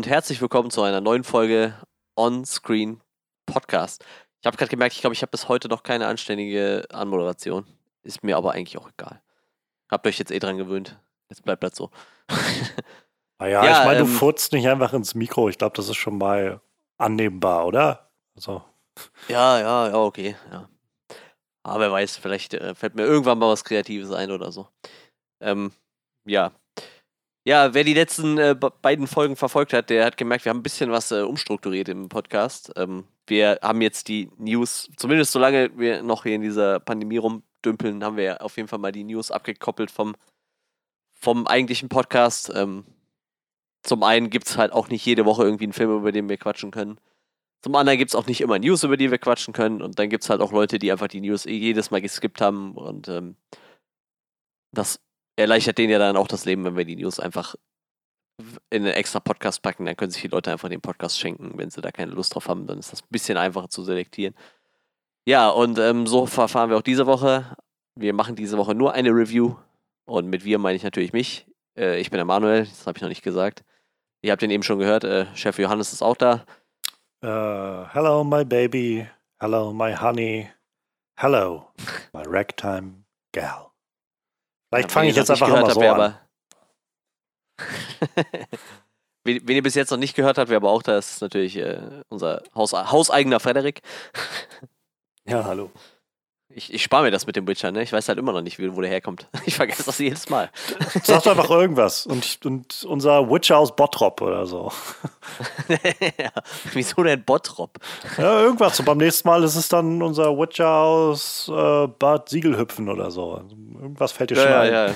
und herzlich willkommen zu einer neuen Folge On-Screen Podcast. Ich habe gerade gemerkt, ich glaube, ich habe bis heute noch keine anständige Anmoderation. Ist mir aber eigentlich auch egal. Habt euch jetzt eh dran gewöhnt. Jetzt bleibt das so. Naja, ja, ich meine, ähm, du furzt nicht einfach ins Mikro. Ich glaube, das ist schon mal annehmbar, oder? Also. Ja, ja, ja, okay. Ja. Aber wer weiß, vielleicht äh, fällt mir irgendwann mal was Kreatives ein oder so. Ähm, ja. Ja, wer die letzten äh, beiden Folgen verfolgt hat, der hat gemerkt, wir haben ein bisschen was äh, umstrukturiert im Podcast. Ähm, wir haben jetzt die News, zumindest solange wir noch hier in dieser Pandemie rumdümpeln, haben wir auf jeden Fall mal die News abgekoppelt vom, vom eigentlichen Podcast. Ähm, zum einen gibt es halt auch nicht jede Woche irgendwie einen Film, über den wir quatschen können. Zum anderen gibt es auch nicht immer News, über die wir quatschen können. Und dann gibt es halt auch Leute, die einfach die News eh jedes Mal geskippt haben. Und ähm, das erleichtert denen ja dann auch das Leben, wenn wir die News einfach in einen extra Podcast packen. Dann können sich die Leute einfach den Podcast schenken. Wenn sie da keine Lust drauf haben, dann ist das ein bisschen einfacher zu selektieren. Ja, und ähm, so verfahren wir auch diese Woche. Wir machen diese Woche nur eine Review. Und mit wir meine ich natürlich mich. Äh, ich bin der Manuel, das habe ich noch nicht gesagt. Ihr habt ihn eben schon gehört, äh, Chef Johannes ist auch da. Uh, hello, my baby. Hello, my honey. Hello, my ragtime gal. Vielleicht fange ich jetzt einfach mal so an. wen, wen, ihr bis jetzt noch nicht gehört habt, wer aber auch da ist, ist natürlich äh, unser Haus, hauseigener Frederik. ja, hallo. Ich, ich spare mir das mit dem Witcher, ne? Ich weiß halt immer noch nicht, wo der herkommt. Ich vergesse das jedes Mal. Sag einfach irgendwas. Und, und unser Witcher aus Bottrop oder so. ja, wieso denn Bottrop? Ja, irgendwas. Und beim nächsten Mal ist es dann unser Witcher aus äh, Bad Siegelhüpfen oder so. Irgendwas fällt dir schon ja, ein. Ja.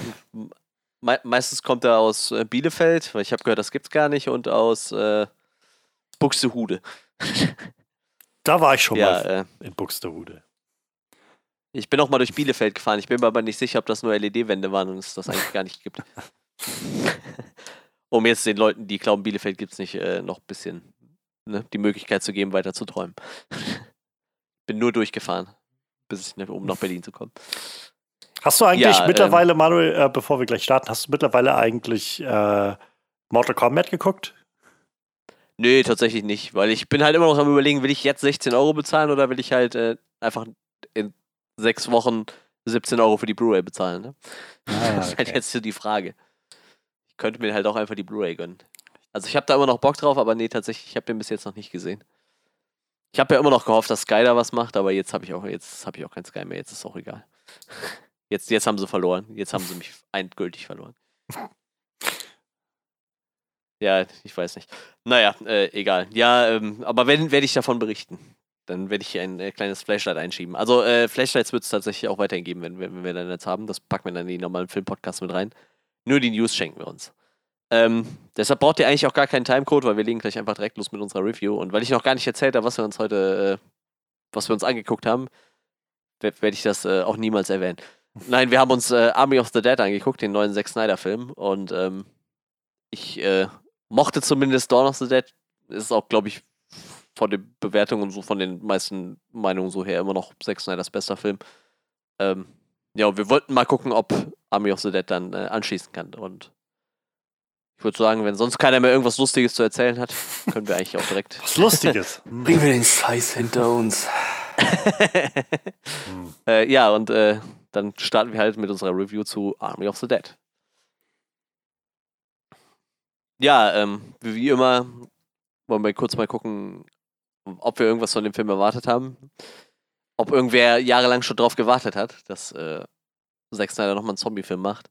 Me meistens kommt er aus äh, Bielefeld, weil ich habe gehört, das gibt's gar nicht, und aus äh, Buxtehude. da war ich schon ja, mal äh, in Buxtehude. Ich bin auch mal durch Bielefeld gefahren. Ich bin mir aber nicht sicher, ob das nur LED-Wände waren und es das eigentlich gar nicht gibt. um jetzt den Leuten, die glauben, Bielefeld gibt es nicht, äh, noch ein bisschen ne, die Möglichkeit zu geben, weiter zu träumen. bin nur durchgefahren, bis ich, um nach Berlin zu kommen. Hast du eigentlich ja, mittlerweile, ähm, Manuel, äh, bevor wir gleich starten, hast du mittlerweile eigentlich äh, Mortal Kombat geguckt? Nee, tatsächlich nicht, weil ich bin halt immer noch am überlegen, will ich jetzt 16 Euro bezahlen oder will ich halt äh, einfach in sechs Wochen 17 Euro für die Blu-ray bezahlen. Ne? Ah, das ist halt jetzt so die Frage. Ich könnte mir halt auch einfach die Blu-ray gönnen. Also ich habe da immer noch Bock drauf, aber nee, tatsächlich, ich habe den bis jetzt noch nicht gesehen. Ich habe ja immer noch gehofft, dass Sky da was macht, aber jetzt habe ich auch jetzt habe ich auch kein Sky mehr. Jetzt ist es auch egal. Jetzt, jetzt haben sie verloren. Jetzt haben sie mich endgültig verloren. Ja, ich weiß nicht. Naja, äh, egal. Ja, ähm, aber wenn werde ich davon berichten. Dann werde ich hier ein äh, kleines Flashlight einschieben. Also äh, Flashlights wird es tatsächlich auch weiterhin geben, wenn, wenn, wir dann jetzt haben. Das packen wir dann in die normalen Filmpodcasts mit rein. Nur die News schenken wir uns. Ähm, deshalb braucht ihr eigentlich auch gar keinen Timecode, weil wir legen gleich einfach direkt los mit unserer Review. Und weil ich noch gar nicht erzählt habe, was wir uns heute, äh, was wir uns angeguckt haben, werde ich das äh, auch niemals erwähnen. Nein, wir haben uns äh, Army of the Dead angeguckt, den neuen Zack Snyder-Film. Und ähm, ich äh, mochte zumindest Dawn of the Dead. Ist auch, glaube ich, von den Bewertungen und so von den meisten Meinungen so her immer noch Zack Snyders bester Film. Ähm, ja, wir wollten mal gucken, ob Army of the Dead dann äh, anschließen kann. Und ich würde sagen, wenn sonst keiner mehr irgendwas Lustiges zu erzählen hat, können wir eigentlich auch direkt. Was Lustiges? Bringen wir den Scheiß hinter uns. äh, ja, und äh, dann starten wir halt mit unserer Review zu Army of the Dead. Ja, ähm, wie immer wollen wir kurz mal gucken, ob wir irgendwas von dem Film erwartet haben. Ob irgendwer jahrelang schon drauf gewartet hat, dass äh, Zack Snyder nochmal einen Zombie-Film macht.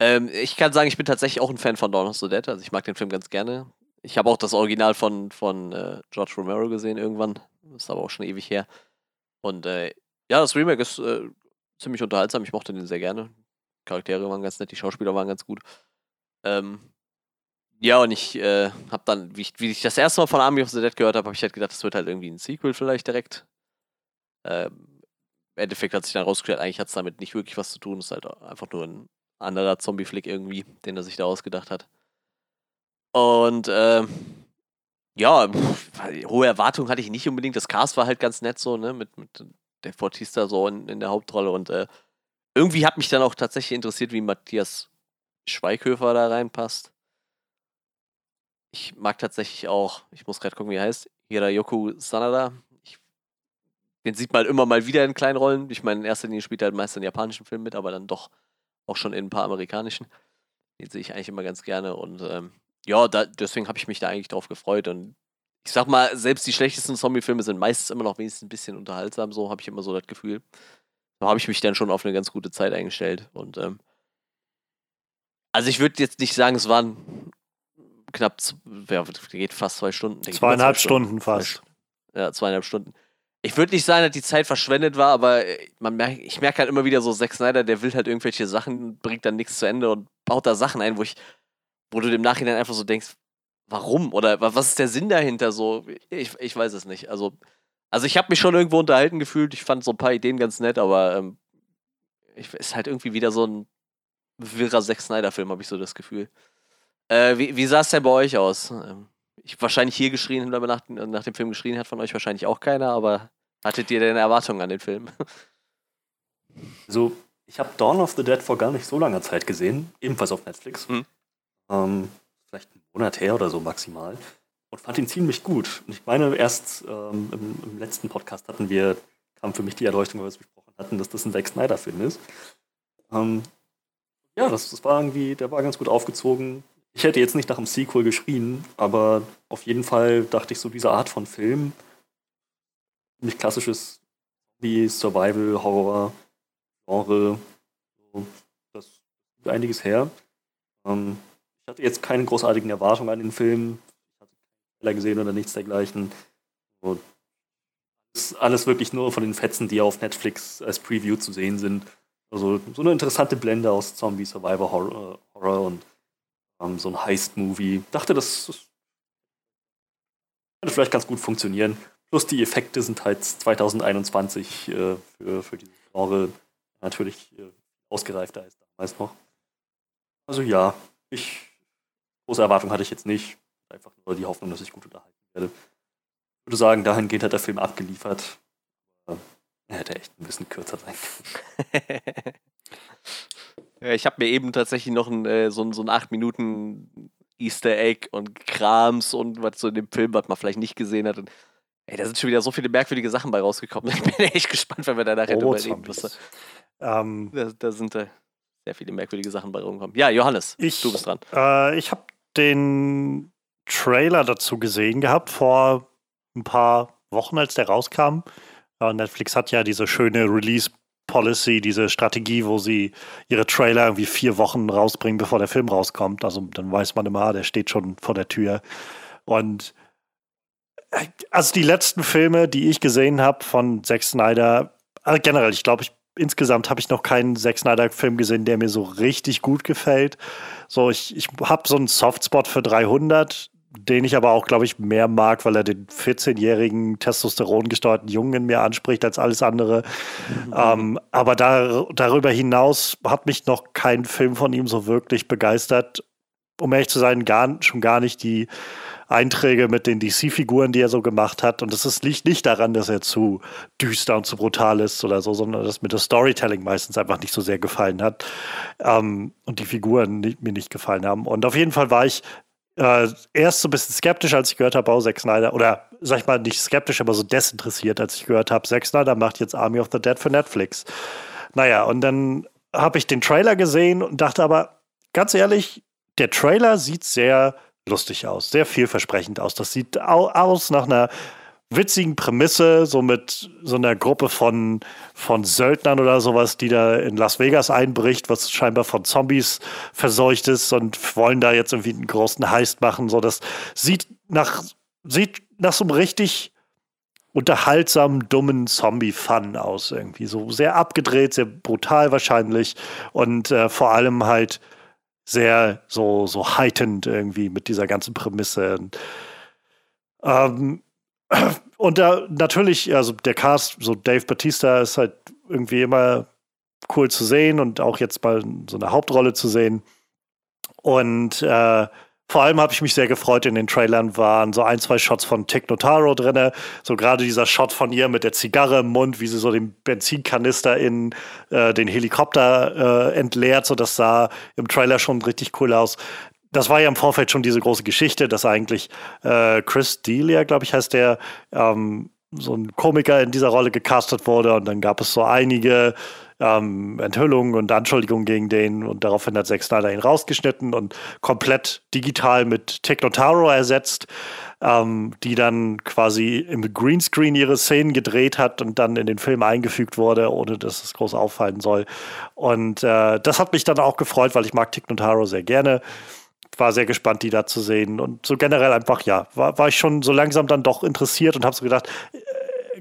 Ähm, ich kann sagen, ich bin tatsächlich auch ein Fan von Dawn of the Dead. Also ich mag den Film ganz gerne. Ich habe auch das Original von, von äh, George Romero gesehen irgendwann. Ist aber auch schon ewig her. Und äh, ja, das Remake ist äh, ziemlich unterhaltsam. Ich mochte den sehr gerne. Charaktere waren ganz nett, die Schauspieler waren ganz gut. Ähm, ja, und ich äh, habe dann, wie ich, wie ich das erste Mal von Army of the Dead gehört habe, habe ich halt gedacht, das wird halt irgendwie ein Sequel vielleicht direkt. Ähm, Im Endeffekt hat sich dann rausgestellt, eigentlich hat es damit nicht wirklich was zu tun. Es ist halt einfach nur ein anderer Zombie-Flick irgendwie, den er sich da ausgedacht hat. Und ähm, ja, hohe Erwartungen hatte ich nicht unbedingt. Das Cast war halt ganz nett so, ne, mit, mit der Fortista so in, in der Hauptrolle. Und äh, irgendwie hat mich dann auch tatsächlich interessiert, wie Matthias Schweighöfer da reinpasst. ich mag tatsächlich auch, ich muss gerade gucken, wie er heißt, Hirayoku Sanada. Ich, den sieht man immer mal wieder in kleinen Rollen. Ich meine, in erster Linie spielt er halt meist in japanischen Filmen mit, aber dann doch auch schon in ein paar amerikanischen. Den sehe ich eigentlich immer ganz gerne und ähm, ja, da, deswegen habe ich mich da eigentlich drauf gefreut und ich sag mal, selbst die schlechtesten Zombie-Filme sind meistens immer noch wenigstens ein bisschen unterhaltsam, so habe ich immer so das Gefühl. Da habe ich mich dann schon auf eine ganz gute Zeit eingestellt und ähm, also ich würde jetzt nicht sagen, es waren knapp, ja, geht fast zwei Stunden. Zweieinhalb zwei Stunden, Stunden fast. Ja, zweieinhalb Stunden. Ich würde nicht sagen, dass die Zeit verschwendet war, aber äh, man merkt, ich merke halt immer wieder so, Zack Snyder, der will halt irgendwelche Sachen, bringt dann nichts zu Ende und baut da Sachen ein, wo ich, wo du im Nachhinein einfach so denkst, warum? Oder was ist der Sinn dahinter so? Ich, ich weiß es nicht. Also, also ich habe mich schon irgendwo unterhalten gefühlt. Ich fand so ein paar Ideen ganz nett, aber ähm, ich, ist halt irgendwie wieder so ein wirrer Zack Snyder-Film, habe ich so das Gefühl. Äh, wie, wie sah es denn bei euch aus? Ähm, ich wahrscheinlich hier geschrien, nach, nach dem Film geschrien hat, von euch wahrscheinlich auch keiner, aber hattet ihr denn Erwartungen an den Film? Also, ich habe Dawn of the Dead vor gar nicht so langer Zeit gesehen, ebenfalls auf Netflix. Hm. Ähm, vielleicht einen Monat her oder so maximal. Und fand ihn ziemlich gut. Und ich meine, erst ähm, im, im, letzten Podcast hatten wir, kam für mich die Erleuchtung, weil wir es besprochen hatten, dass das ein Zack Snyder-Film ist. Ähm, ja, das, das war irgendwie, der war ganz gut aufgezogen. Ich hätte jetzt nicht nach einem Sequel geschrien, aber auf jeden Fall dachte ich so, diese Art von Film, nicht klassisches wie Survival, Horror, Genre, so, das gibt einiges her. Ähm, hatte jetzt keine großartigen Erwartungen an den Film. Ich hatte keinen gesehen oder nichts dergleichen. So, ist alles wirklich nur von den Fetzen, die auf Netflix als Preview zu sehen sind. Also so eine interessante Blende aus Zombie Survivor Horror, Horror und ähm, so ein Heist-Movie. Dachte, das, das könnte vielleicht ganz gut funktionieren. Plus die Effekte sind halt 2021 äh, für, für dieses Genre natürlich äh, ausgereifter als damals noch. Also ja, ich große Erwartung hatte ich jetzt nicht. Einfach nur die Hoffnung, dass ich gut unterhalten werde. Ich würde sagen, dahingehend hat der Film abgeliefert. Er hätte echt ein bisschen kürzer sein können. ja, ich habe mir eben tatsächlich noch ein, äh, so, so ein 8 Minuten Easter Egg und Krams und was so in dem Film, was man vielleicht nicht gesehen hat. Und, ey, da sind schon wieder so viele merkwürdige Sachen bei rausgekommen. Ich bin echt gespannt, wenn wir da nachher drüber reden müssen. Ähm, da, da, sind äh, sehr viele merkwürdige Sachen bei rumgekommen. Ja, Johannes, ich, du bist dran. Äh, ich habe den Trailer dazu gesehen gehabt vor ein paar Wochen, als der rauskam. Netflix hat ja diese schöne Release Policy, diese Strategie, wo sie ihre Trailer irgendwie vier Wochen rausbringen, bevor der Film rauskommt. Also dann weiß man immer, der steht schon vor der Tür. Und äh, also die letzten Filme, die ich gesehen habe von Zack Snyder, also generell, ich glaube, ich insgesamt habe ich noch keinen Zack Snyder-Film gesehen, der mir so richtig gut gefällt. So, ich, ich habe so einen Softspot für 300 den ich aber auch, glaube ich, mehr mag, weil er den 14-jährigen testosterongesteuerten Jungen in mir anspricht als alles andere. Mhm. Ähm, aber da, darüber hinaus hat mich noch kein Film von ihm so wirklich begeistert. Um ehrlich zu sein, gar, schon gar nicht die Einträge mit den DC-Figuren, die er so gemacht hat. Und das liegt nicht daran, dass er zu düster und zu brutal ist oder so, sondern dass mir das Storytelling meistens einfach nicht so sehr gefallen hat. Ähm, und die Figuren nicht, mir nicht gefallen haben. Und auf jeden Fall war ich äh, erst so ein bisschen skeptisch, als ich gehört habe, oh, Zack Snyder, oder sag ich mal nicht skeptisch, aber so desinteressiert, als ich gehört habe, Zack Snyder macht jetzt Army of the Dead für Netflix. Naja, und dann habe ich den Trailer gesehen und dachte aber, ganz ehrlich, der Trailer sieht sehr lustig aus, sehr vielversprechend aus. Das sieht aus nach einer witzigen Prämisse, so mit so einer Gruppe von, von Söldnern oder sowas, die da in Las Vegas einbricht, was scheinbar von Zombies verseucht ist und wollen da jetzt irgendwie einen großen Heist machen. So, das sieht nach, sieht nach so einem richtig unterhaltsamen, dummen Zombie-Fun aus irgendwie. So sehr abgedreht, sehr brutal wahrscheinlich und äh, vor allem halt sehr so, so heightened irgendwie mit dieser ganzen Prämisse. Und, ähm, und da natürlich, also der Cast, so Dave Batista ist halt irgendwie immer cool zu sehen und auch jetzt mal so eine Hauptrolle zu sehen. Und äh, vor allem habe ich mich sehr gefreut, in den Trailern waren so ein, zwei Shots von Tick Notaro drin. So gerade dieser Shot von ihr mit der Zigarre im Mund, wie sie so den Benzinkanister in äh, den Helikopter äh, entleert. So das sah im Trailer schon richtig cool aus das war ja im Vorfeld schon diese große Geschichte, dass eigentlich äh, Chris Delia, glaube ich, heißt der, ähm, so ein Komiker in dieser Rolle gecastet wurde und dann gab es so einige ähm, Enthüllungen und Anschuldigungen gegen den und daraufhin hat Zack Snyder ihn rausgeschnitten und komplett digital mit Technotaro ersetzt, ähm, die dann quasi im Greenscreen ihre Szenen gedreht hat und dann in den Film eingefügt wurde, ohne dass es groß auffallen soll. Und äh, das hat mich dann auch gefreut, weil ich mag Technotaro sehr gerne war sehr gespannt, die da zu sehen. Und so generell einfach, ja, war, war ich schon so langsam dann doch interessiert und habe so gedacht,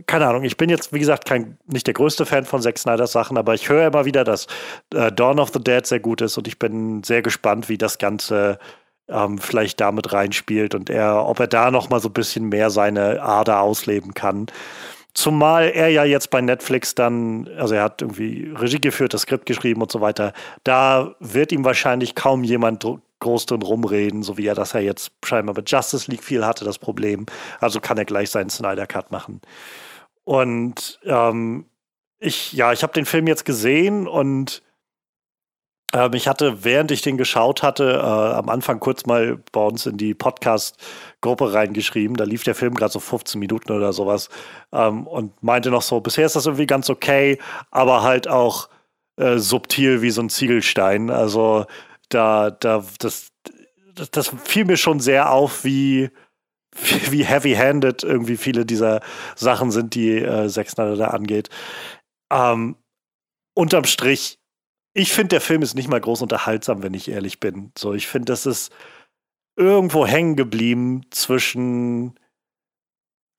keine Ahnung, ich bin jetzt, wie gesagt, kein, nicht der größte Fan von Zack Snyders Sachen, aber ich höre immer wieder, dass äh, Dawn of the Dead sehr gut ist und ich bin sehr gespannt, wie das Ganze ähm, vielleicht damit reinspielt und er, ob er da noch mal so ein bisschen mehr seine Ader ausleben kann. Zumal er ja jetzt bei Netflix dann, also er hat irgendwie Regie geführt, das Skript geschrieben und so weiter. Da wird ihm wahrscheinlich kaum jemand groß drin rumreden, so wie er das ja jetzt scheinbar mit Justice League viel hatte, das Problem. Also kann er gleich seinen Snyder Cut machen. Und ähm, ich, ja, ich habe den Film jetzt gesehen und ähm, ich hatte, während ich den geschaut hatte, äh, am Anfang kurz mal bei uns in die Podcast-Gruppe reingeschrieben. Da lief der Film gerade so 15 Minuten oder sowas ähm, und meinte noch so, bisher ist das irgendwie ganz okay, aber halt auch äh, subtil wie so ein Ziegelstein. Also da, da, das, das, das fiel mir schon sehr auf, wie, wie heavy-handed irgendwie viele dieser Sachen sind, die äh, Zack Snyder da angeht. Ähm, unterm Strich, ich finde, der Film ist nicht mal groß unterhaltsam, wenn ich ehrlich bin. So, ich finde, das ist irgendwo hängen geblieben zwischen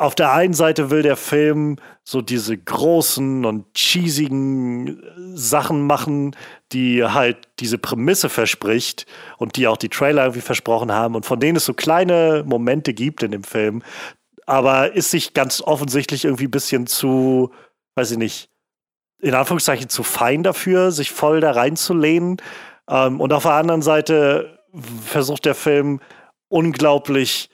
auf der einen Seite will der Film so diese großen und cheesigen Sachen machen, die halt diese Prämisse verspricht und die auch die Trailer irgendwie versprochen haben und von denen es so kleine Momente gibt in dem Film, aber ist sich ganz offensichtlich irgendwie ein bisschen zu, weiß ich nicht, in Anführungszeichen zu fein dafür, sich voll da reinzulehnen. Ähm, und auf der anderen Seite versucht der Film unglaublich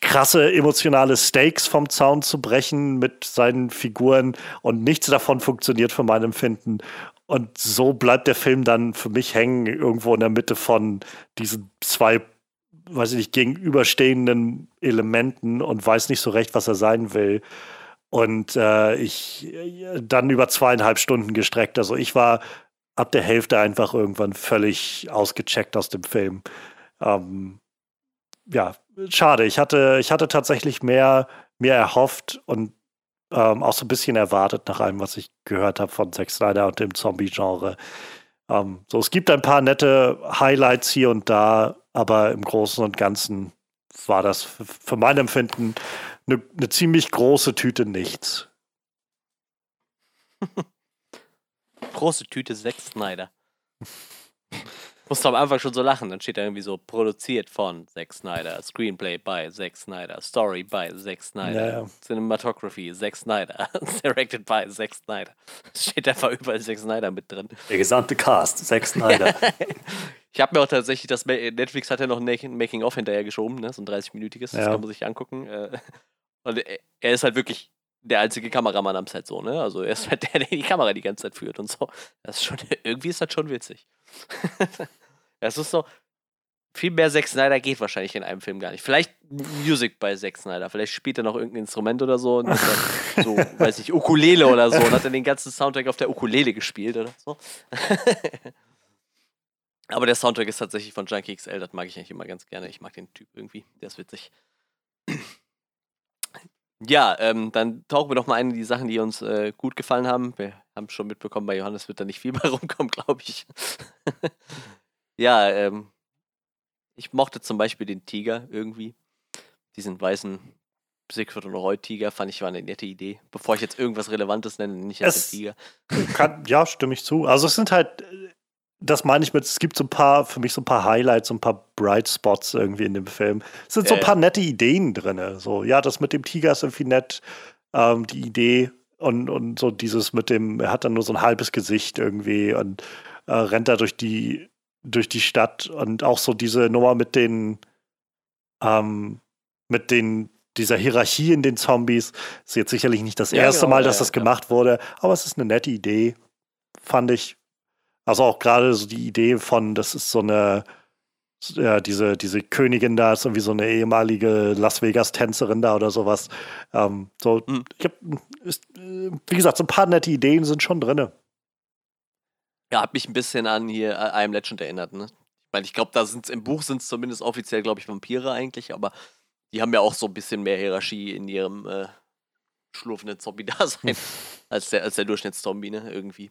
krasse emotionale Stakes vom Zaun zu brechen mit seinen Figuren und nichts davon funktioniert für mein Empfinden. Und so bleibt der Film dann für mich hängen, irgendwo in der Mitte von diesen zwei, weiß ich nicht, gegenüberstehenden Elementen und weiß nicht so recht, was er sein will. Und äh, ich dann über zweieinhalb Stunden gestreckt. Also ich war ab der Hälfte einfach irgendwann völlig ausgecheckt aus dem Film. Ähm, ja, schade. Ich hatte, ich hatte tatsächlich mehr, mehr erhofft und ähm, auch so ein bisschen erwartet nach allem, was ich gehört habe von Zack Snyder und dem Zombie-Genre. Ähm, so, es gibt ein paar nette Highlights hier und da, aber im Großen und Ganzen war das für mein Empfinden eine, eine ziemlich große Tüte nichts. große Tüte Zack Snyder. Musst du am Anfang schon so lachen, dann steht da irgendwie so produziert von Zack Snyder, Screenplay by Zack Snyder, Story by Zack Snyder, ja, ja. Cinematography Zack Snyder, Directed by Zack Snyder. Es steht einfach überall Zack Snyder mit drin. Der gesamte Cast, Zack Snyder. ich habe mir auch tatsächlich das Netflix hat ja noch ein Making-of hinterher geschoben, ne? so ein 30-minütiges, ja. das kann man sich angucken. Äh, und er ist halt wirklich der einzige Kameramann am Set so, ne? Also er ist halt der, der die Kamera die ganze Zeit führt und so. Das ist schon, irgendwie ist das schon witzig. das ist so, viel mehr Zack Snyder geht wahrscheinlich in einem Film gar nicht. Vielleicht Music bei Zack Snyder. Vielleicht spielt er noch irgendein Instrument oder so. Und so, weiß ich, Ukulele oder so. Und hat dann den ganzen Soundtrack auf der Ukulele gespielt oder so. Aber der Soundtrack ist tatsächlich von Junkie XL. Das mag ich eigentlich immer ganz gerne. Ich mag den Typ irgendwie. Der ist witzig. Ja, ähm, dann tauchen wir doch mal ein in die Sachen, die uns äh, gut gefallen haben. Wir haben schon mitbekommen, bei Johannes wird da nicht viel mehr rumkommen, glaube ich. ja, ähm, ich mochte zum Beispiel den Tiger irgendwie. Diesen weißen Siegfried und Roy Tiger fand ich war eine nette Idee. Bevor ich jetzt irgendwas Relevantes nenne, nicht als den Tiger. Kann, ja, stimme ich zu. Also es sind halt äh, das meine ich mit, es gibt so ein paar, für mich so ein paar Highlights, so ein paar Bright Spots irgendwie in dem Film. Es sind so ein paar nette Ideen drin. So, ja, das mit dem Tiger ist irgendwie nett, ähm, die Idee und, und so dieses mit dem, er hat dann nur so ein halbes Gesicht irgendwie und äh, rennt da durch die, durch die Stadt und auch so diese Nummer mit den, ähm, mit den, dieser Hierarchie in den Zombies ist jetzt sicherlich nicht das ja, erste genau, Mal, dass ja, das ja, gemacht wurde, aber es ist eine nette Idee, fand ich. Also auch gerade so die Idee von, das ist so eine, ja, diese, diese Königin da ist irgendwie so eine ehemalige Las Vegas-Tänzerin da oder sowas. Ähm, so, hm. ich hab, ist, wie gesagt, so ein paar nette Ideen sind schon drin. Ja, hat mich ein bisschen an hier äh, I Am Legend erinnert, ne? Weil ich glaube, da sind im Buch sind es zumindest offiziell, glaube ich, Vampire eigentlich, aber die haben ja auch so ein bisschen mehr Hierarchie in ihrem äh, schlurfenden Zombie-Dasein als der, als der Durchschnittszombie, ne? Irgendwie.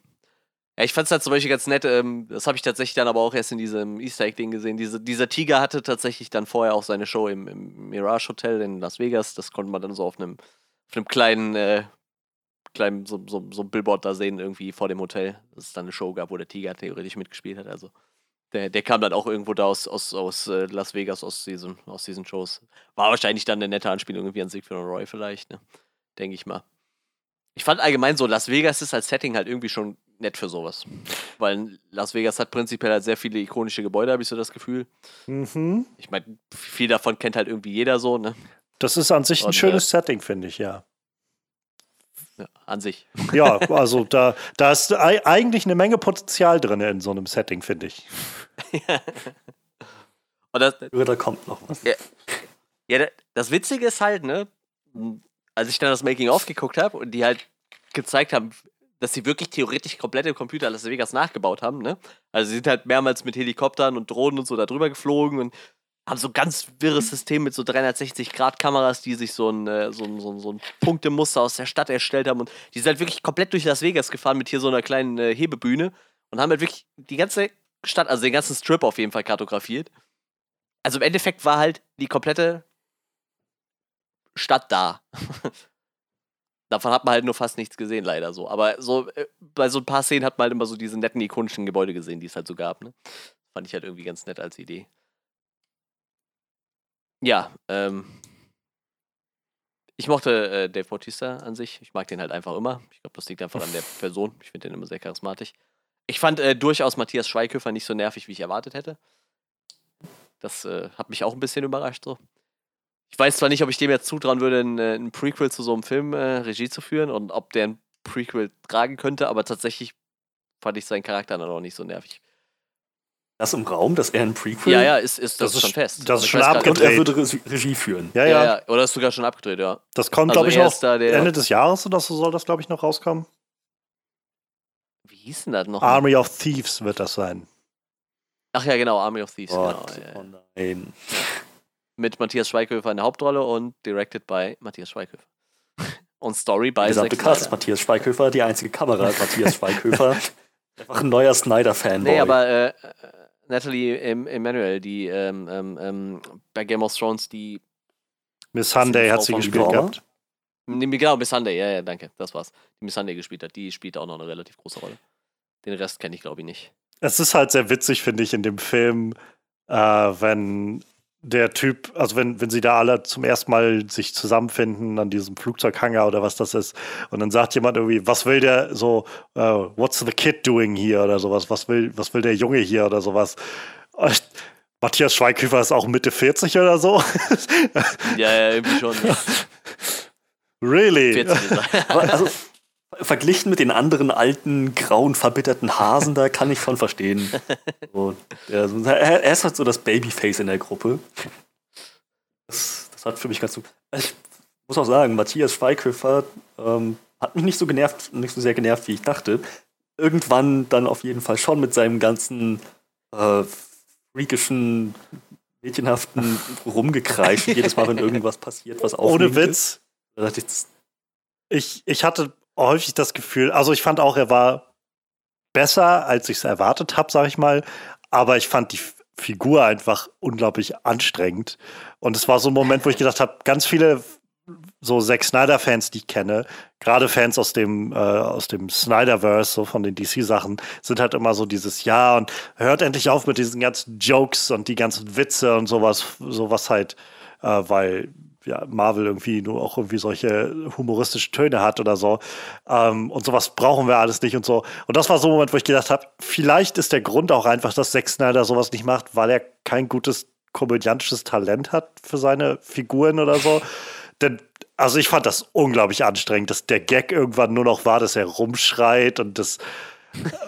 Ja, ich fand es halt zum Beispiel ganz nett, ähm, das habe ich tatsächlich dann aber auch erst in diesem Easter Egg-Ding gesehen. Diese, dieser Tiger hatte tatsächlich dann vorher auch seine Show im, im Mirage Hotel in Las Vegas. Das konnte man dann so auf einem, auf kleinen, äh, kleinen so, so, so Billboard da sehen, irgendwie vor dem Hotel. Dass es dann eine Show gab, wo der Tiger theoretisch mitgespielt hat. Also der, der kam dann auch irgendwo da aus, aus, aus äh, Las Vegas, aus diesen, aus diesen Shows. War wahrscheinlich dann eine nette Anspielung irgendwie an Siegfried und Roy vielleicht, ne? Denke ich mal. Ich fand allgemein so, Las Vegas ist als Setting halt irgendwie schon nett für sowas. Weil Las Vegas hat prinzipiell halt sehr viele ikonische Gebäude, habe ich so das Gefühl. Mhm. Ich meine, viel davon kennt halt irgendwie jeder so, ne? Das ist an sich ein Und, schönes äh, Setting, finde ich, ja. ja. An sich. Ja, also da, da ist eigentlich eine Menge Potenzial drin in so einem Setting, finde ich. Und das, da kommt noch was. Ja, ja, das Witzige ist halt, ne, als ich dann das Making-of geguckt habe und die halt gezeigt haben, dass sie wirklich theoretisch komplette Computer Las Vegas nachgebaut haben, ne? Also sie sind halt mehrmals mit Helikoptern und Drohnen und so da drüber geflogen und haben so ein ganz wirres System mit so 360-Grad-Kameras, die sich so ein, äh, so, ein, so, ein, so ein Punktemuster aus der Stadt erstellt haben. Und die sind halt wirklich komplett durch Las Vegas gefahren mit hier so einer kleinen äh, Hebebühne und haben halt wirklich die ganze Stadt, also den ganzen Strip auf jeden Fall kartografiert. Also im Endeffekt war halt die komplette Stadt da. Davon hat man halt nur fast nichts gesehen, leider so. Aber so äh, bei so ein paar Szenen hat man halt immer so diese netten ikonischen Gebäude gesehen, die es halt so gab. Ne? Fand ich halt irgendwie ganz nett als Idee. Ja, ähm. Ich mochte äh, Dave Bautista an sich. Ich mag den halt einfach immer. Ich glaube, das liegt einfach an der Person. Ich finde den immer sehr charismatisch. Ich fand äh, durchaus Matthias Schweighöfer nicht so nervig, wie ich erwartet hätte. Das äh, hat mich auch ein bisschen überrascht so ich weiß zwar nicht, ob ich dem jetzt zutrauen würde, ein, äh, ein Prequel zu so einem Film äh, Regie zu führen und ob der ein Prequel tragen könnte, aber tatsächlich fand ich seinen Charakter dann auch nicht so nervig. Das im Raum, dass er ein Prequel? Ja, ja, ist, ist das, das ist schon fest. Das ist schon abgedreht. Und er würde Regie führen. Ja, ja. ja, ja. Oder ist sogar schon abgedreht, ja. Das kommt, also glaube ich, noch da Ende des Jahres oder so soll das, glaube ich, noch rauskommen. Wie hieß denn das noch? Army of Thieves wird das sein. Ach ja, genau, Army of Thieves. Gott, genau, oh nein mit Matthias Schweighöfer in der Hauptrolle und directed by Matthias Schweighöfer. Und Story by Gesamte Cast Matthias Schweighöfer, die einzige Kamera Matthias Schweighöfer. Einfach ein neuer Snyder-Fanboy. Nee, aber äh, Natalie Emanuel, die ähm, ähm, ähm, bei Game of Thrones die Miss Sunday hat sie gespielt gehabt. Genau, Miss Sunday, ja, ja, danke, das war's. Die Miss Sunday gespielt hat, die spielt auch noch eine relativ große Rolle. Den Rest kenne ich, glaube ich, nicht. Es ist halt sehr witzig, finde ich, in dem Film, äh, wenn der Typ, also wenn, wenn sie da alle zum ersten Mal sich zusammenfinden an diesem Flugzeughanger oder was das ist, und dann sagt jemand irgendwie, was will der so, uh, what's the kid doing hier oder sowas, was will, was will der Junge hier oder sowas. Und Matthias Schweighöfer ist auch Mitte 40 oder so. Ja, ja, irgendwie schon. Really? 40 also, verglichen mit den anderen alten, grauen, verbitterten Hasen, da kann ich schon verstehen. So, der, er, ist halt so das Babyface in der Gruppe. Das, das hat für mich ganz so. Ich muss auch sagen, Matthias Schweighöfer ähm, hat mich nicht so genervt, nicht so sehr genervt, wie ich dachte. Irgendwann dann auf jeden Fall schon mit seinem ganzen äh, freakischen, mädchenhaften Rumgekreisch, jedes Mal, wenn irgendwas passiert, was Ohne Witz. Ist. Ich, ich hatte häufig das Gefühl, also ich fand auch, er war besser, als ich es erwartet habe, sag ich mal. Aber ich fand die Figur einfach unglaublich anstrengend. Und es war so ein Moment, wo ich gedacht habe, ganz viele so Zack Snyder-Fans, die ich kenne, gerade Fans aus dem, äh, aus dem Snyderverse, so von den DC-Sachen, sind halt immer so dieses Ja und hört endlich auf mit diesen ganzen Jokes und die ganzen Witze und sowas, sowas halt, äh, weil ja, Marvel irgendwie nur auch irgendwie solche humoristische Töne hat oder so. Ähm, und sowas brauchen wir alles nicht und so. Und das war so ein Moment, wo ich gedacht habe, vielleicht ist der Grund auch einfach, dass Zack Snyder sowas nicht macht, weil er kein gutes komödiantisches Talent hat für seine Figuren oder so. Denn, also ich fand das unglaublich anstrengend, dass der Gag irgendwann nur noch war, dass er rumschreit und das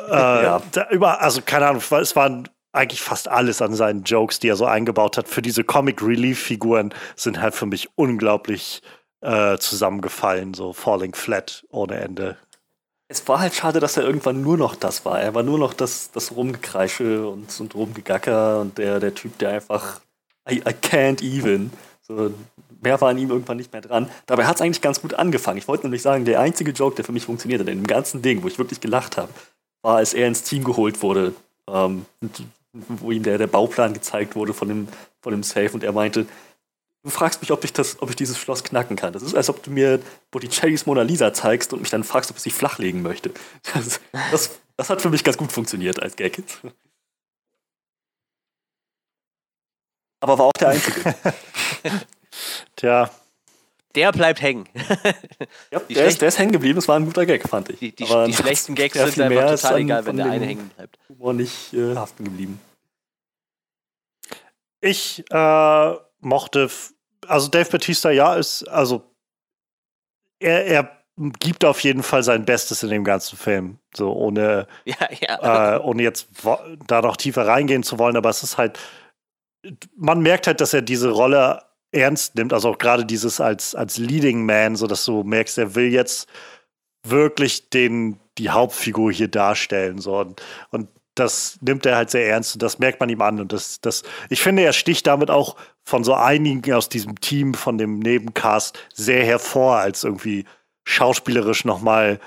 äh, ja. da über, also keine Ahnung, es waren eigentlich fast alles an seinen Jokes, die er so eingebaut hat, für diese Comic Relief Figuren sind halt für mich unglaublich äh, zusammengefallen, so falling flat ohne Ende. Es war halt schade, dass er irgendwann nur noch das war. Er war nur noch das, das Rumgekreische und, und Rumgegacker und der, der Typ, der einfach I, I can't even. So, mehr war an ihm irgendwann nicht mehr dran. Dabei hat es eigentlich ganz gut angefangen. Ich wollte nämlich sagen, der einzige Joke, der für mich funktionierte, in dem ganzen Ding, wo ich wirklich gelacht habe, war, als er ins Team geholt wurde, ähm, wo ihm der, der Bauplan gezeigt wurde von dem, von dem Safe und er meinte, du fragst mich, ob ich, das, ob ich dieses Schloss knacken kann. Das ist, als ob du mir Botticellis Mona Lisa zeigst und mich dann fragst, ob ich sie flachlegen möchte. Das, das, das hat für mich ganz gut funktioniert als Gag. Aber war auch der Einzige. Tja. Der bleibt hängen. ja, der, ist, der ist hängen geblieben, es war ein guter Gag, fand ich. Die, die, die schlechten Gags sind einfach total egal, wenn der eine hängen bleibt. Humor nicht äh, haften geblieben. Ich äh, mochte, also Dave Batista, ja, ist, also er, er gibt auf jeden Fall sein Bestes in dem ganzen Film. So ohne, ja, ja. Äh, ohne jetzt da noch tiefer reingehen zu wollen, aber es ist halt, man merkt halt, dass er diese Rolle ernst nimmt, also auch gerade dieses als, als Leading Man, so dass du merkst, er will jetzt wirklich den, die Hauptfigur hier darstellen. So. Und, und das nimmt er halt sehr ernst und das merkt man ihm an. Und das, das, ich finde, er sticht damit auch von so einigen aus diesem Team, von dem Nebencast, sehr hervor, als irgendwie schauspielerisch nochmal,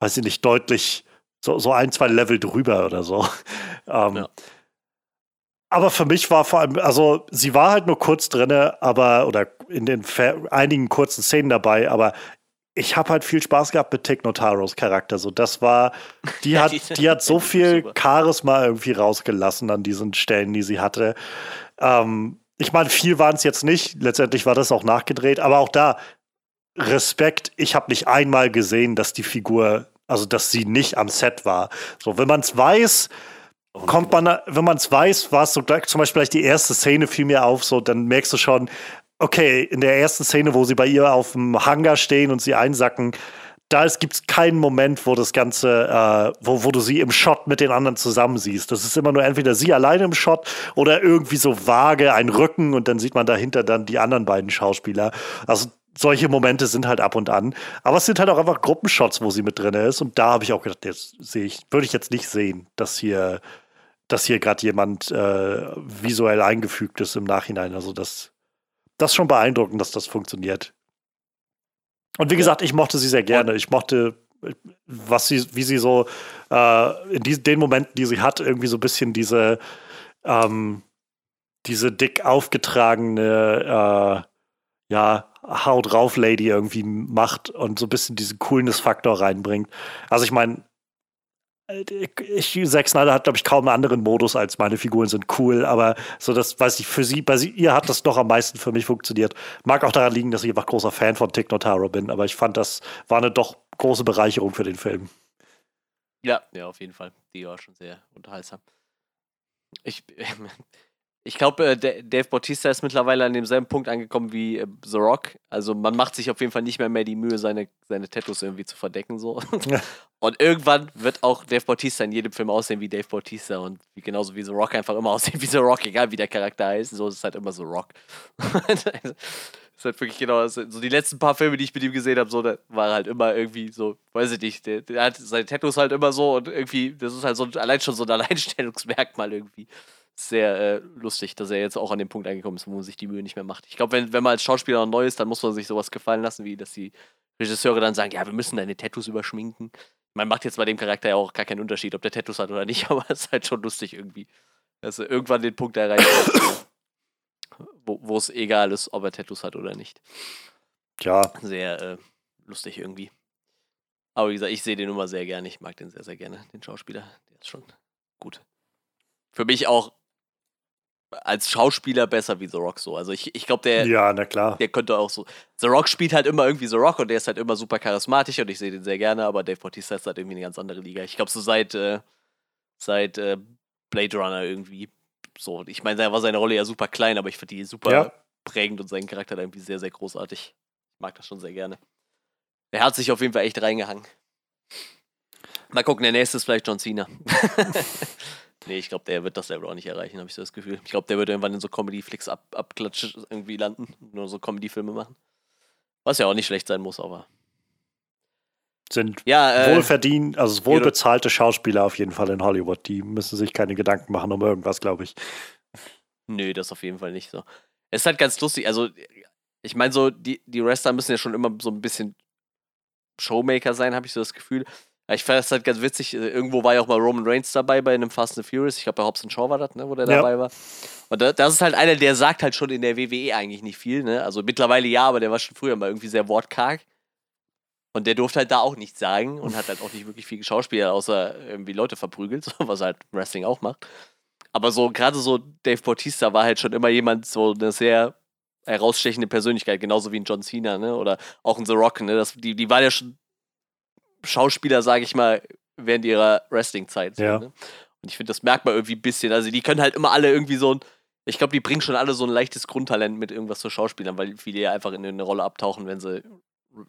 weiß ich nicht, deutlich so, so ein, zwei Level drüber oder so. Ähm, ja. Aber für mich war vor allem, also sie war halt nur kurz drin, aber, oder in den einigen kurzen Szenen dabei, aber ich habe halt viel Spaß gehabt mit Tick Notaros Charakter. So, das war, die hat, die hat so viel Charisma irgendwie rausgelassen an diesen Stellen, die sie hatte. Ähm, ich meine, viel waren es jetzt nicht. Letztendlich war das auch nachgedreht, aber auch da Respekt. Ich habe nicht einmal gesehen, dass die Figur, also dass sie nicht am Set war. So, wenn man es weiß, kommt man, wenn man es weiß, war es so zum Beispiel gleich die erste Szene fiel mir auf, so dann merkst du schon, okay, in der ersten Szene, wo sie bei ihr auf dem Hangar stehen und sie einsacken, da gibt es keinen Moment, wo das Ganze, äh, wo, wo du sie im Shot mit den anderen zusammen siehst. Das ist immer nur entweder sie alleine im Shot oder irgendwie so vage ein Rücken und dann sieht man dahinter dann die anderen beiden Schauspieler. Also solche Momente sind halt ab und an. Aber es sind halt auch einfach Gruppenshots, wo sie mit drin ist. Und da habe ich auch gedacht, jetzt sehe ich, würde ich jetzt nicht sehen, dass hier, dass hier gerade jemand äh, visuell eingefügt ist im Nachhinein. Also das das ist schon beeindruckend, dass das funktioniert. Und wie gesagt, ich mochte sie sehr gerne. Ich mochte, was sie, wie sie so äh, in die, den Momenten, die sie hat, irgendwie so ein bisschen diese, ähm, diese dick aufgetragene, äh, ja, Haut drauf Lady irgendwie macht und so ein bisschen diesen Coolness-Faktor reinbringt. Also ich meine, ich, Zack Snyder hat, glaube ich, kaum einen anderen Modus als meine Figuren sind cool, aber so das, weiß ich, für sie, bei sie, ihr hat das doch am meisten für mich funktioniert. Mag auch daran liegen, dass ich einfach großer Fan von Tick Notaro bin, aber ich fand, das war eine doch große Bereicherung für den Film. Ja, ja, auf jeden Fall. Die war schon sehr unterhaltsam. Ich, Ich glaube, äh, Dave Bautista ist mittlerweile an demselben Punkt angekommen wie äh, The Rock. Also man macht sich auf jeden Fall nicht mehr mehr die Mühe, seine, seine Tattoos irgendwie zu verdecken. So. Ja. Und irgendwann wird auch Dave Bautista in jedem Film aussehen wie Dave Bautista und wie, genauso wie The Rock einfach immer aussehen wie The Rock, egal wie der Charakter heißt. So ist es halt immer The Rock. ist halt wirklich genau so die letzten paar Filme, die ich mit ihm gesehen habe, so, da war halt immer irgendwie so, weiß ich nicht, der, der hat seine Tattoos halt immer so und irgendwie, das ist halt so allein schon so ein Alleinstellungsmerkmal irgendwie sehr äh, lustig, dass er jetzt auch an dem Punkt angekommen ist, wo man sich die Mühe nicht mehr macht. Ich glaube, wenn, wenn man als Schauspieler neu ist, dann muss man sich sowas gefallen lassen, wie dass die Regisseure dann sagen, ja, wir müssen deine Tattoos überschminken. Man macht jetzt bei dem Charakter ja auch gar keinen Unterschied, ob der Tattoos hat oder nicht, aber es ist halt schon lustig irgendwie. Dass er irgendwann den Punkt erreicht, wo es egal ist, ob er Tattoos hat oder nicht. Ja. Sehr äh, lustig irgendwie. Aber wie gesagt, ich sehe den immer sehr gerne. Ich mag den sehr, sehr gerne, den Schauspieler. Der ist schon gut. Für mich auch als Schauspieler besser wie The Rock so. Also ich, ich glaube, der, ja, na klar. der könnte auch so. The Rock spielt halt immer irgendwie The Rock und der ist halt immer super charismatisch und ich sehe den sehr gerne, aber Dave Bautista ist halt irgendwie eine ganz andere Liga. Ich glaube, so seit, äh, seit äh, Blade Runner irgendwie so. Ich meine, da war seine Rolle ja super klein, aber ich finde die super ja. prägend und seinen Charakter irgendwie sehr, sehr großartig. Ich mag das schon sehr gerne. Er hat sich auf jeden Fall echt reingehangen. Mal gucken, der nächste ist vielleicht John Cena. Nee, ich glaube, der wird das Level auch nicht erreichen, habe ich so das Gefühl. Ich glaube, der wird irgendwann in so Comedy-Flicks ab, abklatsch irgendwie landen, nur so Comedy-Filme machen. Was ja auch nicht schlecht sein muss, aber. Sind Ja, äh, wohlverdient, also wohlbezahlte Schauspieler auf jeden Fall in Hollywood. Die müssen sich keine Gedanken machen um irgendwas, glaube ich. Nö, das auf jeden Fall nicht so. Es ist halt ganz lustig, also ich meine so, die, die Wrestler müssen ja schon immer so ein bisschen Showmaker sein, habe ich so das Gefühl. Ich fand das halt ganz witzig, äh, irgendwo war ja auch mal Roman Reigns dabei bei einem Fast and Furious, ich glaube bei Hobbs Shaw war das, ne, wo der Ja. dabei war. Und da, das ist halt einer, der sagt halt schon in der WWE eigentlich nicht viel, ne, also mittlerweile ja, aber der war schon früher mal irgendwie sehr wortkarg. Und der durfte halt da auch nichts sagen und hat halt auch nicht wirklich viel geschauspielert, außer irgendwie Leute verprügelt, was halt Wrestling auch macht. Aber so, gerade so Dave Bautista war halt schon immer jemand, so eine sehr herausstechende Persönlichkeit, genauso wie ein John Cena, ne? Oder auch ein The Rock, ne? Das, die, die waren ja schon Schauspieler, sage ich mal, während ihrer Wrestling-Zeit. Ja. ne? Und ich finde, das merkt man irgendwie ein bisschen. Also die können halt immer alle irgendwie so ein, ich glaube, die bringen schon alle so ein leichtes Grundtalent mit irgendwas zu Schauspielern, weil viele ja einfach in eine Rolle abtauchen, wenn sie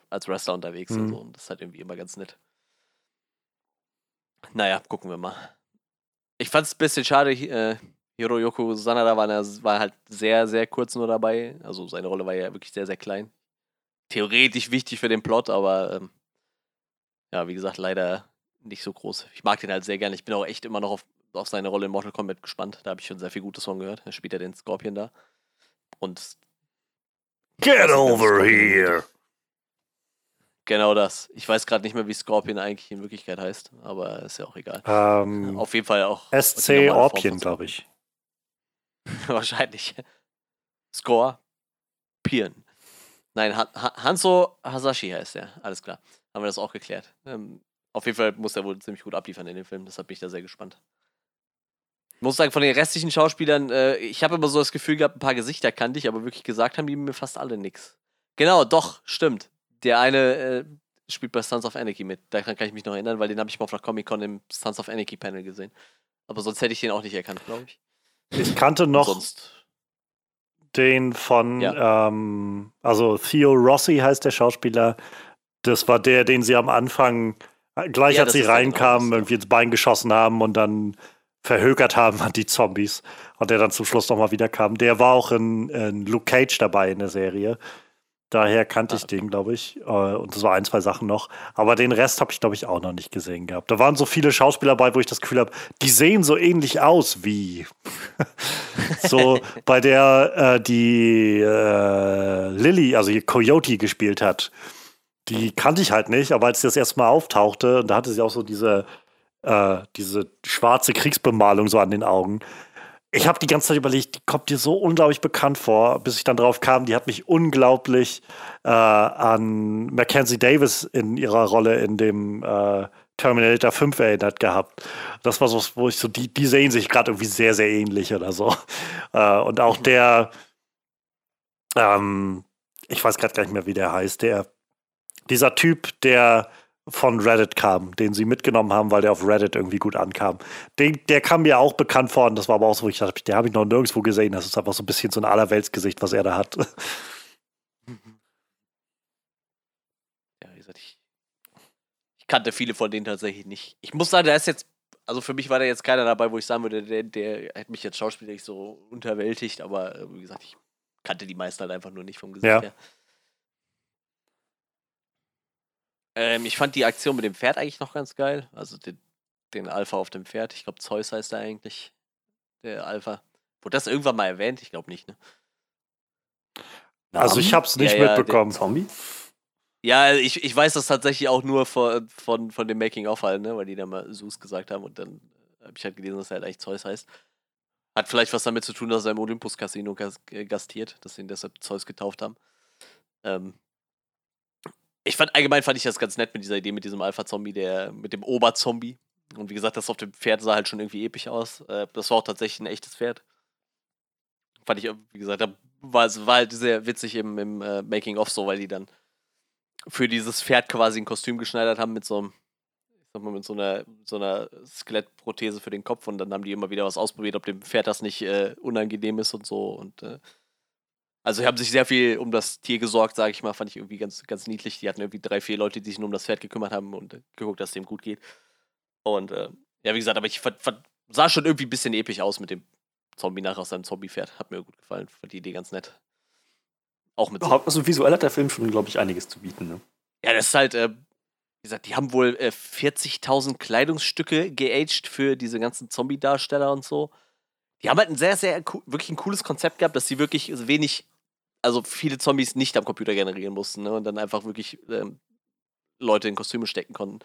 als Wrestler unterwegs sind. Mhm. So. Und das ist halt irgendwie immer ganz nett. Naja, gucken wir mal. Ich fand es ein bisschen schade, äh, Hiroyoko Sanada war, na- war halt sehr, sehr kurz nur dabei. Also seine Rolle war ja wirklich sehr, sehr klein. Theoretisch wichtig für den Plot, aber ähm, ja, wie gesagt, leider nicht so groß. Ich mag den halt sehr gerne. Ich bin auch echt immer noch auf, auf seine Rolle in Mortal Kombat gespannt. Da habe ich schon sehr viel Gutes von gehört. Er spielt ja den Scorpion da. Und Get over here! genau das. Ich weiß gerade nicht mehr, wie Scorpion eigentlich in Wirklichkeit heißt, aber ist ja auch egal. Ähm, Auf jeden Fall auch. SC von glaube ich. Wahrscheinlich. Score. Pieren. Nein, Han- Hanzo Hasashi heißt er. Alles klar. Haben wir das auch geklärt. Ähm, auf jeden Fall muss er wohl ziemlich gut abliefern in dem Film. Deshalb bin ich da sehr gespannt. Ich muss sagen, von den restlichen Schauspielern, äh, ich habe immer so das Gefühl gehabt, ein paar Gesichter kannte ich, aber wirklich gesagt haben die mir fast alle nix. Genau, doch, stimmt. Der eine äh, spielt bei Sons of Anarchy mit. Daran kann ich mich noch erinnern, weil den habe ich mal auf der Comic-Con im Sons of Anarchy Panel gesehen. Aber sonst hätte ich den auch nicht erkannt, glaube ich. Ich kannte noch Sonst. den von, ähm, also Theo Rossi heißt der Schauspieler. Das war der, den sie am Anfang, gleich Ja, als sie reinkamen, irgendwie ins Bein geschossen haben und dann verhökert haben an die Zombies. Und der dann zum Schluss nochmal wiederkam. Der war auch in, in Luke Cage dabei in der Serie. Daher kannte Ah, ich den, glaube ich. Äh, Und das war ein, zwei Sachen noch. Aber den Rest habe ich, glaube ich, auch noch nicht gesehen gehabt. Da waren so viele Schauspieler dabei, wo ich das Gefühl habe, die sehen so ähnlich aus wie. so bei der, äh, die äh, Lilly, also die Coyote gespielt hat. Die kannte ich halt nicht, aber als sie das erste Mal auftauchte, und da hatte sie auch so diese, äh, diese schwarze Kriegsbemalung so an den Augen. Ich habe die ganze Zeit überlegt, die kommt dir so unglaublich bekannt vor, bis ich dann drauf kam, die hat mich unglaublich äh, an Mackenzie Davis in ihrer Rolle in dem äh, Terminator 5 erinnert gehabt. Das war so, wo ich so, die, die sehen sich gerade irgendwie sehr, sehr ähnlich oder so. Äh, und auch der, ähm, ich weiß gerade gar nicht mehr, wie der heißt, der, dieser Typ, der von Reddit kam, den sie mitgenommen haben, weil der auf Reddit irgendwie gut ankam. Den, der kam mir auch bekannt vor und das war aber auch so, wo ich dachte, der habe ich noch nirgendwo gesehen. Das ist einfach so ein bisschen so ein Allerweltsgesicht, was er da hat. Ja, wie gesagt, ich, ich kannte viele von denen tatsächlich nicht. Ich muss sagen, da ist jetzt, also für mich war da jetzt keiner dabei, wo ich sagen würde, der, der hat mich jetzt schauspielerisch so unterwältigt, aber äh, wie gesagt, ich kannte die meisten halt einfach nur nicht vom Gesicht Ja. her. Ähm, ich fand die Aktion mit dem Pferd eigentlich noch ganz geil. Also den, den Alpha auf dem Pferd. Ich glaube, Zeus heißt er eigentlich. Der Alpha. Wurde das irgendwann mal erwähnt? Ich glaube nicht, ne? Also ich habe es nicht Ja, ja, mitbekommen. Zombie? Ja, ich, ich weiß das tatsächlich auch nur von, von, von dem Making-of halt, ne? weil die da mal Zeus gesagt haben und dann habe ich halt gelesen, dass er halt eigentlich Zeus heißt. Hat vielleicht was damit zu tun, dass er im Olympus-Casino äh, gastiert, dass sie ihn deshalb Zeus getauft haben. Ähm ich fand, allgemein fand ich das ganz nett mit dieser Idee mit diesem Alpha-Zombie, der, mit dem Oberzombie. Und wie gesagt, das auf dem Pferd sah halt schon irgendwie episch aus. Äh, das war auch tatsächlich ein echtes Pferd. Fand ich, wie gesagt, da war, war halt sehr witzig im, im äh, Making-of so, weil die dann für dieses Pferd quasi ein Kostüm geschneidert haben mit so einem, ich sag mal, mit so einer, so einer Skelettprothese für den Kopf und dann haben die immer wieder was ausprobiert, ob dem Pferd das nicht äh, unangenehm ist und so. Und äh, also haben sich sehr viel um das Tier gesorgt, sage ich mal, fand ich irgendwie ganz, ganz niedlich. Die hatten irgendwie drei, vier Leute, die sich nur um das Pferd gekümmert haben und äh, geguckt, dass es dem gut geht. Und äh, ja, wie gesagt, aber ich sah schon irgendwie ein bisschen episch aus mit dem Zombie nach aus seinem Zombie-Pferd. Hat mir gut gefallen. Fand die Idee ganz nett. Auch mit. Also visuell hat der Film schon, glaube ich, einiges zu bieten. Ne? Ja, das ist halt, äh, wie gesagt, die haben wohl äh, 40.000 Kleidungsstücke geaged für diese ganzen Zombie-Darsteller und so. Die haben halt ein sehr, sehr, wirklich ein cooles Konzept gehabt, dass sie wirklich wenig, also viele Zombies nicht am Computer generieren mussten ne? und dann einfach wirklich ähm, Leute in Kostüme stecken konnten.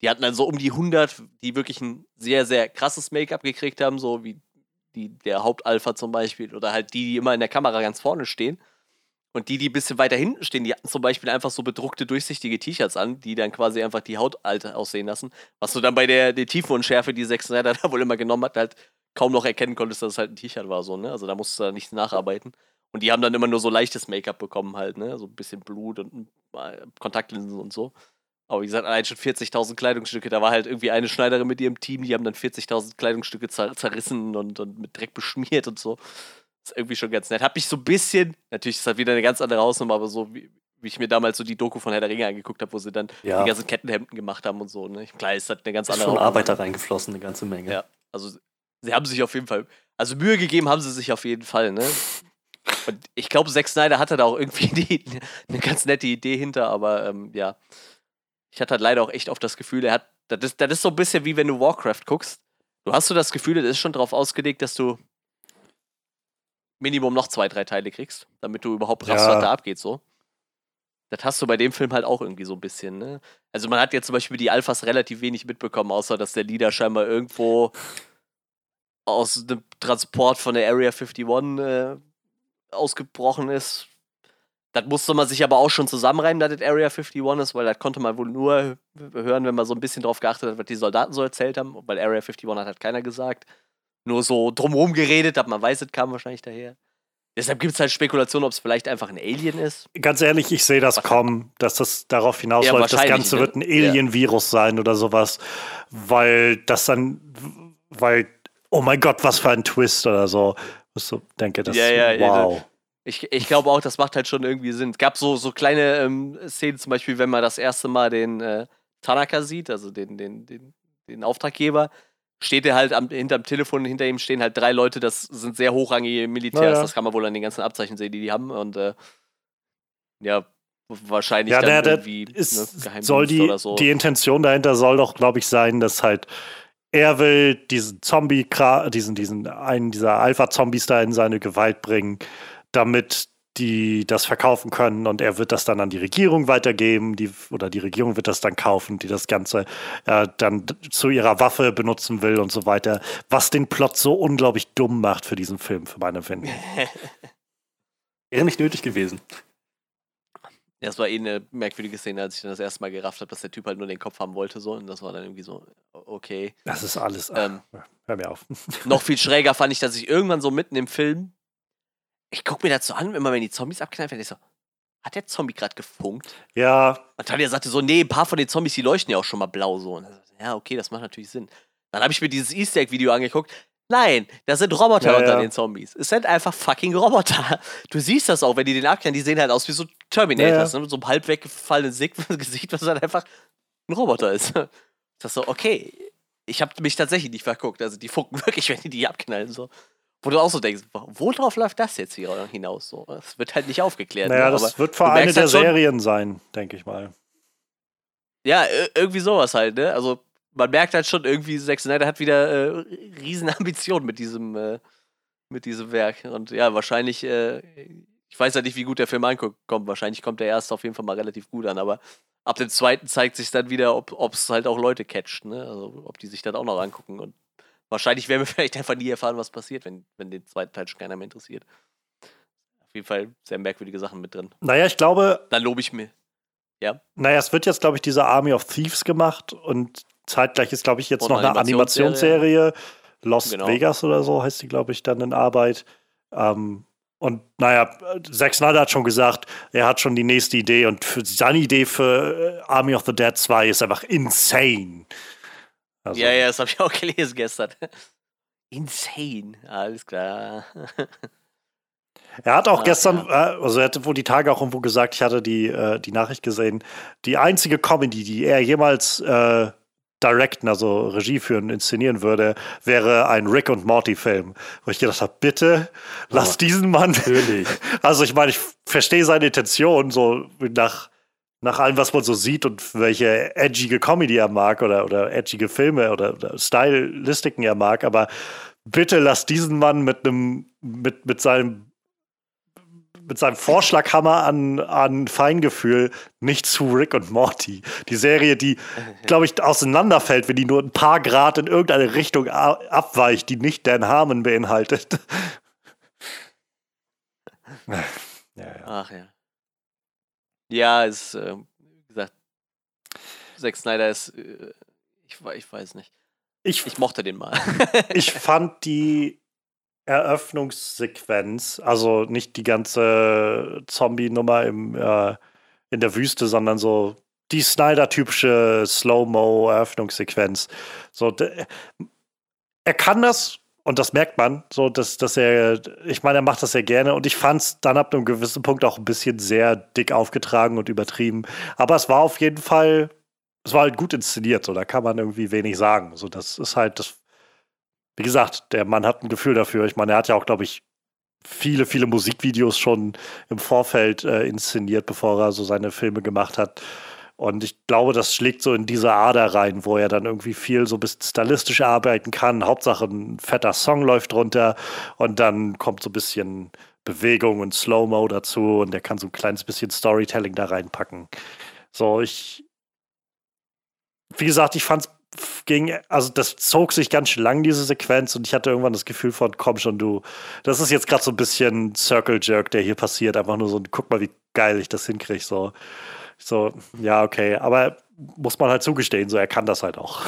Die hatten dann so um die 100, die wirklich ein sehr, sehr krasses Make-up gekriegt haben, so wie die, der Hauptalpha zum Beispiel oder halt die, die immer in der Kamera ganz vorne stehen. Und die, die ein bisschen weiter hinten stehen, die hatten zum Beispiel einfach so bedruckte, durchsichtige T-Shirts an, die dann quasi einfach die Haut alt aussehen lassen. Was du dann bei der, der Tiefenunschärfe, die sechs Snyder da wohl immer genommen hat, halt kaum noch erkennen konntest, dass es halt ein T-Shirt war, so, ne? Also da musst du da nichts nacharbeiten. Und die haben dann immer nur so leichtes Make-up bekommen, halt, ne? So ein bisschen Blut und äh, Kontaktlinsen und so. Aber wie gesagt, allein schon 40.000 Kleidungsstücke. Da war halt irgendwie eine Schneiderin mit ihrem Team, die haben dann 40.000 Kleidungsstücke zer zerrissen und, und mit Dreck beschmiert und so. Das ist irgendwie schon ganz nett. Hab mich so ein bisschen, natürlich ist das halt wieder eine ganz andere Hausnummer, aber so wie, wie ich mir damals so die Doku von Herr der Ringe angeguckt habe, wo sie dann ja. die ganzen Kettenhemden gemacht haben und so. Ne? Klar ist das eine ganz andere. Ist schon Arbeit da reingeflossen, eine ganze Menge. Ja, also sie haben sich auf jeden Fall, also Mühe gegeben haben sie sich auf jeden Fall, ne? Und ich glaube, Zack Snyder hatte da auch irgendwie die, eine ganz nette Idee hinter, aber ähm, ja ich hatte halt leider auch echt oft das Gefühl, er hat, das ist, das ist so ein bisschen wie wenn du Warcraft guckst. Du hast so das Gefühl, das ist schon darauf ausgelegt, dass du Minimum noch zwei, drei Teile kriegst, damit du überhaupt raffst, ja. was da abgeht, so. Das hast du bei dem Film halt auch irgendwie so ein bisschen, ne? Also man hat jetzt zum Beispiel die Alphas relativ wenig mitbekommen, außer dass der Leader scheinbar irgendwo aus dem Transport von der Area 51 äh, ausgebrochen ist, das musste man sich aber auch schon zusammenreimen, dass das Area 51 ist, weil das konnte man wohl nur hören, wenn man so ein bisschen drauf geachtet hat, was die Soldaten so erzählt haben, weil Area 51 hat halt keiner gesagt. Nur so drumherum geredet, aber man weiß, es kam wahrscheinlich daher. Deshalb gibt es halt Spekulationen, ob es vielleicht einfach ein Alien ist. Ganz ehrlich, ich sehe das was kommen, dass das darauf hinausläuft. Ja, das Ganze ne? wird ein Alien-Virus ja. sein oder sowas, weil das dann, weil, oh mein Gott, was für ein Twist oder so. Ich so denke, das, ja, ja, wow. Ich, ich glaube auch, das macht halt schon irgendwie Sinn. Es gab so, so kleine ähm, Szenen, zum Beispiel, wenn man das erste Mal den äh, Tanaka sieht, also den, den, den, den Auftraggeber, steht er halt am, hinterm Telefon, hinter ihm stehen halt drei Leute, das sind sehr hochrangige Militärs, ja, ja. das kann man wohl an den ganzen Abzeichen sehen, die die haben und äh, ja, wahrscheinlich ja, dann der, irgendwie ist, ne, soll die, oder so. Die Intention dahinter soll doch, glaube ich, sein, dass halt er will diesen Zombie, diesen, diesen, einen dieser Alpha-Zombies da in seine Gewalt bringen damit die das verkaufen können und er wird das dann an die Regierung weitergeben, die, oder die Regierung wird das dann kaufen, die das Ganze äh, dann zu ihrer Waffe benutzen will und so weiter, was den Plot so unglaublich dumm macht für diesen Film, für meine Empfinden. Wäre nicht nötig gewesen. Ja, es war eh eine merkwürdige Szene, als ich dann das erste Mal gerafft habe, dass der Typ halt nur den Kopf haben wollte, so. Und das war dann irgendwie so, okay. Das ist alles. Ähm, hör mir auf. noch viel schräger fand ich, dass ich irgendwann so mitten im Film ich gucke mir so an, immer wenn die Zombies abknallen, wenn ich so, hat der Zombie gerade gefunkt? Ja. Und Talia sagte so, nee, ein paar von den Zombies, die leuchten ja auch schon mal blau so. ja, okay, das macht natürlich Sinn. Dann habe ich mir dieses Easter Egg-Video angeguckt. Nein, da sind Roboter ja, unter ja. den Zombies. Es sind einfach fucking Roboter. Du siehst das auch, wenn die den abknallen, die sehen halt aus wie so Terminators, ja, ne? mit so einem halb weggefallenen Gesicht, was halt einfach ein Roboter ist. Das ist so, okay, ich habe mich tatsächlich nicht verguckt. Also die funken wirklich, wenn die die abknallen. So. Wo du auch so denkst, worauf läuft das jetzt hier hinaus? So, es wird halt nicht aufgeklärt. Naja, ne? das wird vor eine der halt Serien sein, denke ich mal. Ja, irgendwie sowas halt, ne? Also man merkt halt schon irgendwie, Zack Snyder hat wieder äh, riesen Ambitionen mit diesem, äh, mit diesem Werk. Und ja, wahrscheinlich, äh, ich weiß ja nicht, wie gut der Film ankommt. Wahrscheinlich kommt der erste auf jeden Fall mal relativ gut an, aber ab dem zweiten zeigt sich dann wieder, ob es halt auch Leute catcht, ne? Also ob die sich dann auch noch angucken und wahrscheinlich werden wir vielleicht einfach nie erfahren, was passiert, wenn, wenn den zweiten Teil schon keiner mehr interessiert. Auf jeden Fall sehr merkwürdige Sachen mit drin. Naja, ich glaube. Dann lobe ich mir. Ja. Naja, es wird jetzt, glaube ich, diese Army of Thieves gemacht und zeitgleich ist, glaube ich, jetzt und noch eine Animationsserie. Lost genau. Vegas oder so heißt die, glaube ich, dann in Arbeit. Ähm, und naja, Zack Snyder hat schon gesagt, er hat schon die nächste Idee und seine Idee für äh, Army of the Dead 2 ist einfach insane. Also, ja, ja, das habe ich auch gelesen gestern. Insane, alles klar. Er hat auch ah, gestern, ja. Äh, also er hatte wohl die Tage auch irgendwo gesagt, ich hatte die, äh, die Nachricht gesehen, die einzige Comedy, die er jemals äh, directen, also Regie führen, inszenieren würde, wäre ein Rick und Morty-Film. Wo ich gedacht habe, bitte lass oh, diesen Mann. Natürlich. Also ich meine, ich verstehe seine Intention, so nach, nach allem, was man so sieht und welche edgige Comedy er mag oder, oder edgige Filme oder, oder Stylistiken er mag, aber bitte lass diesen Mann mit einem, mit, mit seinem mit seinem Vorschlaghammer an, an Feingefühl nicht zu Rick und Morty. Die Serie, die, glaube ich, auseinanderfällt, wenn die nur ein paar Grad in irgendeine Richtung abweicht, die nicht Dan Harmon beinhaltet. ja, ja. Ach ja. Ja, ist, äh, wie gesagt, Zack Snyder ist, äh, ich, ich weiß nicht. Ich, ich mochte den mal. ich fand die Eröffnungssequenz, also nicht die ganze Zombie-Nummer im, äh, in der Wüste, sondern so die Snyder-typische Slow-Mo-Eröffnungssequenz. So, er kann das und das merkt man, so dass, dass er, ich meine, er macht das sehr gerne und ich fand es dann ab einem gewissen Punkt auch ein bisschen sehr dick aufgetragen und übertrieben. Aber es war auf jeden Fall, es war halt gut inszeniert, so da kann man irgendwie wenig sagen. So, das ist halt, das wie gesagt, der Mann hat ein Gefühl dafür. Ich meine, er hat ja auch, glaube ich, viele, viele Musikvideos schon im Vorfeld äh, inszeniert, bevor er so seine Filme gemacht hat. Und ich glaube, das schlägt so in diese Ader rein, wo er dann irgendwie viel so ein bisschen stylistisch arbeiten kann. Hauptsache ein fetter Song läuft drunter und dann kommt so ein bisschen Bewegung und Slow-Mo dazu und er kann so ein kleines bisschen Storytelling da reinpacken. So, ich, wie gesagt, ich fand es ging, also das zog sich ganz schön lang, diese Sequenz, und ich hatte irgendwann das Gefühl von, komm schon, du, das ist jetzt gerade so ein bisschen Circle Jerk, der hier passiert. Einfach nur so, guck mal, wie geil ich das hinkriege. So, so, ja, okay. Aber muss man halt zugestehen, so er kann das halt auch.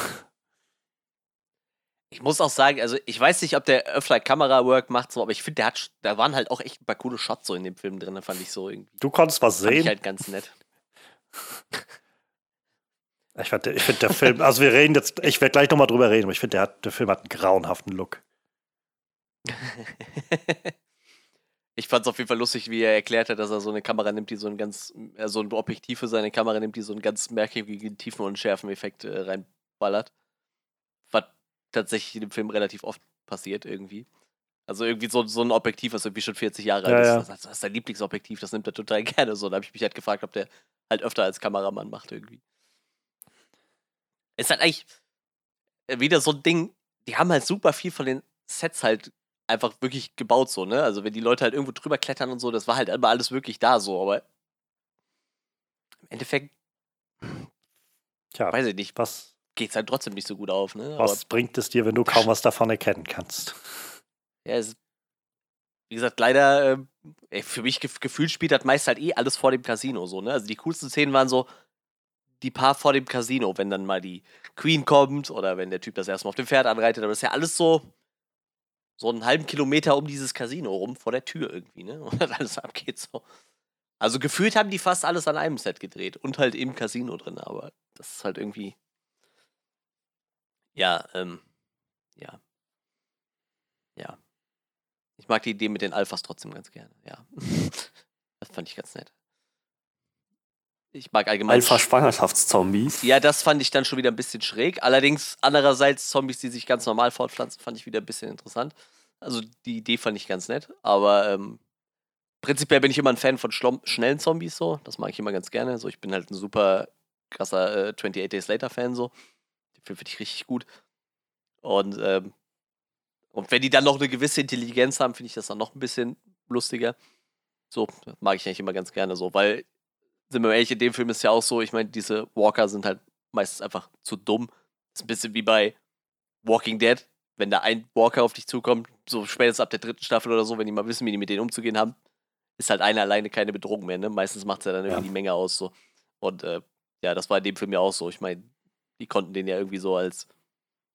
Ich muss auch sagen, also ich weiß nicht, ob der öfter Kamera-Work macht, so, aber ich finde, der hat, da waren halt auch echt ein paar coole Shots so in dem Film drin, fand ich so irgendwie. Du konntest was sehen. Ich halt ganz nett. Ich finde, ich find der Film, also wir reden jetzt, ich werde gleich nochmal drüber reden, aber ich finde, der, der Film hat einen grauenhaften Look. ich fand es auf jeden Fall lustig, wie er erklärt hat, dass er so eine Kamera nimmt, die so ein ganz, äh, so ein Objektiv für seine Kamera nimmt, die so einen ganz merkwürdigen Tiefen- und Schärfeneffekt äh, reinballert. Was tatsächlich in dem Film relativ oft passiert irgendwie. Also irgendwie so, so ein Objektiv, was irgendwie schon 40 Jahre alt ja, ist. Ja. Das ist sein Lieblingsobjektiv, das nimmt er total gerne so. Da habe ich mich halt gefragt, ob der halt öfter als Kameramann macht irgendwie. Ist halt eigentlich äh, wieder so ein Ding, die haben halt super viel von den Sets halt einfach wirklich gebaut, so, ne? Also, wenn die Leute halt irgendwo drüber klettern und so, das war halt immer alles wirklich da, so, aber im Endeffekt, Tja, weiß ich nicht, was geht's halt trotzdem nicht so gut auf, ne? Was aber, bringt es dir, wenn du kaum was davon erkennen kannst? Ja, es, wie gesagt, leider, äh, für mich gefühlt spielt das meist halt eh alles vor dem Casino, so, ne? Also, die coolsten Szenen waren so, die paar vor dem Casino, wenn dann mal die Queen kommt oder wenn der Typ das erstmal auf dem Pferd anreitet. Aber das ist ja alles so, so einen halben Kilometer um dieses Casino rum, vor der Tür irgendwie, ne? Und dann alles abgeht so. Also gefühlt haben die fast alles an einem Set gedreht und halt im Casino drin, aber das ist halt irgendwie. Ja, ähm, ja. Ja. Ich mag die Idee mit den Alphas trotzdem ganz gerne, ja. das fand ich ganz nett. Ich mag allgemein. Alpha-Schwangerschaftszombies. Ja, das fand ich dann schon wieder ein bisschen schräg. Allerdings, andererseits, Zombies, die sich ganz normal fortpflanzen, fand ich wieder ein bisschen interessant. Also, die Idee fand ich ganz nett. Aber ähm, prinzipiell bin ich immer ein Fan von schnellen Zombies, so. Das mag ich immer ganz gerne. So, ich bin halt ein super krasser äh, 28 Days Later-Fan, so. Den Film finde ich richtig gut. Und, ähm, und wenn die dann noch eine gewisse Intelligenz haben, finde ich das dann noch ein bisschen lustiger. So, mag ich eigentlich immer ganz gerne so, weil sind wir ehrlich, in dem Film ist ja auch so, ich meine, diese Walker sind halt meistens einfach zu dumm. Das ist ein bisschen wie bei Walking Dead, wenn da ein Walker auf dich zukommt, so spätestens ab der dritten Staffel oder so, wenn die mal wissen, wie die mit denen umzugehen haben, ist halt einer alleine keine Bedrohung mehr, ne? Meistens macht es ja dann irgendwie ja. die Menge aus, so. Und äh, ja, das war in dem Film ja auch so. Ich meine, die konnten den ja irgendwie so als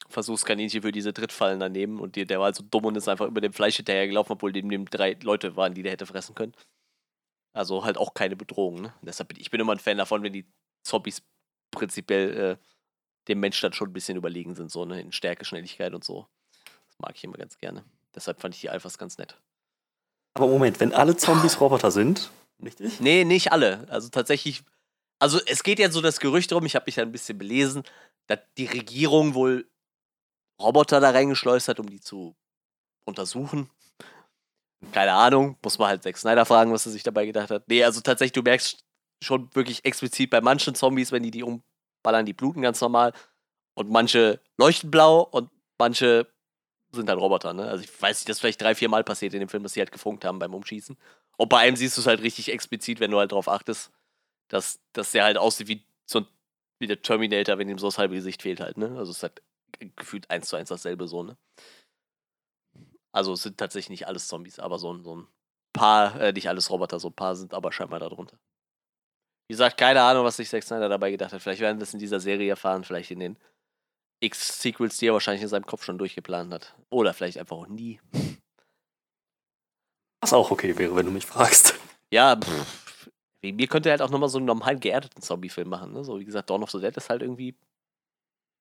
Versuchskaninchen für diese Drittfallen dann nehmen und die, der war halt so dumm und ist einfach über dem Fleisch hinterhergelaufen, obwohl neben dem drei Leute waren, die der hätte fressen können. Also halt auch keine Bedrohung. Ne? Deshalb bin ich bin immer ein Fan davon, wenn die Zombies prinzipiell äh, dem Menschen dann schon ein bisschen überlegen sind, so ne? in Stärke, Schnelligkeit und so. Das mag ich immer ganz gerne. Deshalb fand ich die Alphas ganz nett. Aber Moment, wenn alle Zombies Roboter sind, richtig? Nee, nicht alle. Also tatsächlich, Also es geht jetzt so das Gerücht rum, ich habe mich ja ein bisschen belesen, dass die Regierung wohl Roboter da reingeschleust hat, um die zu untersuchen. Keine Ahnung, muss man halt Zack Snyder fragen, was er sich dabei gedacht hat. Nee, also tatsächlich, du merkst schon wirklich explizit bei manchen Zombies, wenn die die umballern, die bluten ganz normal. Und manche leuchten blau und manche sind halt Roboter, ne? Also ich weiß nicht, das ist vielleicht drei, vier Mal passiert in dem Film, dass sie halt gefunkt haben beim Umschießen. Und bei einem siehst du es halt richtig explizit, wenn du halt drauf achtest, dass, dass der halt aussieht wie so ein, wie der Terminator, wenn ihm so das halbe Gesicht fehlt halt, ne? Also es ist halt gefühlt eins zu eins dasselbe so, ne? Also es sind tatsächlich nicht alles Zombies, aber so ein, so ein paar, äh, nicht alles Roboter, so ein paar sind aber scheinbar darunter. Wie gesagt, keine Ahnung, was sich Zack Snyder dabei gedacht hat. Vielleicht werden wir das in dieser Serie erfahren, vielleicht in den X-Sequels, die er wahrscheinlich in seinem Kopf schon durchgeplant hat. Oder vielleicht einfach auch nie. Was auch okay wäre, wenn du mich fragst. Ja, pff, wegen mir könnte er halt auch nochmal so einen normalen geerdeten Zombie-Film machen. Ne? So wie gesagt, Dawn of the Dead ist halt irgendwie.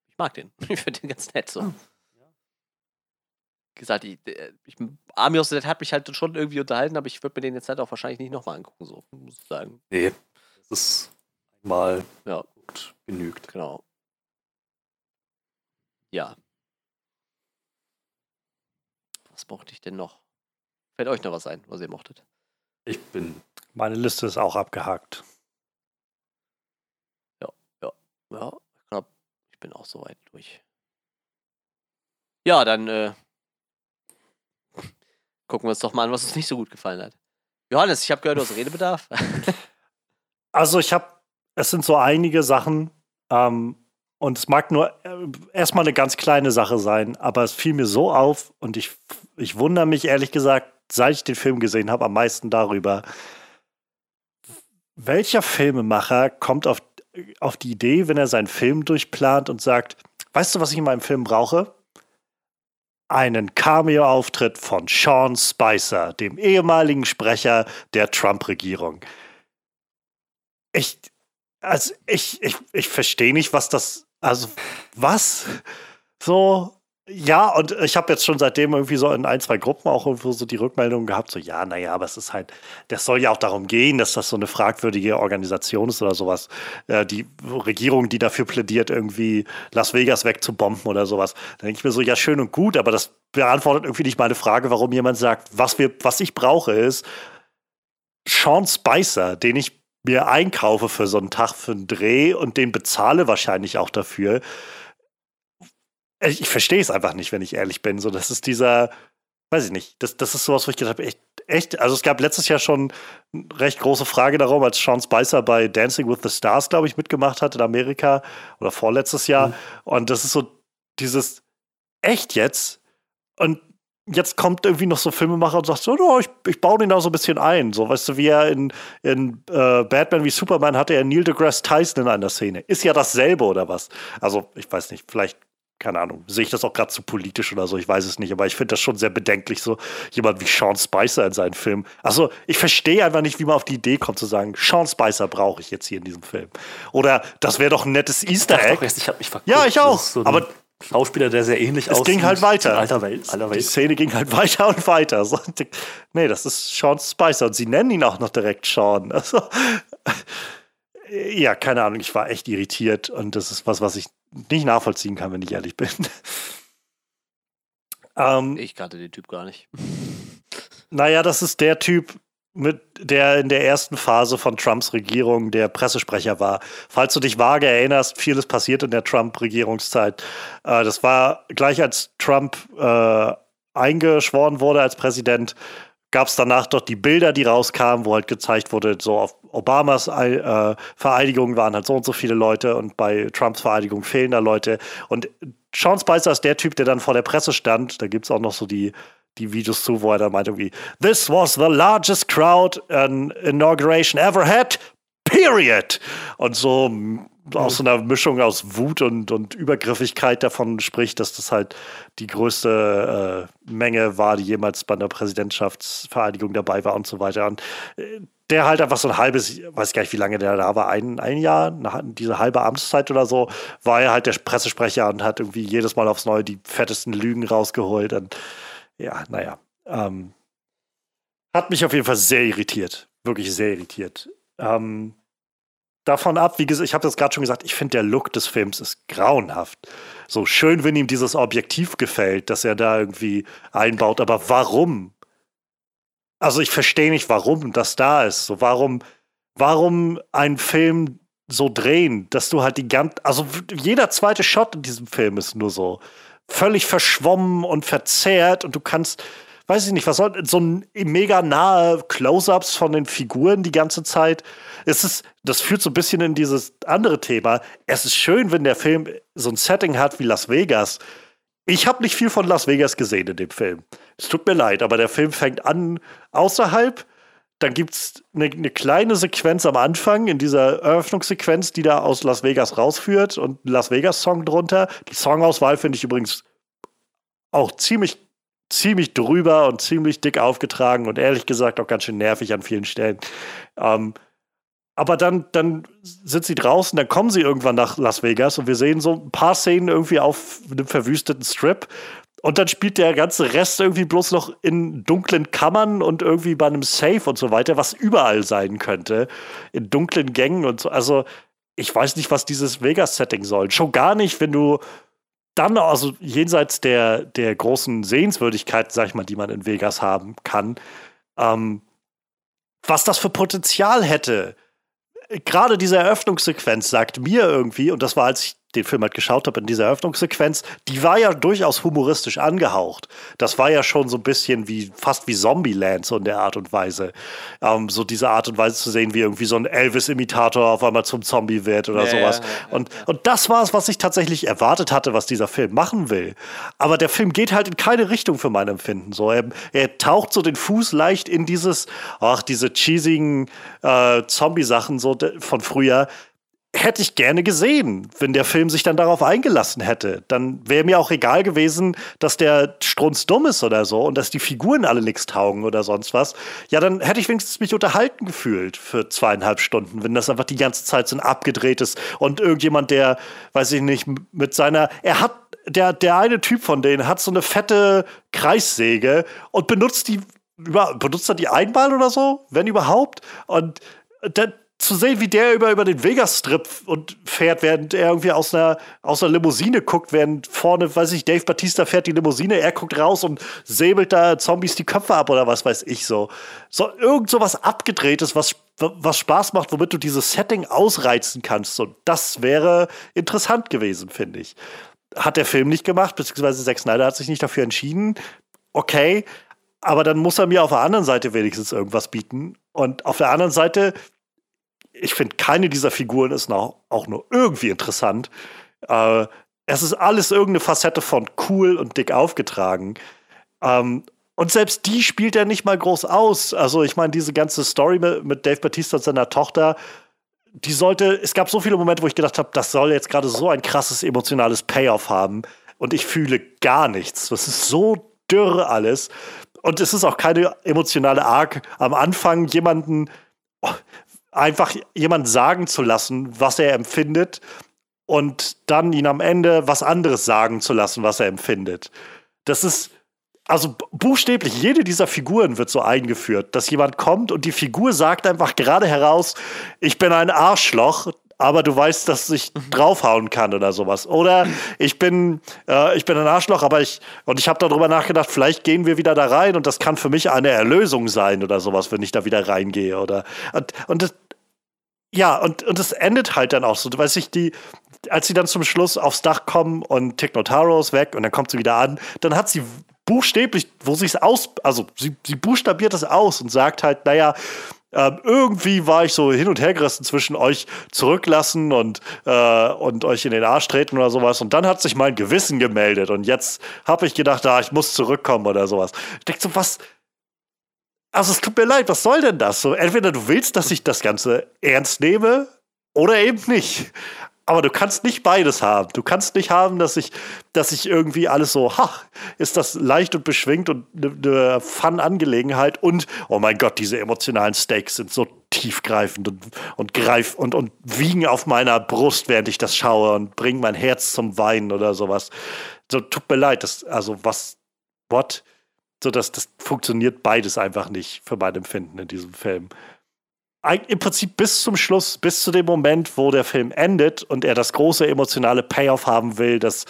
Ich mag den. Ich finde den ganz nett. So. Wie gesagt, ich, ich, Army of the Dead hat mich halt schon irgendwie unterhalten, aber ich würde mir den jetzt halt auch wahrscheinlich nicht nochmal angucken, so muss ich sagen. Nee, das ist einmal Ja. gut, genügt. Genau. Ja. Was mochte ich denn noch? Fällt euch noch was ein, was ihr mochtet? Ich bin Meine Liste ist auch abgehakt. Ja, ich glaube, ich bin auch soweit durch. Ja, dann äh, gucken wir uns doch mal an, was uns nicht so gut gefallen hat. Johannes, ich habe gehört, du hast Redebedarf. Also ich habe, es sind so einige Sachen ähm, und es mag nur äh, erstmal eine ganz kleine Sache sein, aber es fiel mir so auf und ich, ich wundere mich ehrlich gesagt, seit ich den Film gesehen habe, am meisten darüber, welcher Filmemacher kommt auf, auf die Idee, wenn er seinen Film durchplant und sagt, weißt du, was ich in meinem Film brauche? Einen Cameo-Auftritt von Sean Spicer, dem ehemaligen Sprecher der Trump-Regierung. Ich, also ich, ich, ich verstehe nicht, was das, also was? So, ja, und ich habe jetzt schon seitdem irgendwie so in ein, zwei Gruppen auch irgendwo so die Rückmeldung gehabt, so ja, naja, aber es ist halt, das soll ja auch darum gehen, dass das so eine fragwürdige Organisation ist oder sowas. Äh, die Regierung, die dafür plädiert, irgendwie Las Vegas wegzubomben oder sowas. Da denke ich mir so, ja, schön und gut, aber das beantwortet irgendwie nicht meine Frage, warum jemand sagt, was, wir, was ich brauche ist Sean Spicer, den ich mir einkaufe für so einen Tag für einen Dreh und den bezahle wahrscheinlich auch dafür. Ich, ich verstehe es einfach nicht, wenn ich ehrlich bin. So, das ist dieser, weiß ich nicht, das, das ist sowas, wo ich gedacht habe, echt, echt, also es gab letztes Jahr schon eine recht große Frage darum, als Sean Spicer bei Dancing with the Stars, glaube ich, mitgemacht hat in Amerika oder vorletztes Jahr. Mhm. Und das ist so dieses, echt jetzt? Und jetzt kommt irgendwie noch so Filmemacher und sagt so, oh, ich, ich baue den da so ein bisschen ein. So, weißt du, wie er in, in äh, Batman wie Superman hatte er Neil deGrasse Tyson in einer Szene. Ist ja dasselbe oder was? Also, ich weiß nicht, vielleicht, keine Ahnung, sehe ich das auch gerade zu politisch oder so, ich weiß es nicht, aber ich finde das schon sehr bedenklich, so jemand wie Sean Spicer in seinen Filmen. Also, ich verstehe einfach nicht, wie man auf die Idee kommt zu sagen, Sean Spicer brauche ich jetzt hier in diesem Film. Oder das wäre doch ein nettes Easter Egg. erst, ich habe mich verguckt. Ja, ich auch. So Aber Schauspieler, der sehr ähnlich es aussieht. ging halt weiter. Alter Welt. Aller Die Welt. Szene ging halt weiter und weiter. So, nee, das ist Sean Spicer und sie nennen ihn auch noch direkt Sean. Also, ja, keine Ahnung, ich war echt irritiert und das ist was, was ich nicht nachvollziehen kann, wenn ich ehrlich bin. ähm, Ich kannte den Typ gar nicht. naja, das ist der Typ, mit der in der ersten Phase von Trumps Regierung der Pressesprecher war. Falls du dich vage erinnerst, vieles passiert in der Trump-Regierungszeit. Äh, das war gleich als Trump äh, eingeschworen wurde als Präsident, gab es danach doch die Bilder, die rauskamen, wo halt gezeigt wurde, so auf Obamas äh, Vereidigung waren halt so und so viele Leute und bei Trumps Vereidigung fehlen da Leute. Und Sean Spicer ist der Typ, der dann vor der Presse stand. Da gibt es auch noch so die, die Videos zu, wo er dann meint irgendwie, This was the largest crowd an inauguration ever had, period. Und so aus so einer Mischung aus Wut und, und Übergriffigkeit davon spricht, dass das halt die größte äh, Menge war, die jemals bei einer Präsidentschaftsvereidigung dabei war und so weiter. Und äh, der halt einfach so ein halbes, weiß gar nicht, wie lange der da war, ein, ein Jahr, nach diese halbe Amtszeit oder so, war er halt der Pressesprecher und hat irgendwie jedes Mal aufs Neue die fettesten Lügen rausgeholt. Und ja, naja. Ähm, hat mich auf jeden Fall sehr irritiert. Wirklich sehr irritiert. Ähm, davon ab, wie gesagt, ich habe das gerade schon gesagt, ich finde der Look des Films ist grauenhaft. So schön, wenn ihm dieses Objektiv gefällt, dass er da irgendwie einbaut, aber warum? Also ich verstehe nicht, warum das da ist. So warum, warum einen Film so drehen, dass du halt die ganze, also jeder zweite Shot in diesem Film ist nur so völlig verschwommen und verzerrt und du kannst, weiß ich nicht, was soll, so ein mega nahe Close-ups von den Figuren die ganze Zeit. Es ist, das führt so ein bisschen in dieses andere Thema. Es ist schön, wenn der Film so ein Setting hat wie Las Vegas. Ich habe nicht viel von Las Vegas gesehen in dem Film. Es tut mir leid, aber der Film fängt an außerhalb dann gibt es eine, eine, kleine Sequenz am Anfang, in dieser Eröffnungssequenz, die da aus Las Vegas rausführt und Las Vegas-Song drunter. Die Songauswahl finde ich übrigens auch ziemlich, ziemlich drüber und ziemlich dick aufgetragen und ehrlich gesagt auch ganz schön nervig an vielen Stellen. Ähm, aber dann, dann sind sie draußen, dann kommen sie irgendwann nach Las Vegas und wir sehen so ein paar Szenen irgendwie auf einem verwüsteten Strip und dann spielt der ganze Rest irgendwie bloß noch in dunklen Kammern und irgendwie bei einem Safe und so weiter, was überall sein könnte. In dunklen Gängen und so. Also, ich weiß nicht, was dieses Vegas-Setting soll. Schon gar nicht, wenn du dann, also jenseits der, der großen Sehenswürdigkeiten, sag ich mal, die man in Vegas haben kann, ähm, was das für Potenzial hätte. Gerade diese Eröffnungssequenz sagt mir irgendwie, und das war, als ich den Film halt geschaut habe in dieser Eröffnungssequenz, die war ja durchaus humoristisch angehaucht. Das war ja schon so ein bisschen wie, fast wie Zombieland, so in der Art und Weise. Ähm, so diese Art und Weise zu sehen, wie irgendwie so ein Elvis-Imitator auf einmal zum Zombie wird oder ja, sowas. Ja, und, und das war es, was ich tatsächlich erwartet hatte, was dieser Film machen will. Aber der Film geht halt in keine Richtung für mein Empfinden. So, er, er taucht so den Fuß leicht in dieses, ach, diese cheesigen äh, Zombie-Sachen so von früher hätte ich gerne gesehen, wenn der Film sich dann darauf eingelassen hätte. Dann wäre mir auch egal gewesen, dass der Strunz dumm ist oder so und dass die Figuren alle nichts taugen oder sonst was. Ja, dann hätte ich wenigstens mich unterhalten gefühlt für zweieinhalb Stunden, wenn das einfach die ganze Zeit so ein abgedrehtes und irgendjemand, der, weiß ich nicht, mit seiner, er hat, der, der eine Typ von denen hat so eine fette Kreissäge und benutzt die, benutzt er die einmal oder so, wenn überhaupt. Und der, zu sehen, wie der über, über den Vegas-Strip fährt, während er irgendwie aus einer, aus einer Limousine guckt, während vorne, weiß ich, Dave Batista fährt die Limousine, er guckt raus und säbelt da Zombies die Köpfe ab oder was weiß ich so. So irgend so was abgedrehtes, was, was Spaß macht, womit du dieses Setting ausreizen kannst. Und das wäre interessant gewesen, finde ich. Hat der Film nicht gemacht, beziehungsweise Zack Snyder hat sich nicht dafür entschieden. Okay, aber dann muss er mir auf der anderen Seite wenigstens irgendwas bieten. Und auf der anderen Seite ich finde, keine dieser Figuren ist noch, auch nur irgendwie interessant. Äh, es ist alles irgendeine Facette von cool und dick aufgetragen. Ähm, und selbst die spielt er nicht mal groß aus. Also, ich meine, diese ganze Story mit, Dave Batista und seiner Tochter, die sollte, es gab so viele Momente, wo ich gedacht habe, das soll jetzt gerade so ein krasses emotionales Payoff haben. Und ich fühle gar nichts. Das ist so dürr alles. Und es ist auch keine emotionale Arc am Anfang, jemanden einfach jemand sagen zu lassen, was er empfindet und dann ihn am Ende was anderes sagen zu lassen, was er empfindet. Das ist, also buchstäblich, jede dieser Figuren wird so eingeführt, dass jemand kommt und die Figur sagt einfach gerade heraus, ich bin ein Arschloch, aber du weißt, dass ich mhm. draufhauen kann oder sowas. Oder ich bin, äh, ich bin ein Arschloch, aber ich, und ich habe darüber nachgedacht, vielleicht gehen wir wieder da rein und das kann für mich eine Erlösung sein oder sowas, wenn ich da wieder reingehe. Oder und, und das, ja, und, und es endet halt dann auch so. Du weißt nicht, die, als sie dann zum Schluss aufs Dach kommen und Tick Notaro ist weg und dann kommt sie wieder an, dann hat sie buchstäblich, wo sie es aus, also sie, sie buchstabiert es aus und sagt halt, naja, ähm, irgendwie war ich so hin und her gerissen zwischen euch zurücklassen und, äh, und euch in den Arsch treten oder sowas. Und dann hat sich mein Gewissen gemeldet und jetzt habe ich gedacht, ah, ich muss zurückkommen oder sowas. Ich denke so, was, also es tut mir leid, was soll denn das? So, entweder du willst, dass ich das Ganze ernst nehme oder eben nicht. Aber du kannst nicht beides haben. Du kannst nicht haben, dass ich, dass ich irgendwie alles so, ha, ist das leicht und beschwingt und eine ne Fun-Angelegenheit und, oh mein Gott, diese emotionalen Stakes sind so tiefgreifend und, und greif und, und wiegen auf meiner Brust, während ich das schaue und bringen mein Herz zum Weinen oder sowas. So, tut mir leid, das, also was, what? So, dass das funktioniert beides einfach nicht für mein Empfinden in diesem Film. Im Prinzip bis zum Schluss, bis zu dem Moment, wo der Film endet und er das große emotionale Payoff haben will, dass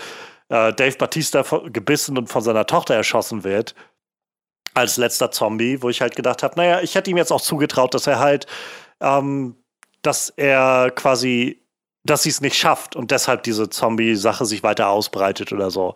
äh, Dave Batista gebissen und von seiner Tochter erschossen wird, als letzter Zombie, wo ich halt gedacht habe, naja, ich hätte ihm jetzt auch zugetraut, dass er halt, ähm, dass er quasi, dass sie es nicht schafft und deshalb diese Zombie-Sache sich weiter ausbreitet oder so.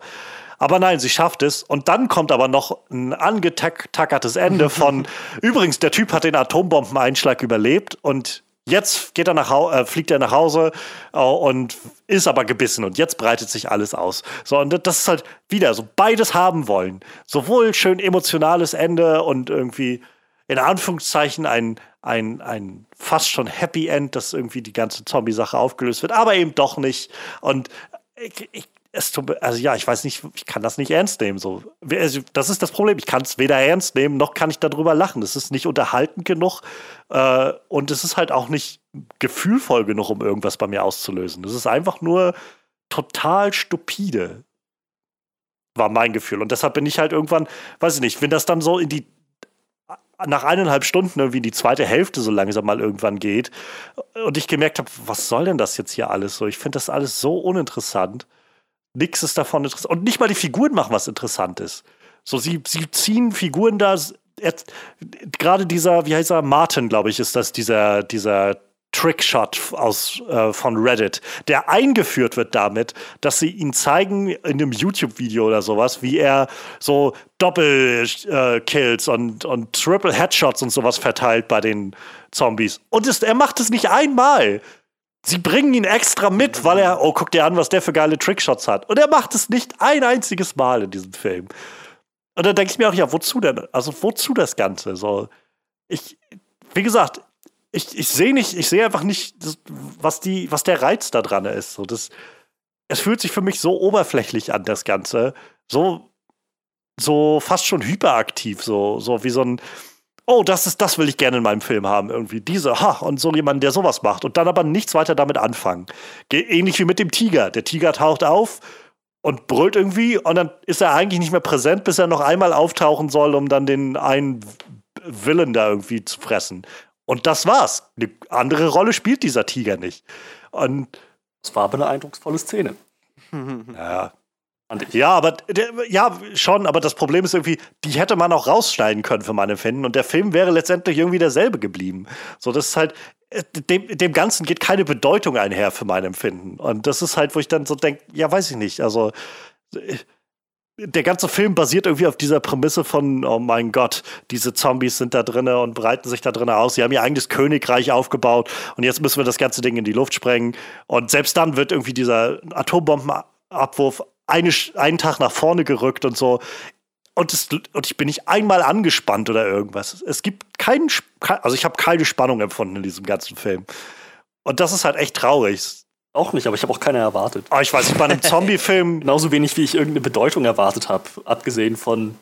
Aber nein, sie schafft es. Und dann kommt aber noch ein angetackertes Ende von, übrigens, der Typ hat den Atombombeneinschlag überlebt und Jetzt geht er nach äh, fliegt er nach Hause äh, und ist aber gebissen und jetzt breitet sich alles aus. So, und das ist halt wieder so beides haben wollen. Sowohl schön emotionales Ende und irgendwie in Anführungszeichen ein, ein, ein fast schon Happy End, dass irgendwie die ganze Zombie-Sache aufgelöst wird, aber eben doch nicht. Und ich, ich, es tut, also ja, ich weiß nicht, ich kann das nicht ernst nehmen. So. Also, das ist das Problem. Ich kann es weder ernst nehmen, noch kann ich darüber lachen. Es ist nicht unterhaltend genug äh, und es ist halt auch nicht gefühlvoll genug, um irgendwas bei mir auszulösen. Es ist einfach nur total stupide, war mein Gefühl. Und deshalb bin ich halt irgendwann, weiß ich nicht, wenn das dann so in die nach eineinhalb Stunden irgendwie die zweite Hälfte so langsam mal irgendwann geht und ich gemerkt habe, was soll denn das jetzt hier alles so? Ich finde das alles so uninteressant. Nichts ist davon interessant. Und nicht mal die Figuren machen was Interessantes. So, sie, sie ziehen Figuren da. Gerade dieser, wie heißt er, Martin, glaube ich, ist das, dieser, dieser Trickshot aus, äh, von Reddit, der eingeführt wird damit, dass sie ihn zeigen in einem YouTube-Video oder sowas, wie er so Doppel-Kills äh, und, und Triple Headshots und sowas verteilt bei den Zombies. Und ist, er macht es nicht einmal. Sie bringen ihn extra mit, weil er, oh, guck dir an, was der für geile Trickshots hat. Und er macht es nicht ein einziges Mal in diesem Film. Und dann denke ich mir auch, ja, wozu denn? Also, wozu das Ganze? So, ich, wie gesagt, ich, ich sehe nicht, ich sehe einfach nicht, was, die, was der Reiz da dran ist. So, das, es fühlt sich für mich so oberflächlich an, das Ganze. So, so fast schon hyperaktiv, so, so wie so ein, oh, das ist, das will ich gerne in meinem Film haben, irgendwie. Diese, ha, und so jemand, der sowas macht und dann aber nichts weiter damit anfangen. Ähnlich wie mit dem Tiger. Der Tiger taucht auf und brüllt irgendwie und dann ist er eigentlich nicht mehr präsent, bis er noch einmal auftauchen soll, um dann den einen Willen da irgendwie zu fressen. Und das war's. Eine andere Rolle spielt dieser Tiger nicht. Und es war aber eine eindrucksvolle Szene. ja, ja, aber ja, schon, aber das Problem ist irgendwie, die hätte man auch rausschneiden können für mein Empfinden und der Film wäre letztendlich irgendwie derselbe geblieben. So, das ist halt, äh, dem, dem Ganzen geht keine Bedeutung einher für mein Empfinden. Und das ist halt, wo ich dann so denke, ja, weiß ich nicht. Also, äh, der ganze Film basiert irgendwie auf dieser Prämisse von, oh mein Gott, diese Zombies sind da drinnen und breiten sich da drinnen aus. Sie haben ihr eigenes Königreich aufgebaut und jetzt müssen wir das ganze Ding in die Luft sprengen. Und selbst dann wird irgendwie dieser Atombombenabwurf eine, einen Tag nach vorne gerückt und so. Und, es, und ich bin nicht einmal angespannt oder irgendwas. Es gibt keinen, also ich habe keine Spannung empfunden in diesem ganzen Film. Und das ist halt echt traurig. Auch nicht, aber ich habe auch keine erwartet. Aber ich weiß nicht, bei einem Zombie-Film. Genauso wenig, wie ich irgendeine Bedeutung erwartet habe. Abgesehen von,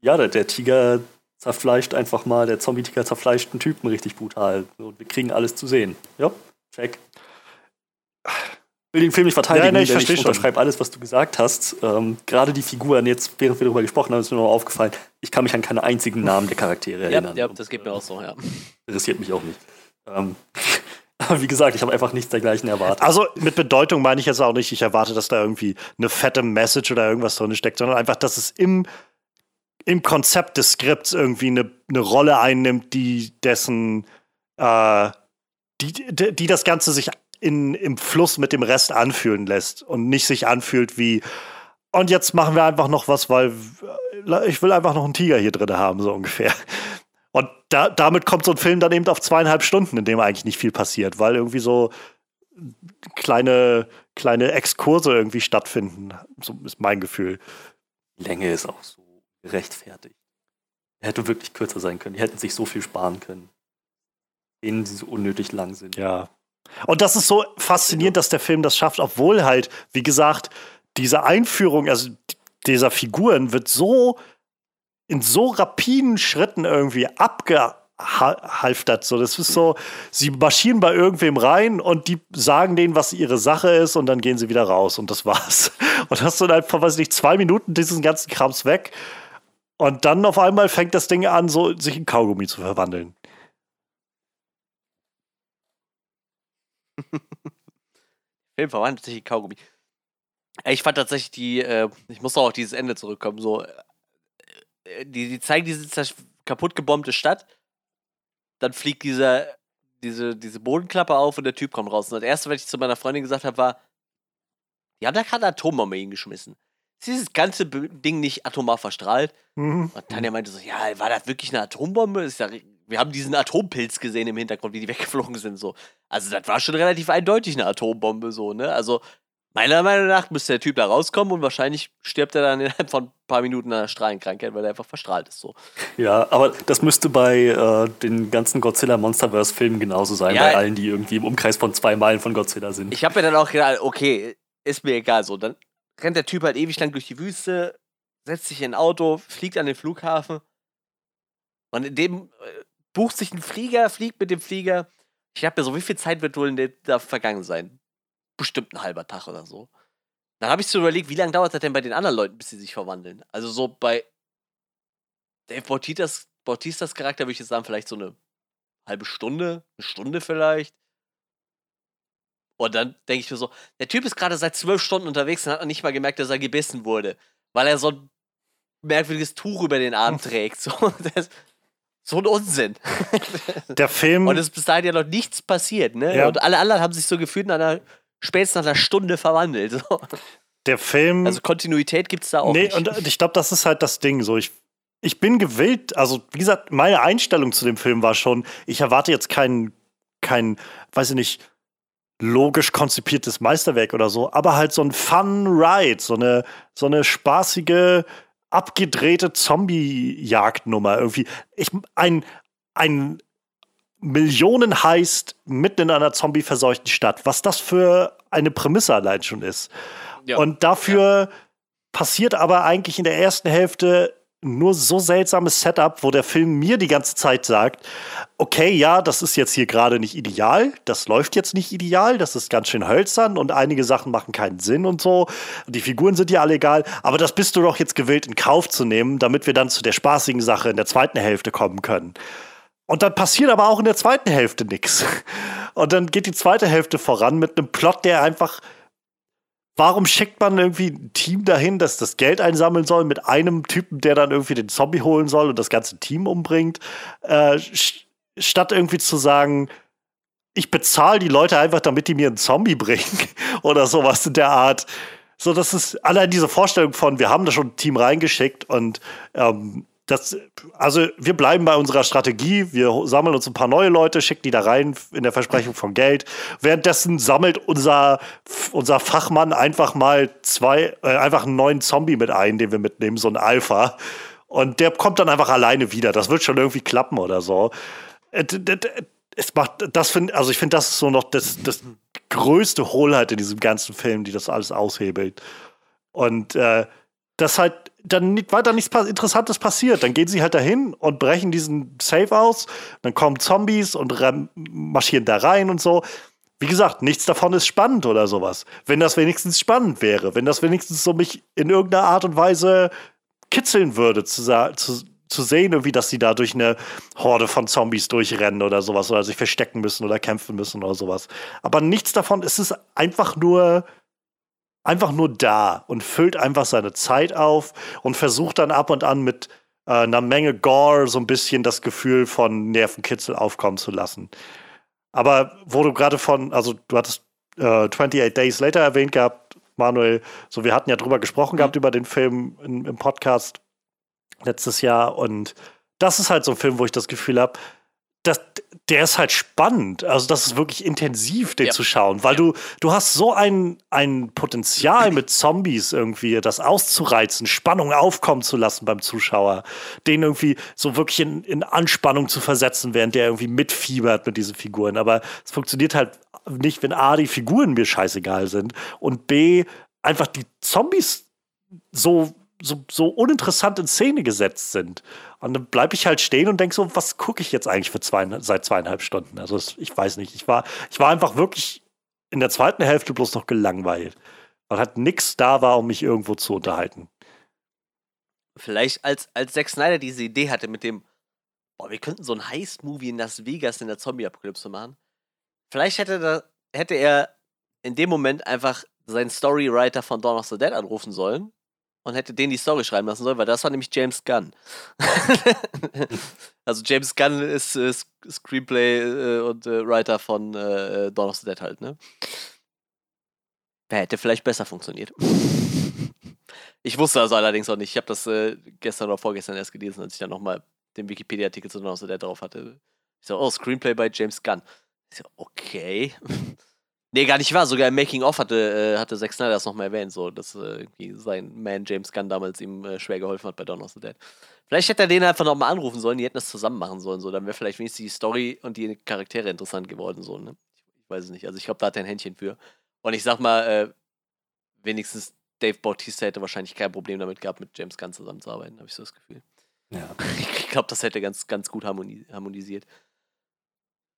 ja, der, der, Tiger zerfleischt einfach mal, der Zombie-Tiger zerfleischt einen Typen richtig brutal. Und wir kriegen alles zu sehen. Ja, check will den Film nicht verteidigen, ja, nee, ich, denn ich unterschreibe alles, was du gesagt hast. Ähm, Gerade die Figuren, jetzt, während wir darüber gesprochen haben, ist mir noch aufgefallen, ich kann mich an keine einzigen Namen der Charaktere erinnern. Ja, das geht mir auch so, ja. Interessiert mich auch nicht. Ähm, aber wie gesagt, ich habe einfach nichts dergleichen erwartet. Also mit Bedeutung meine ich jetzt auch nicht, ich erwarte, dass da irgendwie eine fette Message oder irgendwas drin steckt, sondern einfach, dass es im, im Konzept des Skripts irgendwie eine, eine Rolle einnimmt, die dessen, äh, die, die, die das Ganze sich in, im Fluss mit dem Rest anfühlen lässt und nicht sich anfühlt wie, und jetzt machen wir einfach noch was, weil äh, ich will einfach noch einen Tiger hier drin haben, so ungefähr. Und da, damit kommt so ein Film dann eben auf zweieinhalb Stunden, in dem eigentlich nicht viel passiert, weil irgendwie so kleine, kleine Exkurse irgendwie stattfinden. So ist mein Gefühl. Die Länge ist auch so gerechtfertigt. Er hätte wirklich kürzer sein können. Die hätten sich so viel sparen können. Denen, die so unnötig lang sind. Ja, und das ist so faszinierend, dass der Film das schafft, obwohl halt, wie gesagt, diese Einführung, also dieser Figuren wird so in so rapiden Schritten irgendwie abgehalftert. So, das ist so, sie marschieren bei irgendwem rein und die sagen denen, was ihre Sache ist und dann gehen sie wieder raus und das war's. Und hast du dann einfach, weiß ich nicht, zwei Minuten diesen ganzen Krams weg und dann auf einmal fängt das Ding an, so sich in Kaugummi zu verwandeln. Film verwandelt sich in Kaugummi. Ich fand tatsächlich die, äh, ich muss auch auf dieses Ende zurückkommen, so, äh, die, die zeigen diese kaputt gebombte Stadt, dann fliegt dieser, diese, diese Bodenklappe auf und der Typ kommt raus. Und das erste, was ich zu meiner Freundin gesagt habe, war, die haben da gerade Atombombe hingeschmissen. Ist dieses ganze Ding nicht atomar verstrahlt? Mhm. Und Tanja meinte so, ja, war das wirklich eine Atombombe? Ist ja, wir haben diesen Atompilz gesehen im Hintergrund, wie die weggeflogen sind, so. Also, das war schon relativ eindeutig eine Atombombe, so, ne? Also, Meiner Meinung nach müsste der Typ da rauskommen und wahrscheinlich stirbt er dann innerhalb von ein paar Minuten an einer Strahlenkrankheit, weil er einfach verstrahlt ist. So. Ja, aber das müsste bei äh, den ganzen Godzilla Monsterverse-Filmen genauso sein, ja, bei allen, die irgendwie im Umkreis von zwei Meilen von Godzilla sind. Ich habe mir dann auch gedacht, okay, ist mir egal so. Dann rennt der Typ halt ewig lang durch die Wüste, setzt sich in ein Auto, fliegt an den Flughafen und in dem äh, bucht sich ein Flieger, fliegt mit dem Flieger. Ich habe mir so, wie viel Zeit wird wohl da vergangen sein? bestimmt ein halber Tag oder so. Dann habe ich so überlegt, wie lange dauert das denn bei den anderen Leuten, bis sie sich verwandeln? Also so bei Dave Bautistas, Bautistas Charakter würde ich jetzt sagen, vielleicht so eine halbe Stunde, eine Stunde vielleicht. Und dann denke ich mir so, der Typ ist gerade seit zwölf Stunden unterwegs und hat noch nicht mal gemerkt, dass er gebissen wurde, weil er so ein merkwürdiges Tuch über den Arm trägt. So, das, so ein Unsinn. Der Film. Und es ist bis dahin ja noch nichts passiert, ne? Ja. Und alle anderen haben sich so gefühlt in einer spätestens nach einer Stunde verwandelt. So. Der Film. Also Kontinuität gibt es da auch nee, nicht. und ich glaube, das ist halt das Ding. So, ich, ich bin gewillt, also wie gesagt, meine Einstellung zu dem Film war schon, ich erwarte jetzt kein, kein, weiß ich nicht, logisch konzipiertes Meisterwerk oder so, aber halt so ein Fun Ride, so eine, so eine spaßige, abgedrehte Zombie-Jagdnummer. Irgendwie. Ich, ein, ein Millionen heißt mitten in einer zombie-verseuchten Stadt. Was das für eine Prämisse allein schon ist. Ja. Und dafür ja. passiert aber eigentlich in der ersten Hälfte nur so seltsames Setup, wo der Film mir die ganze Zeit sagt, okay, ja, das ist jetzt hier gerade nicht ideal, das läuft jetzt nicht ideal, das ist ganz schön hölzern und einige Sachen machen keinen Sinn und so. Die Figuren sind ja alle egal, aber das bist du doch jetzt gewillt in Kauf zu nehmen, damit wir dann zu der spaßigen Sache in der zweiten Hälfte kommen können. Und dann passiert aber auch in der zweiten Hälfte nichts. Und dann geht die zweite Hälfte voran mit einem Plot, der einfach. Warum schickt man irgendwie ein Team dahin, das das Geld einsammeln soll, mit einem Typen, der dann irgendwie den Zombie holen soll und das ganze Team umbringt, äh, statt irgendwie zu sagen, ich bezahle die Leute einfach, damit die mir einen Zombie bringen oder sowas in der Art. So, das ist allein diese Vorstellung von, wir haben da schon ein Team reingeschickt und ähm, das, also wir bleiben bei unserer Strategie. Wir sammeln uns ein paar neue Leute, schicken die da rein in der Versprechung von Geld. Währenddessen sammelt unser, unser Fachmann einfach mal zwei, äh, einfach einen neuen Zombie mit ein, den wir mitnehmen, so ein Alpha. Und der kommt dann einfach alleine wieder. Das wird schon irgendwie klappen oder so. Äh, es macht, das finde, also ich finde, das ist so noch das, das größte Hohlheit in diesem ganzen Film, die das alles aushebelt. Und äh, das halt dann nicht, weiter nichts Interessantes passiert. Dann gehen sie halt dahin und brechen diesen Safe aus. Dann kommen Zombies und marschieren da rein und so. Wie gesagt, nichts davon ist spannend oder sowas. Wenn das wenigstens spannend wäre, wenn das wenigstens so mich in irgendeiner Art und Weise kitzeln würde, zu, zu, zu sehen, irgendwie, dass sie da durch eine Horde von Zombies durchrennen oder sowas oder sich verstecken müssen oder kämpfen müssen oder sowas. Aber nichts davon, es ist einfach nur einfach nur da und füllt einfach seine Zeit auf und versucht dann ab und an mit äh, einer Menge Gore so ein bisschen das Gefühl von Nervenkitzel aufkommen zu lassen. Aber wo du gerade von, also du hattest äh, 28 Days Later erwähnt gehabt, Manuel, so wir hatten ja drüber gesprochen mhm. gehabt über den Film in, im Podcast letztes Jahr und das ist halt so ein Film, wo ich das Gefühl habe, das, der ist halt spannend. Also, das ist wirklich intensiv, den ja. zu schauen, weil ja. du, du hast so ein, ein Potenzial mit Zombies irgendwie, das auszureizen, Spannung aufkommen zu lassen beim Zuschauer, den irgendwie so wirklich in, in Anspannung zu versetzen, während der irgendwie mitfiebert mit diesen Figuren. Aber es funktioniert halt nicht, wenn A, die Figuren mir scheißegal sind und B, einfach die Zombies so so, so uninteressant in Szene gesetzt sind. Und dann bleibe ich halt stehen und denke so, was gucke ich jetzt eigentlich für zwei, seit zweieinhalb Stunden? Also ich weiß nicht. Ich war, ich war einfach wirklich in der zweiten Hälfte bloß noch gelangweilt. Weil halt nichts da war, um mich irgendwo zu unterhalten. Vielleicht als, als Zack Snyder diese Idee hatte mit dem, boah, wir könnten so ein Heist-Movie in Las Vegas in der Zombie-Apokalypse machen. Vielleicht hätte er hätte er in dem Moment einfach seinen Storywriter von Dawn of the Dead anrufen sollen und hätte den die Story schreiben lassen sollen, weil das war nämlich James Gunn. also James Gunn ist äh, Screenplay äh, und äh, Writer von äh, Dawn of the Dead halt, ne? Der hätte vielleicht besser funktioniert. ich wusste also allerdings auch nicht. Ich habe das äh, gestern oder vorgestern erst gelesen, als ich dann nochmal den Wikipedia-Artikel zu Dawn of the Dead drauf hatte. Ich so, oh, Screenplay bei James Gunn. Ich so, okay. Nee, gar nicht wahr. Sogar im Making-of hatte, äh, hatte Zack Snyder das nochmal erwähnt, so, dass äh, sein Man James Gunn damals ihm äh, schwer geholfen hat bei Dawn of the Dead. Vielleicht hätte er den einfach nochmal anrufen sollen, die hätten das zusammen machen sollen, so. Dann wäre vielleicht wenigstens die Story und die Charaktere interessant geworden, so, ne? Ich weiß es nicht. Also ich glaube, da hat er ein Händchen für. Und ich sag mal, äh, wenigstens Dave Bautista hätte wahrscheinlich kein Problem damit gehabt, mit James Gunn zusammenzuarbeiten, habe ich so das Gefühl. Ja. Ich glaube, das hätte ganz, ganz gut harmonisiert.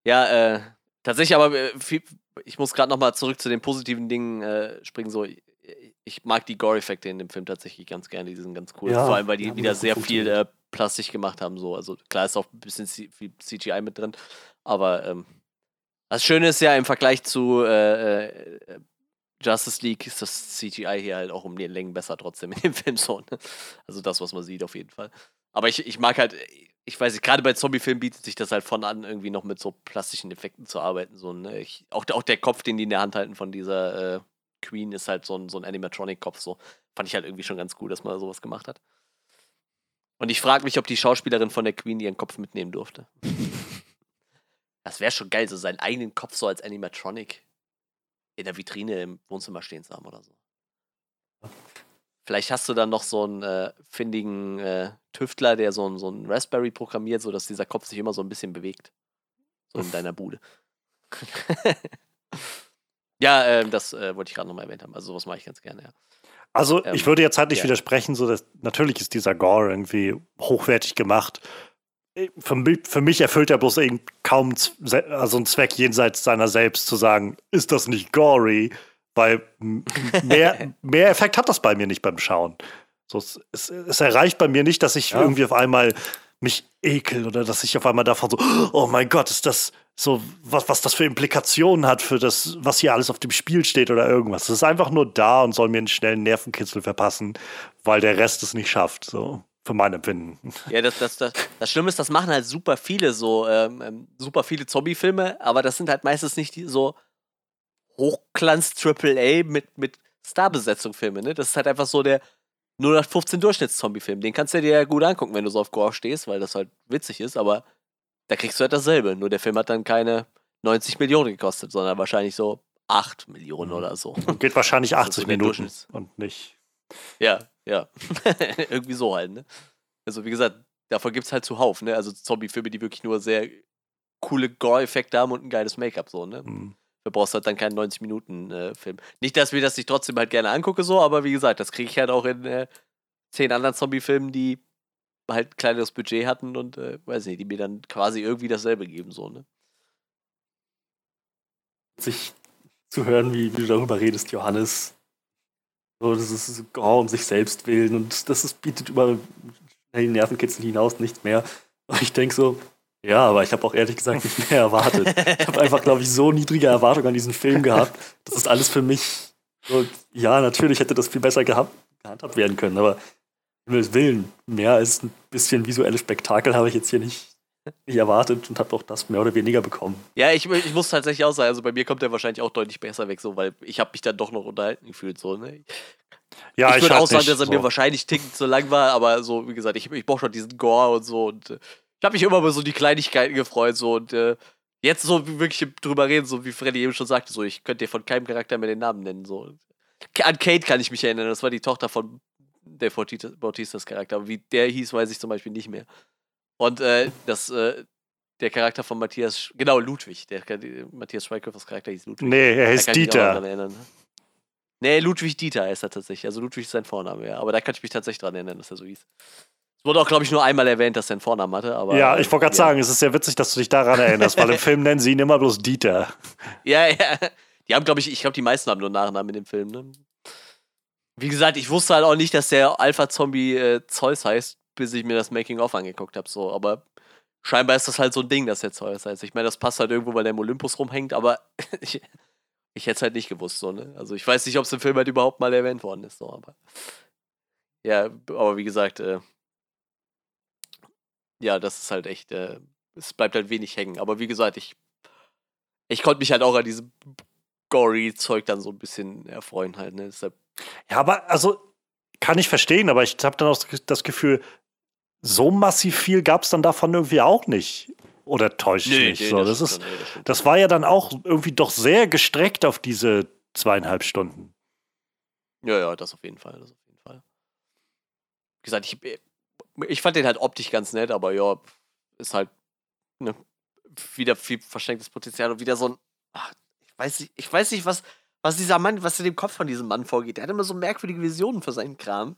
Ja, äh, tatsächlich aber äh, ich muss gerade nochmal zurück zu den positiven Dingen äh, springen. So, ich, mag die Gore-Effekte in dem Film tatsächlich ganz gerne. Die sind ganz cool. Ja, Vor allem, weil die wieder sehr viel äh, plastisch gemacht haben. So. Also klar ist auch ein bisschen viel CGI mit drin. Aber ähm, das Schöne ist ja im Vergleich zu äh, äh Justice League ist das CGI hier halt auch um den Längen besser trotzdem in dem Film so. Ne? Also das, was man sieht, auf jeden Fall. Aber ich, ich mag halt, ich weiß nicht, gerade bei Zombie-Filmen bietet sich das halt von an, irgendwie noch mit so plastischen Effekten zu arbeiten. So, ne? ich, auch, auch der Kopf, den die in der Hand halten von dieser äh, Queen, ist halt so ein, so ein Animatronic-Kopf. So. Fand ich halt irgendwie schon ganz cool, dass man sowas gemacht hat. Und ich frage mich, ob die Schauspielerin von der Queen ihren Kopf mitnehmen durfte. das wäre schon geil, so seinen eigenen Kopf so als Animatronic in der Vitrine im Wohnzimmer stehen zu haben oder so. Vielleicht hast du dann noch so einen äh, findigen äh, Tüftler, der so, so einen Raspberry programmiert, sodass dieser Kopf sich immer so ein bisschen bewegt. So in deiner Bude. ja, ähm, das äh, wollte ich gerade nochmal erwähnt haben. Also sowas mache ich ganz gerne, ja. Also ähm, ich würde jetzt halt nicht ja. widersprechen, so dass natürlich ist dieser Gore irgendwie hochwertig gemacht. Für, für mich erfüllt er bloß eben kaum also einen Zweck jenseits seiner selbst zu sagen, ist das nicht gory? Weil mehr, mehr Effekt hat das bei mir nicht beim Schauen. So, es, es, es erreicht bei mir nicht, dass ich ja. irgendwie auf einmal mich ekel oder dass ich auf einmal davon so, oh mein Gott, ist das so, was, was das für Implikationen hat für das, was hier alles auf dem Spiel steht oder irgendwas. Es ist einfach nur da und soll mir einen schnellen Nervenkitzel verpassen, weil der Rest es nicht schafft. So für mein Empfinden. Ja, das, das, das, das Schlimme ist, das machen halt super viele so, ähm, ähm super viele Zombie-Filme, aber das sind halt meistens nicht die so Hochglanz AAA mit, mit Starbesetzung-Filme, ne? Das ist halt einfach so der 0815 Durchschnitts-Zombie-Film. Den kannst du dir ja gut angucken, wenn du so auf Gore stehst, weil das halt witzig ist, aber da kriegst du halt dasselbe. Nur der Film hat dann keine 90 Millionen gekostet, sondern wahrscheinlich so 8 Millionen mhm. oder so. Geht wahrscheinlich 80 also Minuten und nicht. Ja, ja. Irgendwie so halt, ne? Also, wie gesagt, davon gibt es halt zuhauf, ne? Also Zombie-Filme, die wirklich nur sehr coole Gore-Effekte haben und ein geiles Make-up, so, ne? Mhm. Du brauchst halt dann keinen 90-Minuten-Film. Äh, nicht, dass wir das nicht trotzdem halt gerne angucke, so, aber wie gesagt, das kriege ich halt auch in äh, zehn anderen Zombie-Filmen, die halt kleineres Budget hatten und, äh, weiß nicht, die mir dann quasi irgendwie dasselbe geben, so, ne? Sich zu hören, wie, wie du darüber redest, Johannes. So, das ist oh, um sich selbst willen und das ist, bietet über den Nervenkitzel hinaus nichts mehr. Und ich denke so, ja, aber ich habe auch ehrlich gesagt nicht mehr erwartet. Ich habe einfach, glaube ich, so niedrige Erwartungen an diesen Film gehabt. Das ist alles für mich. So, ja, natürlich hätte das viel besser gehabt, gehandhabt werden können, aber Himmels Willen, mehr als ein bisschen visuelles Spektakel habe ich jetzt hier nicht, nicht erwartet und habe auch das mehr oder weniger bekommen. Ja, ich, ich muss tatsächlich auch sagen, also bei mir kommt der wahrscheinlich auch deutlich besser weg, so, weil ich habe mich dann doch noch unterhalten gefühlt. So, ne? Ja, ich würde auch sagen, dass er so. mir wahrscheinlich tickend zu lang war, aber so, wie gesagt, ich, ich brauche schon diesen Gore und so und äh, ich habe mich immer über so die Kleinigkeiten gefreut, so und äh, jetzt so wirklich drüber reden, so wie Freddy eben schon sagte, so ich könnte dir von keinem Charakter mehr den Namen nennen, so. An Kate kann ich mich erinnern, das war die Tochter von der Bautistas Charakter, aber wie der hieß, weiß ich zum Beispiel nicht mehr. Und äh, das, äh, der Charakter von Matthias, genau, Ludwig, der, der Matthias Schweighöfers Charakter hieß Ludwig. Nee, er heißt Dieter. Nee, Ludwig Dieter heißt er tatsächlich. Also Ludwig ist sein Vorname, ja. Aber da kann ich mich tatsächlich dran erinnern, dass er so hieß. Es wurde auch, glaube ich, nur einmal erwähnt, dass er einen Vornamen hatte. Aber, ja, ich wollte gerade ja. sagen, es ist sehr witzig, dass du dich daran erinnerst, weil im Film nennen sie ihn immer bloß Dieter. Ja, ja. Die haben, glaube ich, ich glaube, die meisten haben nur Nachnamen in dem Film. Ne? Wie gesagt, ich wusste halt auch nicht, dass der Alpha-Zombie äh, Zeus heißt, bis ich mir das Making-of angeguckt habe. So. Aber scheinbar ist das halt so ein Ding, dass der Zeus heißt. Ich meine, das passt halt irgendwo, weil der im Olympus rumhängt, aber ich, ich hätte es halt nicht gewusst, so, ne? Also ich weiß nicht, ob es im Film halt überhaupt mal erwähnt worden ist, so, aber. Ja, aber wie gesagt, äh, ja, das ist halt echt, äh, es bleibt halt wenig hängen. Aber wie gesagt, ich, ich konnte mich halt auch an diesem gory Zeug dann so ein bisschen erfreuen halt, ne? Deshalb ja, aber also kann ich verstehen, aber ich habe dann auch das Gefühl, so massiv viel gab es dann davon irgendwie auch nicht. Oder täuscht nee, mich? Nee, so, das, das, ist, nee, das, war ja dann auch irgendwie doch sehr gestreckt auf diese zweieinhalb Stunden. Ja, ja, das auf jeden Fall. Das auf jeden Fall. Wie gesagt, ich, ich fand den halt optisch ganz nett, aber ja, ist halt ne, wieder viel verschenktes Potenzial und wieder so ein. Ach, ich weiß nicht, ich weiß nicht, was, was dieser Mann, was in dem Kopf von diesem Mann vorgeht. Der hat immer so merkwürdige Visionen für seinen Kram.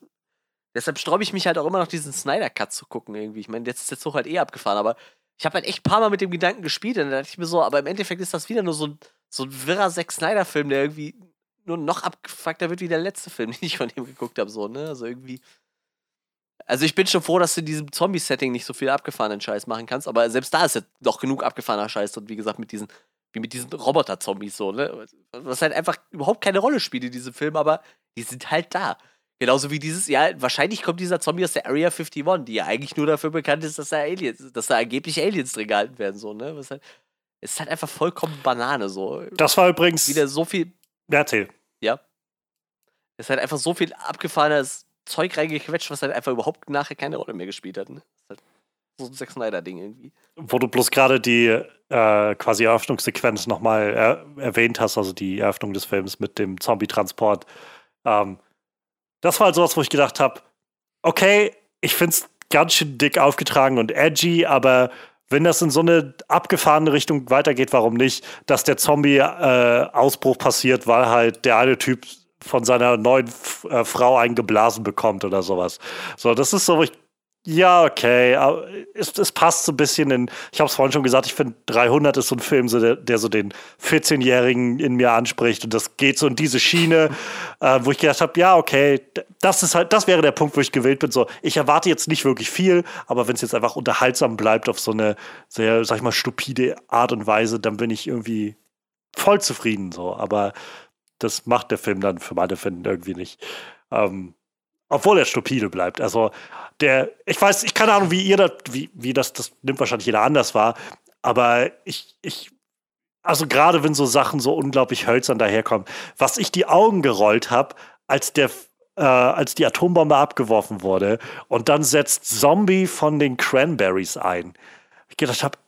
Deshalb sträube ich mich halt auch immer noch diesen Snyder-Cut zu gucken irgendwie. Ich meine, jetzt ist der Zug halt eh abgefahren, aber ich habe halt echt ein paar Mal mit dem Gedanken gespielt und dann dachte ich mir so, aber im Endeffekt ist das wieder nur so ein, so ein wirrer Zack Snyder-Film, der irgendwie nur noch abgefuckter wird wie der letzte Film, den ich von ihm geguckt habe, so, ne? Also irgendwie. Also ich bin schon froh, dass du in diesem Zombie-Setting nicht so viel abgefahrenen Scheiß machen kannst, aber selbst da ist ja doch genug abgefahrener Scheiß und wie gesagt, mit diesen, wie mit diesen Roboter-Zombies so, ne? Was halt einfach überhaupt keine Rolle spielt in diesem Film, aber die sind halt da. Genauso wie dieses, ja, wahrscheinlich kommt dieser Zombie aus der Area 51, die ja eigentlich nur dafür bekannt ist, dass da Aliens, dass da angeblich Aliens drin gehalten werden, so, ne? Was halt, es ist halt einfach vollkommen Banane, so. Das war übrigens. Wieder so viel. Ja, erzähl. Ja. Es ist halt einfach so viel abgefahrenes Zeug reingequetscht, was halt einfach überhaupt nachher keine Rolle mehr gespielt hat. Ne? Das ist halt so ein Zack Snyder-Ding irgendwie. Wo du bloß gerade die äh, quasi Eröffnungssequenz nochmal er erwähnt hast, also die Eröffnung des Films mit dem Zombie-Transport. Ähm, das war halt sowas, wo ich gedacht habe, okay, ich finde es ganz schön dick aufgetragen und edgy, aber wenn das in so eine abgefahrene Richtung weitergeht, warum nicht, dass der Zombie-Ausbruch äh, passiert, weil halt der eine Typ von seiner neuen äh, Frau einen geblasen bekommt oder sowas. So, das ist so, wo ich ja, okay. Aber es, es passt so ein bisschen in. Ich habe es vorhin schon gesagt, ich finde 300 ist so ein Film, so der, der so den 14-Jährigen in mir anspricht. Und das geht so in diese Schiene, äh, wo ich gedacht habe, ja, okay, das ist halt, das wäre der Punkt, wo ich gewählt bin. So, ich erwarte jetzt nicht wirklich viel, aber wenn es jetzt einfach unterhaltsam bleibt auf so eine sehr, sag ich mal, stupide Art und Weise, dann bin ich irgendwie voll zufrieden. So, aber das macht der Film dann für meine Finden irgendwie nicht. Ähm, obwohl er stupide bleibt. Also der, ich weiß, ich keine Ahnung, wie ihr das, wie, wie das, das nimmt wahrscheinlich jeder anders wahr, aber ich, ich, also gerade wenn so Sachen so unglaublich hölzern daherkommen, was ich die Augen gerollt habe, als der äh, als die Atombombe abgeworfen wurde und dann setzt Zombie von den Cranberries ein. Ich gedacht habe,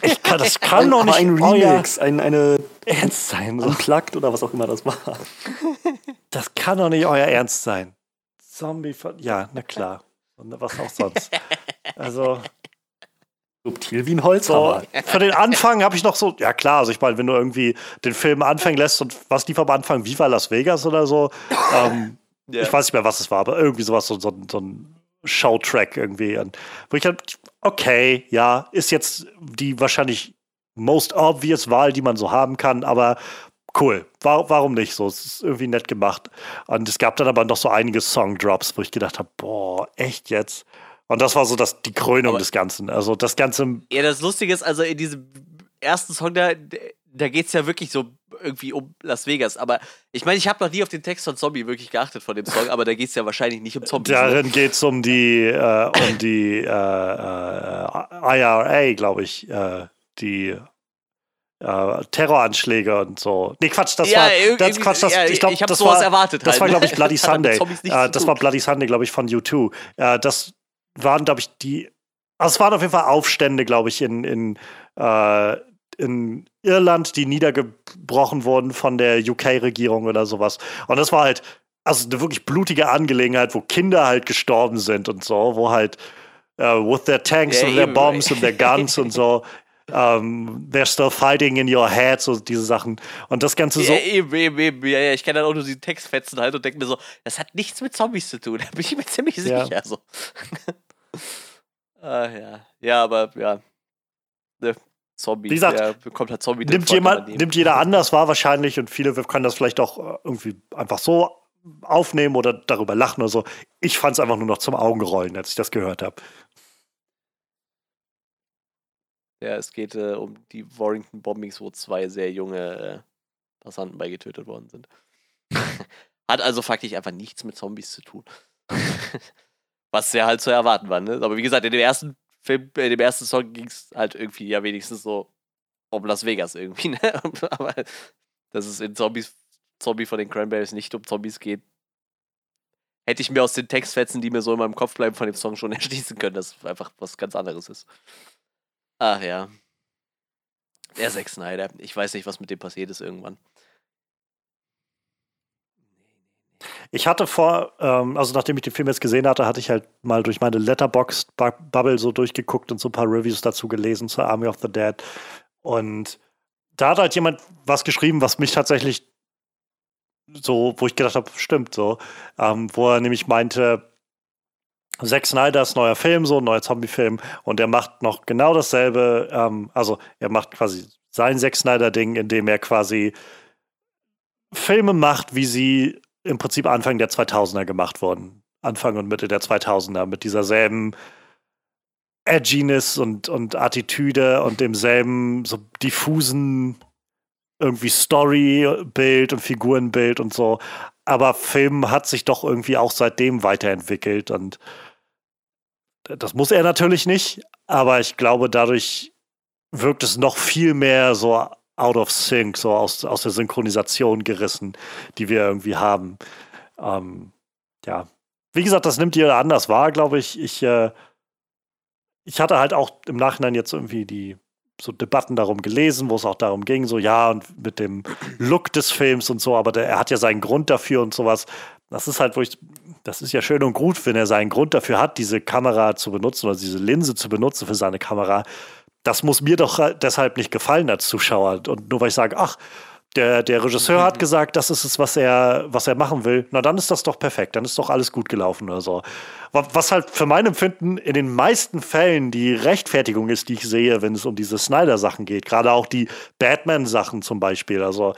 ich kann, das kann doch nicht ein Remix, ein, eine Ernst sein, so. Unplugged oder was auch immer das war. Das kann doch nicht euer Ernst sein. Zombie von, ja, na klar. Und was auch sonst. Also. Subtil wie ein Holzhammer. So, für den Anfang habe ich noch so, ja klar, also ich meine, wenn du irgendwie den Film anfangen lässt und was lief am Anfang, Viva Las Vegas oder so, ähm, yeah. ich weiß nicht mehr, was es war, aber irgendwie sowas, so, so, so ein Showtrack irgendwie. Und wo ich halt, okay, ja, ist jetzt die wahrscheinlich most obvious Wahl, die man so haben kann, aber cool. War, warum nicht so? Es ist irgendwie nett gemacht. Und es gab dann aber noch so einige Songdrops, wo ich gedacht habe, boah, echt jetzt? Und das war so das, die Krönung aber des Ganzen. Also das Ganze. Ja, das Lustige ist, also in diesem ersten Song, da, da geht es ja wirklich so irgendwie um Las Vegas. Aber ich meine, ich habe noch nie auf den Text von Zombie wirklich geachtet von dem Song, aber da geht es ja wahrscheinlich nicht um Zombies. Darin geht es um die, äh, um die äh, äh, IRA, glaube ich, äh, die äh, Terroranschläge und so. Nee, Quatsch, das ja, war das Quatsch, das, ja, ich glaube, das war erwartet das halt. war glaube ich Bloody Sunday. Äh, das war Bloody Sunday, glaube ich, von U2. Äh, das waren glaube ich die also es waren auf jeden Fall Aufstände, glaube ich, in in äh, in Irland, die niedergebrochen wurden von der UK-Regierung oder sowas. Und das war halt also eine wirklich blutige Angelegenheit, wo Kinder halt gestorben sind und so, wo halt uh, with their tanks ja, and their bombs and their guns und so um, ähm, they're still fighting in your head, so diese Sachen. Und das Ganze so. Ja, eben, eben, eben. Ja, ja, ich kenne dann auch nur die Textfetzen halt und denke mir so, das hat nichts mit Zombies zu tun. Da bin ich mir ziemlich sicher. Ja. So. ah, ja. ja, aber ja. Ne, Zombie. Wie gesagt, ja, bekommt halt Zombie nimmt, jemand, nimmt jeder anders wahr wahrscheinlich und viele können das vielleicht auch äh, irgendwie einfach so aufnehmen oder darüber lachen oder so. Ich fand es einfach nur noch zum Augenrollen, als ich das gehört habe. Ja, es geht äh, um die Warrington Bombings, wo zwei sehr junge äh, Passanten bei getötet worden sind. Hat also faktisch einfach nichts mit Zombies zu tun. Was ja halt zu erwarten war, ne? Aber wie gesagt, in dem ersten Film, in dem ersten Song ging es halt irgendwie ja wenigstens so um Las Vegas irgendwie, ne? Aber dass es in Zombies, Zombie von den Cranberries nicht um Zombies geht, hätte ich mir aus den Textfetzen, die mir so in meinem Kopf bleiben, von dem Song schon erschließen können, dass es einfach was ganz anderes ist. Ach ja. Der Zack Snyder. Ich weiß nicht, was mit dem passiert ist irgendwann. Ich hatte vor, ähm, also nachdem ich den Film jetzt gesehen hatte, hatte ich halt mal durch meine Letterbox-Bubble so durchgeguckt und so ein paar Reviews dazu gelesen zur Army of the Dead. Und da hat halt jemand was geschrieben, was mich tatsächlich so, wo ich gedacht habe, stimmt so, ähm, wo er nämlich meinte, Zack Snyders neuer Film, so ein neuer Zombie-Film, und er macht noch genau dasselbe, ähm, also er macht quasi sein Zack Snyder-Ding, indem er quasi Filme macht, wie sie im Prinzip Anfang der 2000er gemacht wurden. Anfang und Mitte der 2000er mit dieser selben Edginess und, und Attitüde und demselben so diffusen irgendwie Storybild und Figurenbild und so. Aber Film hat sich doch irgendwie auch seitdem weiterentwickelt und das muss er natürlich nicht, aber ich glaube, dadurch wirkt es noch viel mehr so out of sync, so aus, aus der Synchronisation gerissen, die wir irgendwie haben. Ähm, ja. Wie gesagt, das nimmt jeder anders wahr, glaube ich. Ich, äh, ich hatte halt auch im Nachhinein jetzt irgendwie die so Debatten darum gelesen, wo es auch darum ging, so ja, und mit dem Look des Films und so, aber der, er hat ja seinen Grund dafür und sowas. Das ist halt, wo ich, das ist ja schön und gut, wenn er seinen Grund dafür hat, diese Kamera zu benutzen oder diese Linse zu benutzen für seine Kamera das muss mir doch deshalb nicht gefallen als Zuschauer. Und nur weil ich sage, ach, der, der Regisseur mhm. hat gesagt, das ist es, was er, was er machen will. Na, dann ist das doch perfekt. Dann ist doch alles gut gelaufen oder so. Was halt für mein Empfinden in den meisten Fällen die Rechtfertigung ist, die ich sehe, wenn es um diese Snyder-Sachen geht. Gerade auch die Batman-Sachen zum Beispiel. Also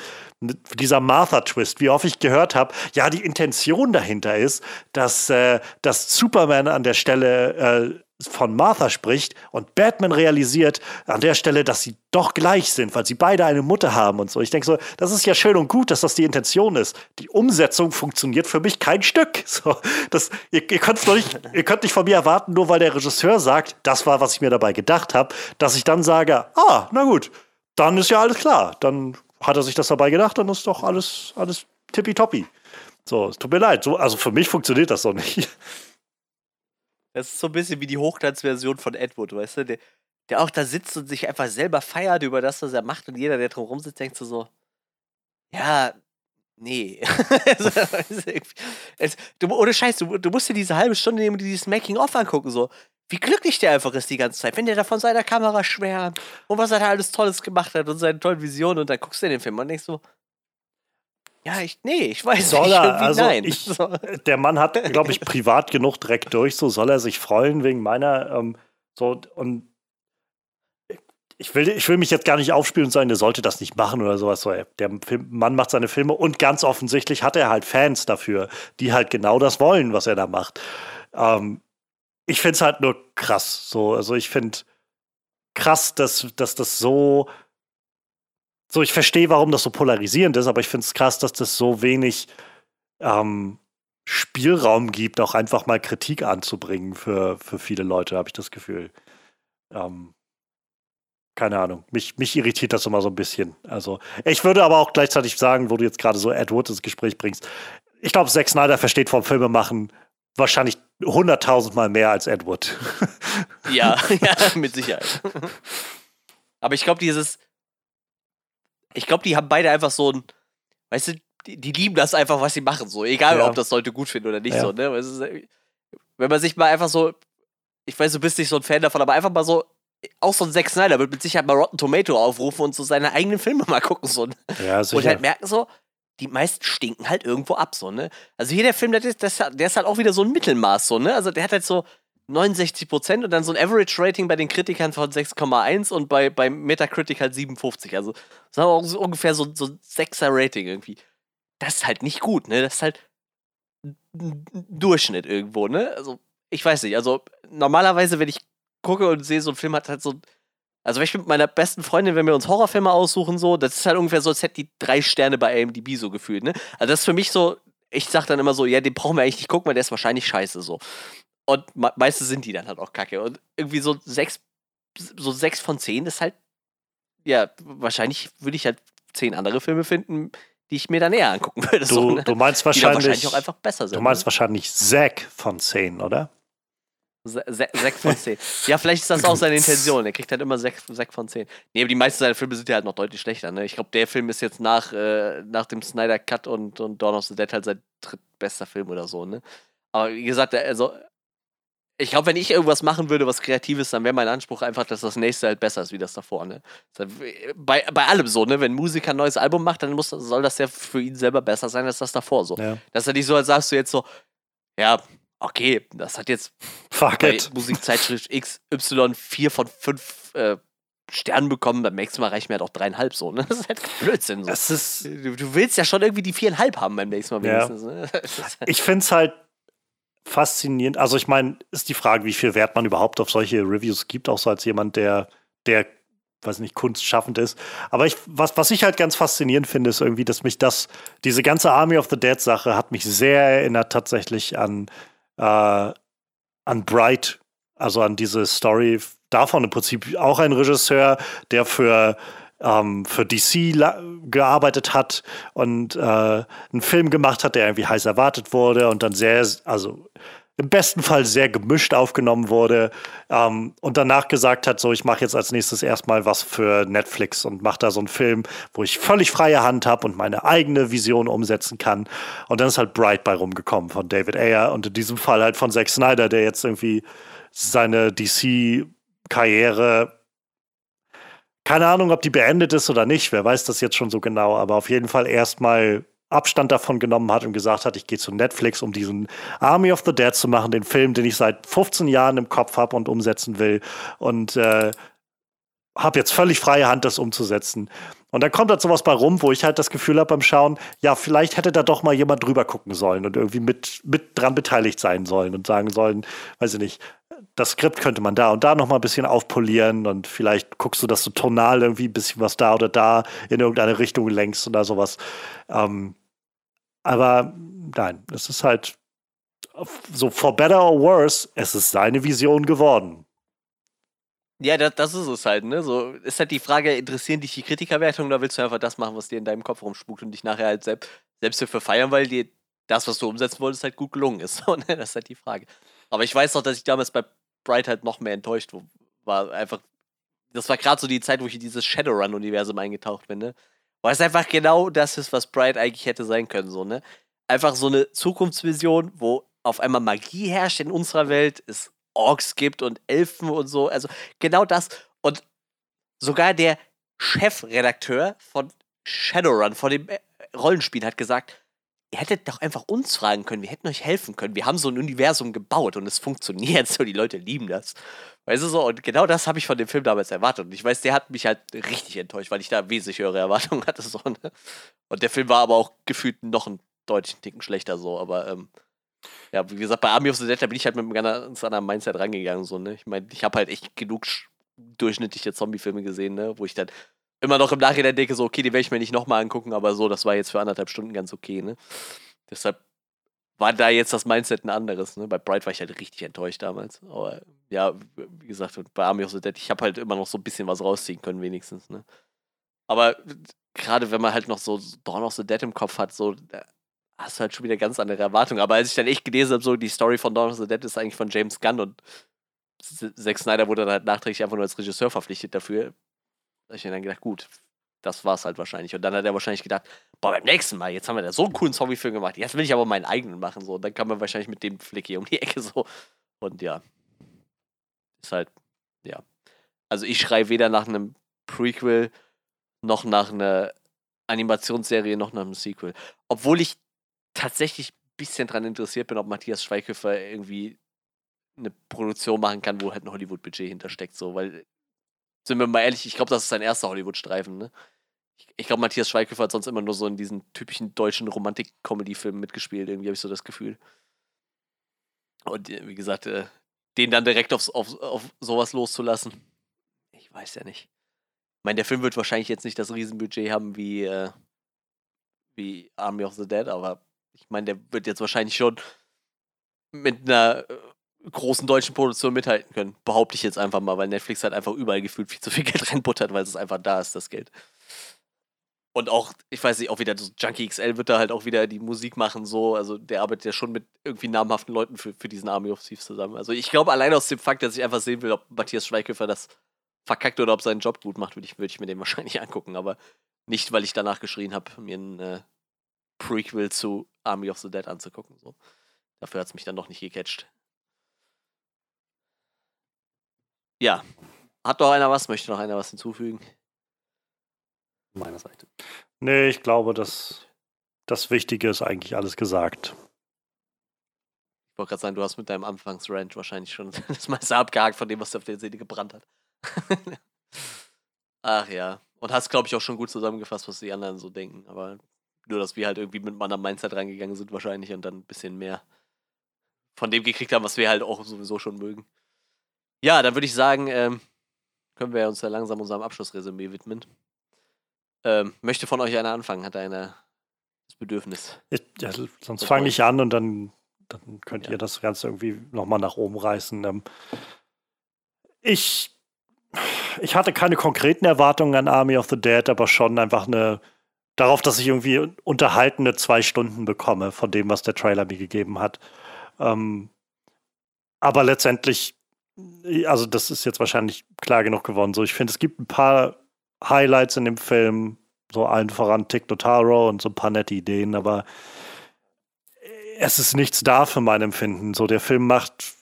dieser Martha-Twist, wie oft ich gehört habe, ja, die Intention dahinter ist, dass, äh, dass Superman an der Stelle äh, von Martha spricht und Batman realisiert an der Stelle, dass sie doch gleich sind, weil sie beide eine Mutter haben und so. Ich denke so, das ist ja schön und gut, dass das die Intention ist. Die Umsetzung funktioniert für mich kein Stück. So, das, ihr, ihr, könnt nicht, könnt nicht von mir erwarten, nur weil der Regisseur sagt, das war, was ich mir dabei gedacht habe, dass ich dann sage, ah, na gut, dann ist ja alles klar. Dann hat er sich das dabei gedacht, dann ist doch alles, alles tippitoppi. So, es tut mir leid. So, also für mich funktioniert das doch nicht. Das ist so ein bisschen wie die Hochglanzversion von Edward, weißt du? Der, der auch da sitzt und sich einfach selber feiert über das, was er macht und jeder, der drumherum sitzt, denkt so, so ja, nee. du, ohne Scheiß, du, du musst dir diese halbe Stunde nehmen und dieses Making-of angucken, so. Wie glücklich der einfach ist die ganze Zeit, wenn der da von seiner Kamera schwärmt und was er da alles Tolles gemacht hat und seine tollen Visionen und dann guckst du in den Film und denkst so, ja, ich, nee, ich weiß soll nicht. Er, also nein. Ich, der Mann hat, glaube ich, privat genug Dreck durch, so soll er sich freuen wegen meiner, ähm, so, und ich will, ich will mich jetzt gar nicht aufspielen und sagen, der sollte das nicht machen oder sowas. So, der Film, Mann macht seine Filme und ganz offensichtlich hat er halt Fans dafür, die halt genau das wollen, was er da macht. Ähm, ich finde es halt nur krass. So, also ich finde krass, dass, dass das so so, ich verstehe, warum das so polarisierend ist, aber ich finde es krass, dass das so wenig ähm, Spielraum gibt, auch einfach mal Kritik anzubringen für, für viele Leute, habe ich das Gefühl. Ähm, keine Ahnung. Mich, mich irritiert das immer so ein bisschen. Also, ich würde aber auch gleichzeitig sagen, wo du jetzt gerade so Ed Wood ins Gespräch bringst, ich glaube, Zack Snyder versteht vom Filmemachen wahrscheinlich hunderttausendmal mehr als Ed Wood. ja, ja, mit Sicherheit. Aber ich glaube, dieses, ich glaube, die haben beide einfach so ein, weißt du, die, die, lieben das einfach, was sie machen, so. Egal, ja. ob das Leute gut finden oder nicht, ja. so, ne? Ist, wenn man sich mal einfach so, ich weiß, du bist nicht so ein Fan davon, aber einfach mal so, auch so ein Zack Snyder wird mit Sicherheit mal Rotten Tomato aufrufen und so seine eigenen Filme mal gucken, so. Ne? Ja, sicher. Und halt merken so, die meisten stinken halt irgendwo ab, so, ne? Also hier der Film, der ist, der ist halt auch wieder so ein Mittelmaß, so, ne? Also der hat halt so, 69 Prozent und dann so ein Average Rating bei den Kritikern von 6,1 und bei, bei Metacritic halt 57. Also sagen wir auch so ungefähr so, so ein 6er Rating irgendwie. Das ist halt nicht gut, ne? Das ist halt ein Durchschnitt irgendwo, ne? Also ich weiß nicht, also normalerweise, wenn ich gucke und sehe, so ein Film hat halt so Also, wenn ich mit meiner besten Freundin, wenn wir uns Horrorfilme aussuchen, so, das ist halt ungefähr so, als hätte die drei Sterne bei AMDB so gefühlt, ne? Also, das ist für mich so, ich sag dann immer so, ja, den brauchen wir eigentlich nicht gucken, weil der ist wahrscheinlich scheiße, so. Und meistens sind die dann halt auch kacke. Und irgendwie so sechs, so sechs von zehn ist halt, ja, wahrscheinlich würde ich halt zehn andere Filme finden, die ich mir dann eher angucken würde. Du, so, ne? du meinst wahrscheinlich, wahrscheinlich auch einfach besser sind. Du meinst ne? wahrscheinlich Zack von 10, oder? Sechs von zehn. Ja, vielleicht ist das auch seine Intention. Er kriegt halt immer sechs von zehn. Nee, aber die meisten seiner Filme sind ja halt noch deutlich schlechter. Ne? Ich glaube, der Film ist jetzt nach, äh, nach dem Snyder Cut und, und Dawn of the Dead halt sein drittbester Film oder so. Ne? Aber wie gesagt, also ich glaube, wenn ich irgendwas machen würde, was Kreatives, dann wäre mein Anspruch einfach, dass das nächste halt besser ist wie das davor. Ne? Bei, bei allem so, ne? Wenn ein Musiker ein neues Album macht, dann muss, soll das ja für ihn selber besser sein als das davor. So. Ja. Das ist ja nicht so, als sagst du jetzt so, ja, okay, das hat jetzt Fuck bei it. Musikzeitschrift XY vier von fünf äh, Sternen bekommen, beim nächsten Mal reicht mir halt auch dreieinhalb so. Ne? Das ist halt Blödsinn. So. Es ist, Du, du willst ja schon irgendwie die viereinhalb haben beim nächsten Mal Ja. wenigstens. Ne? Das ist halt- ich finde es halt faszinierend. Also ich meine, ist die Frage, wie viel Wert man überhaupt auf solche Reviews gibt, auch so als jemand, der, der, weiß nicht, kunstschaffend ist. Aber ich, was, was ich halt ganz faszinierend finde, ist irgendwie, dass mich das, diese ganze Army of the Dead Sache hat mich sehr erinnert tatsächlich an, äh, an Bright, also an diese Story davon im Prinzip auch ein Regisseur, der für ähm, für DC gearbeitet hat und äh, einen Film gemacht hat, der irgendwie heiß erwartet wurde und dann sehr, also im besten Fall sehr gemischt aufgenommen wurde ähm, und danach gesagt hat, so ich mache jetzt als nächstes erstmal was für Netflix und mache da so einen Film, wo ich völlig freie Hand habe und meine eigene Vision umsetzen kann. Und dann ist halt Bright bei rumgekommen von David Ayer und in diesem Fall halt von Zack Snyder, der jetzt irgendwie seine DC-Karriere keine Ahnung, ob die beendet ist oder nicht, wer weiß das jetzt schon so genau, aber auf jeden Fall erstmal Abstand davon genommen hat und gesagt hat, ich gehe zu Netflix, um diesen Army of the Dead zu machen, den Film, den ich seit 15 Jahren im Kopf habe und umsetzen will. Und äh, habe jetzt völlig freie Hand, das umzusetzen. Und dann kommt halt sowas bei rum, wo ich halt das Gefühl habe beim Schauen, ja, vielleicht hätte da doch mal jemand drüber gucken sollen und irgendwie mit, mit dran beteiligt sein sollen und sagen sollen, weiß ich nicht, das Skript könnte man da und da noch mal ein bisschen aufpolieren und vielleicht guckst du, dass du tonal irgendwie ein bisschen was da oder da in irgendeine Richtung lenkst oder sowas. Ähm, aber nein, es ist halt so for better or worse, es ist seine Vision geworden. Ja, das, das ist es halt, ne? So ist halt die Frage, interessieren dich die Kritikerwertungen oder willst du einfach das machen, was dir in deinem Kopf rumspukt und dich nachher halt selbst, selbst dafür feiern, weil dir das, was du umsetzen wolltest, halt gut gelungen ist. Ne? Das ist halt die Frage. Aber ich weiß noch, dass ich damals bei Bright halt noch mehr enttäuscht war. Einfach, das war gerade so die Zeit, wo ich in dieses Shadowrun-Universum eingetaucht bin, ne? Weil es einfach genau das ist, was Bright eigentlich hätte sein können, so, ne? Einfach so eine Zukunftsvision, wo auf einmal Magie herrscht in unserer Welt, es Orks gibt und Elfen und so. Also genau das. Und sogar der Chefredakteur von Shadowrun, von dem äh, Rollenspiel, hat gesagt, ihr hättet doch einfach uns fragen können, wir hätten euch helfen können. Wir haben so ein Universum gebaut und es funktioniert so, die Leute lieben das. Weißt du so, und genau das habe ich von dem Film damals erwartet. Und ich weiß, der hat mich halt richtig enttäuscht, weil ich da wesentlich höhere Erwartungen hatte. So, ne? Und der Film war aber auch gefühlt noch einen deutlichen Ticken schlechter so, aber ähm, ja, wie gesagt, bei Army of the Dead, da bin ich halt mit einem ganz anderen Mindset rangegangen. So, ne? Ich meine, ich habe halt echt genug sch- durchschnittliche Zombie-Filme gesehen, ne? wo ich dann immer noch im Nachhinein denke, so, okay, die werde ich mir nicht nochmal angucken, aber so, das war jetzt für anderthalb Stunden ganz okay. Ne? Deshalb war da jetzt das Mindset ein anderes. Ne? Bei Bright war ich halt richtig enttäuscht damals. Aber ja, wie gesagt, bei Army of the Dead, ich habe halt immer noch so ein bisschen was rausziehen können, wenigstens. Ne? Aber gerade wenn man halt noch so Dawn of the Dead im Kopf hat, so, hast du halt schon wieder ganz andere Erwartungen. Aber als ich dann echt gelesen habe, so die Story von Dawn of the Dead ist eigentlich von James Gunn und Zack Snyder wurde dann halt nachträglich einfach nur als Regisseur verpflichtet dafür. Da ich mir dann gedacht, gut, das war's halt wahrscheinlich. Und dann hat er wahrscheinlich gedacht, boah, beim nächsten Mal, jetzt haben wir da so einen coolen Zombie-Film gemacht, jetzt will ich aber meinen eigenen machen. So. Und dann kam er wahrscheinlich mit dem Flick hier um die Ecke so. Und ja, ist halt, ja. Also ich schreibe weder nach einem Prequel noch nach einer Animationsserie noch nach einem Sequel. Obwohl ich tatsächlich ein bisschen dran interessiert bin, ob Matthias Schweighöfer irgendwie eine Produktion machen kann, wo halt ein Hollywood-Budget hintersteckt. So, weil, sind wir mal ehrlich, ich glaube, das ist sein erster Hollywood-Streifen, ne? Ich, ich glaube, Matthias Schweighöfer hat sonst immer nur so in diesen typischen deutschen Romantik-Comedy-Filmen mitgespielt. Irgendwie habe ich so das Gefühl. Und äh, wie gesagt, äh, den dann direkt aufs, auf, auf sowas loszulassen. Ich weiß ja nicht. Ich meine, der Film wird wahrscheinlich jetzt nicht das Riesenbudget haben wie, äh, wie Army of the Dead, aber ich meine, der wird jetzt wahrscheinlich schon mit einer äh, großen deutschen Produktion mithalten können. Behaupte ich jetzt einfach mal, weil Netflix halt einfach überall gefühlt viel zu viel Geld reinbuttert, weil es einfach da ist, das Geld. Und auch, ich weiß nicht, auch wieder so Junkie XL wird da halt auch wieder die Musik machen, so. Also der arbeitet ja schon mit irgendwie namhaften Leuten für, für diesen Army of Thieves zusammen. Also ich glaube, allein aus dem Fakt, dass ich einfach sehen will, ob Matthias Schweighöfer das verkackt oder ob seinen Job gut macht, würde ich, würd ich mir den wahrscheinlich angucken. Aber nicht, weil ich danach geschrien habe, mir ein äh, Prequel zu Army of the Dead anzugucken. So. Dafür hat es mich dann noch nicht gecatcht. Ja. Hat noch einer was? Möchte noch einer was hinzufügen? meiner Seite. Nee, ich glaube, dass das Wichtige ist eigentlich alles gesagt. Ich wollte gerade sagen, du hast mit deinem Anfangsrand wahrscheinlich schon das meiste abgehakt von dem, was dir auf der Seele gebrannt hat. Ach ja. Und hast, glaube ich, auch schon gut zusammengefasst, was die anderen so denken. Aber nur, dass wir halt irgendwie mit meiner Mindset reingegangen sind, wahrscheinlich, und dann ein bisschen mehr von dem gekriegt haben, was wir halt auch sowieso schon mögen. Ja, dann würde ich sagen, ähm, können wir uns ja langsam unserem Abschlussresümee widmen. Ähm, möchte von euch einer anfangen? Hat einer das Bedürfnis? Ich, ja, sonst fange ich an und dann, dann könnt ja. ihr das Ganze irgendwie nochmal nach oben reißen. Ähm, ich, ich hatte keine konkreten Erwartungen an Army of the Dead, aber schon einfach eine darauf, dass ich irgendwie unterhaltende zwei Stunden bekomme von dem, was der Trailer mir gegeben hat. Ähm, aber letztendlich, also das ist jetzt wahrscheinlich klar genug geworden. So, ich finde, es gibt ein paar Highlights in dem Film, so allen voran Tick Notaro und so ein paar nette Ideen, aber es ist nichts da für mein Empfinden. So, der Film macht,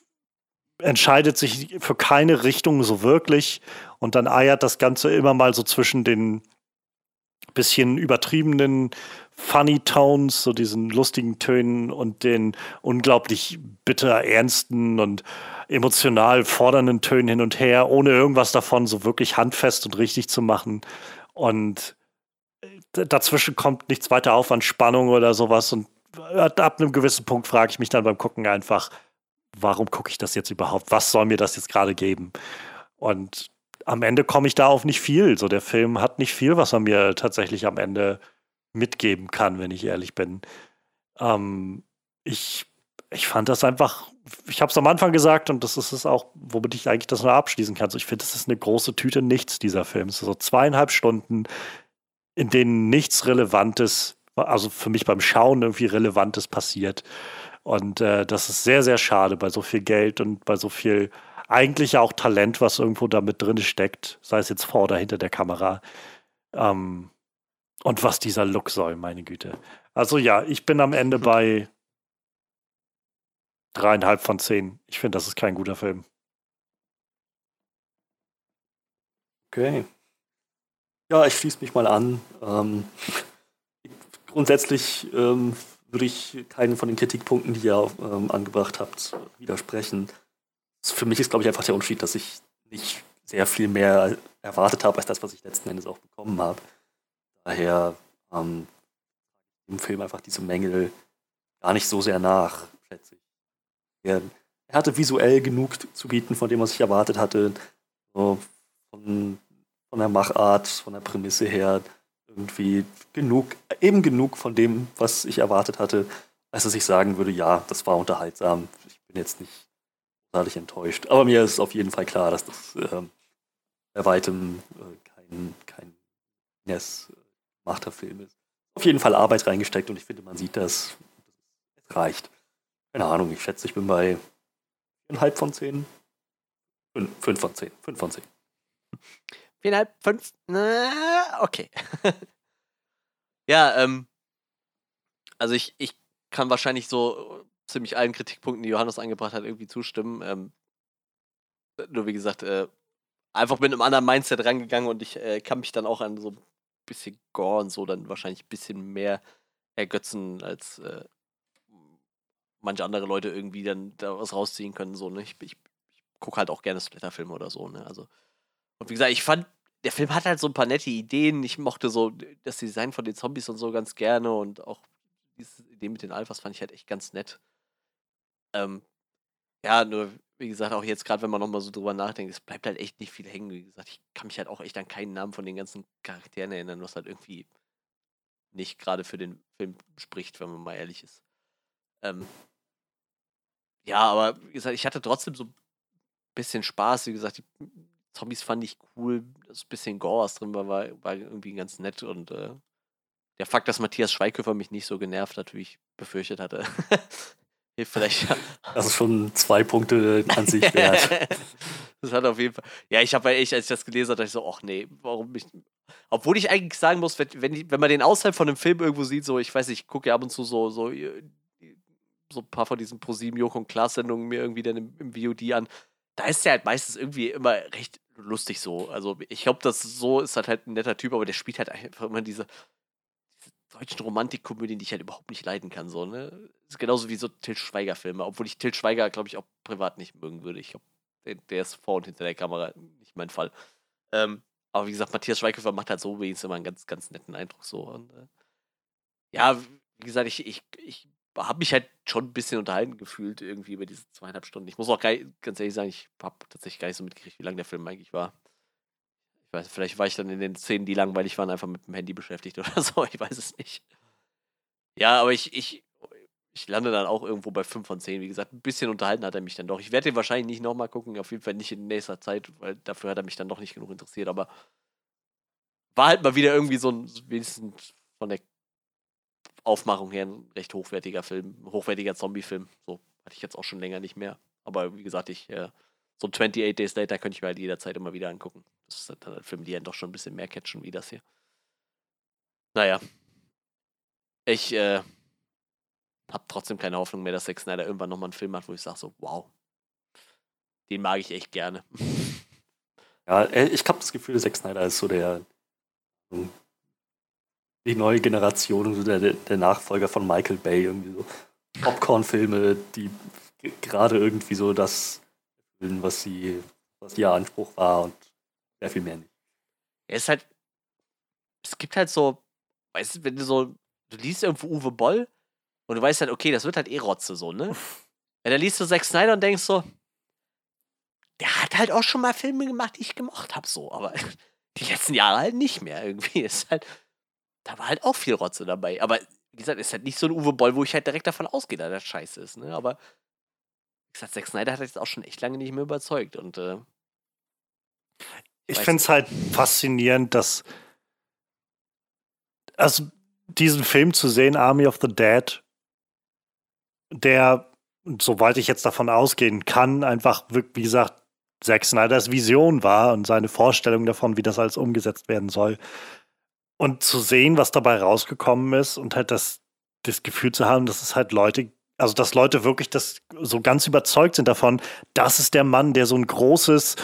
entscheidet sich für keine Richtung so wirklich und dann eiert das Ganze immer mal so zwischen den bisschen übertriebenen Funny Tones, so diesen lustigen Tönen und den unglaublich bitter ernsten und emotional fordernden Tönen hin und her, ohne irgendwas davon so wirklich handfest und richtig zu machen. Und äh, dazwischen kommt nichts weiter auf an Spannung oder sowas. Und äh, ab einem gewissen Punkt frage ich mich dann beim Gucken einfach, warum gucke ich das jetzt überhaupt? Was soll mir das jetzt gerade geben? Und am Ende komme ich da auf nicht viel. So, der Film hat nicht viel, was er mir tatsächlich am Ende mitgeben kann, wenn ich ehrlich bin. Ähm, ich, ich fand das einfach, ich habe es am Anfang gesagt und das ist es auch, womit ich eigentlich das nur abschließen kann. So, ich finde, das ist eine große Tüte nichts, dieser Film. Es ist so zweieinhalb Stunden, in denen nichts Relevantes, also für mich beim Schauen irgendwie Relevantes passiert. Und äh, das ist sehr, sehr schade bei so viel Geld und bei so viel eigentlich auch Talent, was irgendwo da mit drin steckt, sei es jetzt vor oder hinter der Kamera. Ähm, und was dieser Look soll, meine Güte. Also ja, ich bin am Ende bei dreieinhalb von zehn. Ich finde, das ist kein guter Film. Okay. Ja, ich schließe mich mal an. Ähm, grundsätzlich ähm, würde ich keinen von den Kritikpunkten, die ihr ähm, angebracht habt, widersprechen. Für mich ist, glaube ich, einfach der Unterschied, dass ich nicht sehr viel mehr erwartet habe, als das, was ich letzten Endes auch bekommen habe. Daher ähm, im Film einfach diese Mängel gar nicht so sehr nach, schätze ich. Er, er, hatte visuell genug zu bieten von dem, was ich erwartet hatte. So von, von der Machart, von der Prämisse her irgendwie genug, eben genug von dem, was ich erwartet hatte, als dass ich sagen würde, ja, das war unterhaltsam. Ich bin jetzt nicht großartig enttäuscht. Aber mir ist auf jeden Fall klar, dass das äh, bei weitem äh, kein, kein Ness gemachter Film ist. Auf jeden Fall Arbeit reingesteckt und ich finde, man sieht das. Es reicht. Keine Ahnung, ich schätze, ich bin bei 4,5 von 10. 5 von 10. 5 von 10. 4,5, 5? Na, okay. ja, ähm. Also ich, ich kann wahrscheinlich so ziemlich allen Kritikpunkten, die Johannes angebracht hat, irgendwie zustimmen. Ähm, nur wie gesagt, äh, einfach mit einem anderen Mindset rangegangen und ich äh, kann mich dann auch an so bisschen Gore und so dann wahrscheinlich ein bisschen mehr ergötzen, als äh, manche andere Leute irgendwie dann da was rausziehen können. So, ne? Ich, ich, ich gucke halt auch gerne Splatterfilme oder so, ne? Also, und wie gesagt, ich fand, der Film hat halt so ein paar nette Ideen. Ich mochte so das Design von den Zombies und so ganz gerne und auch diese Idee mit den Alphas fand ich halt echt ganz nett. Ähm, ja, nur wie gesagt, auch jetzt gerade, wenn man nochmal so drüber nachdenkt, es bleibt halt echt nicht viel hängen. Wie gesagt, ich kann mich halt auch echt an keinen Namen von den ganzen Charakteren erinnern, was halt irgendwie nicht gerade für den Film spricht, wenn man mal ehrlich ist. Ähm, ja, aber wie gesagt, ich hatte trotzdem so ein bisschen Spaß. Wie gesagt, die Zombies fand ich cool. Das bisschen Gore, was drin war, war, war irgendwie ganz nett. Und äh, der Fakt, dass Matthias Schweighöfer mich nicht so genervt hat, wie ich befürchtet hatte, hilft vielleicht. Das ist schon zwei Punkte an sich wert. das hat auf jeden Fall. Ja, ich habe echt, als ich das gelesen habe, dachte ich so, ach nee, warum mich. Obwohl ich eigentlich sagen muss, wenn, wenn, wenn man den außerhalb von einem Film irgendwo sieht, so, ich weiß nicht, ich gucke ja ab und zu so, so, äh, so ein paar von diesen ProSieben Joko und Klaas-Sendungen mir irgendwie dann im, im VOD an. Da ist der halt meistens irgendwie immer recht lustig so. Also ich glaube, das so ist halt, halt ein netter Typ, aber der spielt halt einfach immer diese deutschen Romantikkomödien, die ich halt überhaupt nicht leiden kann. So, ne? Ist genauso wie so Til Schweiger-Filme, obwohl ich Til Schweiger, glaube ich, auch privat nicht mögen würde. Ich glaube, der, der, ist vor und hinter der Kamera nicht mein Fall. Ähm, aber wie gesagt, Matthias Schweighöfer macht halt so wenigstens immer einen ganz, ganz netten Eindruck so. Und, äh, ja, wie gesagt, ich, ich, ich habe mich halt schon ein bisschen unterhalten gefühlt irgendwie über diese zweieinhalb Stunden. Ich muss auch gar, ganz ehrlich sagen, ich habe tatsächlich gar nicht so mitgekriegt, wie lang der Film eigentlich war. Weiß, vielleicht war ich dann in den Szenen, die langweilig waren, einfach mit dem Handy beschäftigt oder so. Ich weiß es nicht. Ja, aber ich, ich, ich lande dann auch irgendwo bei 5 von 10. Wie gesagt, ein bisschen unterhalten hat er mich dann doch. Ich werde den wahrscheinlich nicht nochmal gucken, auf jeden Fall nicht in nächster Zeit, weil dafür hat er mich dann doch nicht genug interessiert. Aber war halt mal wieder irgendwie so ein, wenigstens von der Aufmachung her ein recht hochwertiger Film, hochwertiger Zombie-Film. So hatte ich jetzt auch schon länger nicht mehr. Aber wie gesagt, ich, äh, so 28 Days Later könnte ich mir halt jederzeit immer wieder angucken. Das halt dann ein Film, die dann doch schon ein bisschen mehr catchen wie das hier. Naja. Ich äh, habe trotzdem keine Hoffnung mehr, dass Zack Snyder irgendwann nochmal einen Film macht, wo ich sage so, wow, den mag ich echt gerne. Ja, äh, ich habe das Gefühl, Zack Snyder ist so der die neue Generation, so der, der Nachfolger von Michael Bay, irgendwie so Popcorn-Filme, die gerade irgendwie so das was sie, was ihr Anspruch war und sehr viel mehr nicht. Er ist halt, es gibt halt so, weißt du, wenn du so, du liest irgendwo Uwe Boll und du weißt halt, okay, das wird halt eh Rotze so, ne? Ja, dann liest du Zack Snyder und denkst so, der hat halt auch schon mal Filme gemacht, die ich gemocht habe, so, aber die letzten Jahre halt nicht mehr irgendwie. Ist halt, da war halt auch viel Rotze dabei. Aber wie gesagt, ist halt nicht so ein Uwe Boll, wo ich halt direkt davon ausgehe, dass das scheiße ist. Ne? Aber wie gesagt, Zack Snyder hat jetzt auch schon echt lange nicht mehr überzeugt. Und äh, ich finde es halt faszinierend, dass also diesen Film zu sehen, Army of the Dead, der, soweit ich jetzt davon ausgehen kann, einfach, wie gesagt, Zack Snyders Vision war und seine Vorstellung davon, wie das alles umgesetzt werden soll. Und zu sehen, was dabei rausgekommen ist und halt das, das Gefühl zu haben, dass es halt Leute, also dass Leute wirklich das so ganz überzeugt sind davon, das ist der Mann, der so ein großes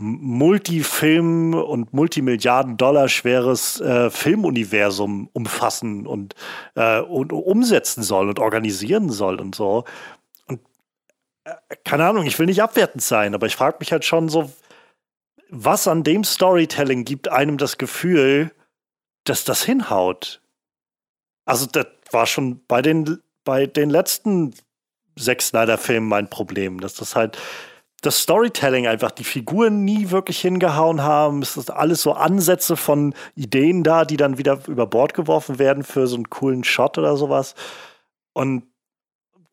Multifilm und Multimilliarden-Dollar schweres äh, Filmuniversum umfassen und, äh, und umsetzen soll und organisieren soll und so. Und äh, keine Ahnung, ich will nicht abwertend sein, aber ich frage mich halt schon so, was an dem Storytelling gibt einem das Gefühl, dass das hinhaut. Also, das war schon bei den, bei den letzten sechs Snyder-Filmen mein Problem, dass das halt das Storytelling einfach, die Figuren nie wirklich hingehauen haben. Es ist alles so Ansätze von Ideen da, die dann wieder über Bord geworfen werden für so einen coolen Shot oder sowas. Und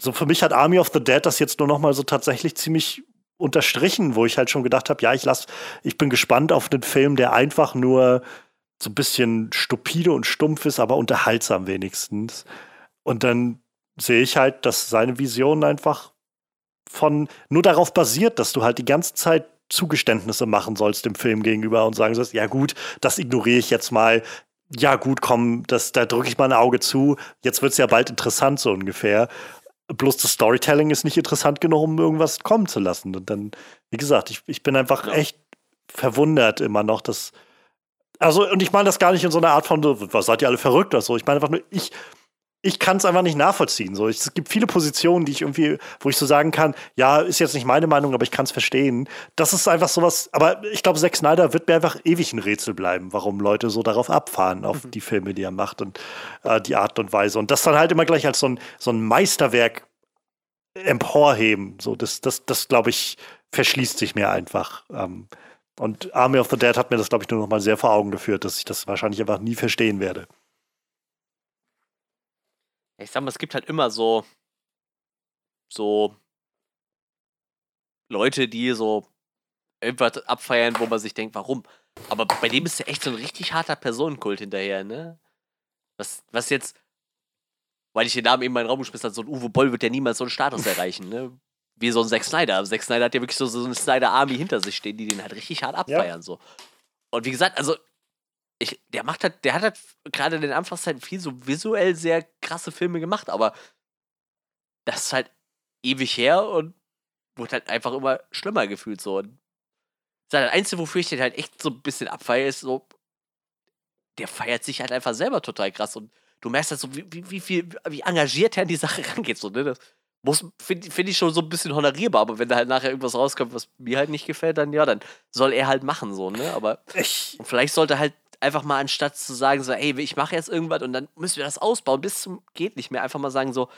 so für mich hat Army of the Dead das jetzt nur noch mal so tatsächlich ziemlich unterstrichen, wo ich halt schon gedacht habe, ja, ich lass, ich bin gespannt auf den Film, der einfach nur so ein bisschen stupide und stumpf ist, aber unterhaltsam wenigstens. Und dann sehe ich halt, dass seine Vision einfach von nur darauf basiert, dass du halt die ganze Zeit Zugeständnisse machen sollst dem Film gegenüber und sagen sollst, ja gut, das ignoriere ich jetzt mal. Ja gut, komm, das, da drücke ich mal ein Auge zu. Jetzt wird es ja bald interessant, so ungefähr. Bloß das Storytelling ist nicht interessant genug, um irgendwas kommen zu lassen. Und dann, wie gesagt, ich, ich bin einfach echt verwundert immer noch, dass, also, und ich meine das gar nicht in so einer Art von, was seid ihr alle verrückt oder so. Ich meine einfach nur, ich, ich kann es einfach nicht nachvollziehen. So, es gibt viele Positionen, die ich irgendwie, wo ich so sagen kann, ja, ist jetzt nicht meine Meinung, aber ich kann es verstehen. Das ist einfach sowas, aber ich glaube, Zack Snyder wird mir einfach ewig ein Rätsel bleiben, warum Leute so darauf abfahren, auf mhm. die Filme, die er macht und äh, die Art und Weise. Und das dann halt immer gleich als so ein, so ein Meisterwerk emporheben. So, das, das, das glaube ich, verschließt sich mir einfach. Ähm, und Army of the Dead hat mir das, glaube ich, nur noch mal sehr vor Augen geführt, dass ich das wahrscheinlich einfach nie verstehen werde. Ich sag mal, es gibt halt immer so, so Leute, die so irgendwas abfeiern, wo man sich denkt, warum? Aber bei dem ist ja echt so ein richtig harter Personenkult hinterher, ne? Was, was jetzt, weil ich den Namen eben in meinen Raum geschmissen habe, so ein Uwe Boll wird ja niemals so einen Status erreichen, ne? Wie so ein Zack Snyder. Zack Snyder hat ja wirklich so, so eine Snyder-Army hinter sich stehen, die den halt richtig hart abfeiern, ja. so. Und wie gesagt, also, ich, der macht halt, der hat halt gerade in den Anfangszeiten viel so visuell sehr krasse Filme gemacht, aber das ist halt ewig her und wurde halt einfach immer schlimmer gefühlt so. Und das Einzige, wofür ich den halt echt so ein bisschen abfeiere, ist so, der feiert sich halt einfach selber total krass und du merkst halt so, wie, wie, wie, viel, wie engagiert er an die Sache rangeht. So, ne? Das finde find ich schon so ein bisschen honorierbar, aber wenn da halt nachher irgendwas rauskommt, was mir halt nicht gefällt, dann ja, dann soll er halt machen, so, ne? Aber ich, vielleicht sollte halt einfach mal anstatt zu sagen, so, ey, ich mache jetzt irgendwas und dann müssen wir das ausbauen, bis zum geht nicht mehr, einfach mal sagen, so,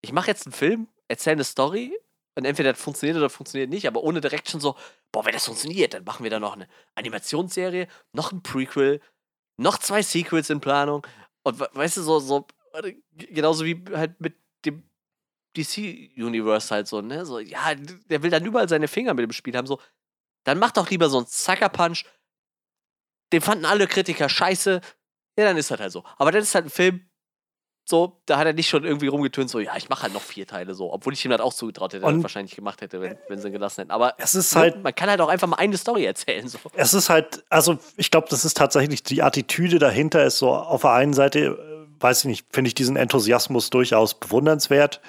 ich mache jetzt einen Film, erzähle eine Story und entweder das funktioniert oder funktioniert nicht, aber ohne direkt schon so, boah, wenn das funktioniert, dann machen wir da noch eine Animationsserie, noch ein Prequel, noch zwei Sequels in Planung. Und weißt du, so, so, genauso wie halt mit dem DC-Universe halt so, ne? So, ja, der will dann überall seine Finger mit dem Spiel haben, so. Dann mach doch lieber so einen Sucker Punch. Den fanden alle Kritiker scheiße. Ja, dann ist das halt so. Aber dann ist halt ein Film, so, da hat er nicht schon irgendwie rumgetönt, so, ja, ich mache halt noch vier Teile so, obwohl ich ihm das auch zugetraut hätte, und wahrscheinlich gemacht hätte, wenn, wenn sie ihn gelassen hätten. Aber es ist halt, man kann halt auch einfach mal eine Story erzählen. So. Es ist halt, also ich glaube, das ist tatsächlich die Attitüde dahinter, ist so auf der einen Seite, äh, weiß ich nicht, finde ich diesen Enthusiasmus durchaus bewundernswert.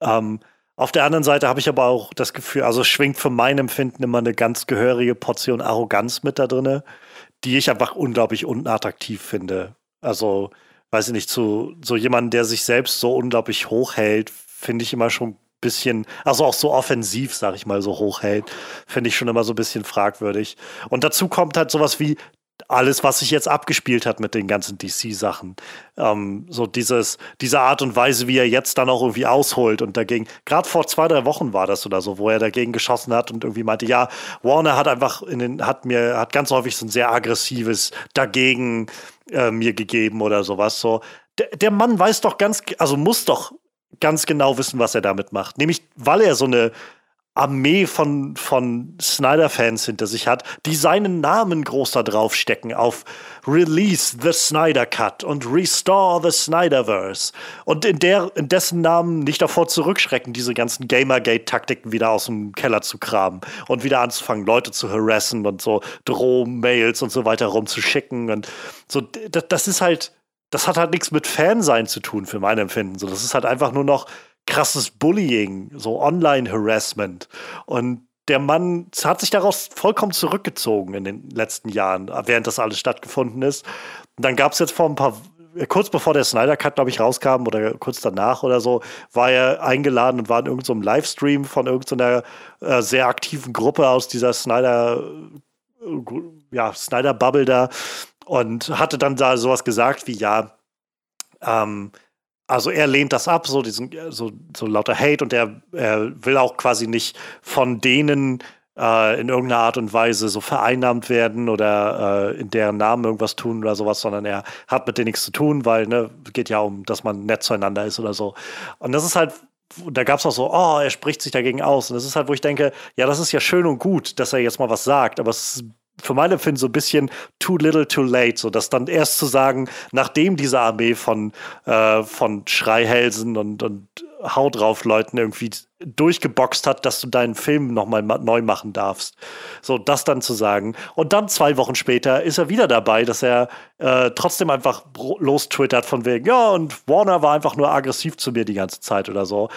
Ähm, auf der anderen Seite habe ich aber auch das Gefühl, also schwingt für mein Empfinden immer eine ganz gehörige Portion Arroganz mit da drin, die ich einfach unglaublich unattraktiv finde. Also weiß ich nicht, zu so jemanden, der sich selbst so unglaublich hochhält, finde ich immer schon ein bisschen, also auch so offensiv, sag ich mal, so hochhält, finde ich schon immer so ein bisschen fragwürdig. Und dazu kommt halt sowas wie alles, was sich jetzt abgespielt hat mit den ganzen DC-Sachen. Ähm, so dieses, diese Art und Weise, wie er jetzt dann auch irgendwie ausholt und dagegen, gerade vor zwei, drei Wochen war das oder so, wo er dagegen geschossen hat und irgendwie meinte, ja, Warner hat einfach in den, hat mir, hat ganz häufig so ein sehr aggressives dagegen äh, mir gegeben oder sowas. So, der, der Mann weiß doch ganz, also muss doch ganz genau wissen, was er damit macht. Nämlich, weil er so eine Armee von, von Snyder-Fans hinter sich hat, die seinen Namen groß da draufstecken auf Release the Snyder Cut und Restore the Snyderverse. Und in, der, in dessen Namen nicht davor zurückschrecken, diese ganzen Gamergate-Taktiken wieder aus dem Keller zu kramen und wieder anzufangen, Leute zu harassen und so Drohmails und so weiter rumzuschicken. Und so, das, das ist halt, das hat halt nichts mit Fansein zu tun, für mein Empfinden. So, das ist halt einfach nur noch krasses Bullying, so Online-Harassment. Und der Mann hat sich daraus vollkommen zurückgezogen in den letzten Jahren, während das alles stattgefunden ist. Und dann gab es jetzt vor ein paar, kurz bevor der Snyder Cut, glaube ich, rauskam oder kurz danach oder so, war er eingeladen und war in irgendeinem so Livestream von irgendeiner äh, sehr aktiven Gruppe aus dieser Snyder, äh, ja, Snyder-Bubble da und hatte dann da sowas gesagt wie, ja, ähm, also er lehnt das ab, so diesen, so, so lauter Hate und er, er will auch quasi nicht von denen äh, in irgendeiner Art und Weise so vereinnahmt werden oder äh, in deren Namen irgendwas tun oder sowas, sondern er hat mit denen nichts zu tun, weil ne, geht ja um, dass man nett zueinander ist oder so. Und das ist halt da gab es auch so, oh, er spricht sich dagegen aus. Und das ist halt, wo ich denke, ja, das ist ja schön und gut, dass er jetzt mal was sagt, aber es ist für mein Empfinden so ein bisschen too little too late, so dass dann erst zu sagen, nachdem diese Armee von, äh, von Schreihälsen und, und Haut drauf Leuten irgendwie durchgeboxt hat, dass du deinen Film nochmal neu machen darfst. So, das dann zu sagen. Und dann zwei Wochen später ist er wieder dabei, dass er äh, trotzdem einfach lostwittert von wegen, ja, und Warner war einfach nur aggressiv zu mir die ganze Zeit oder so.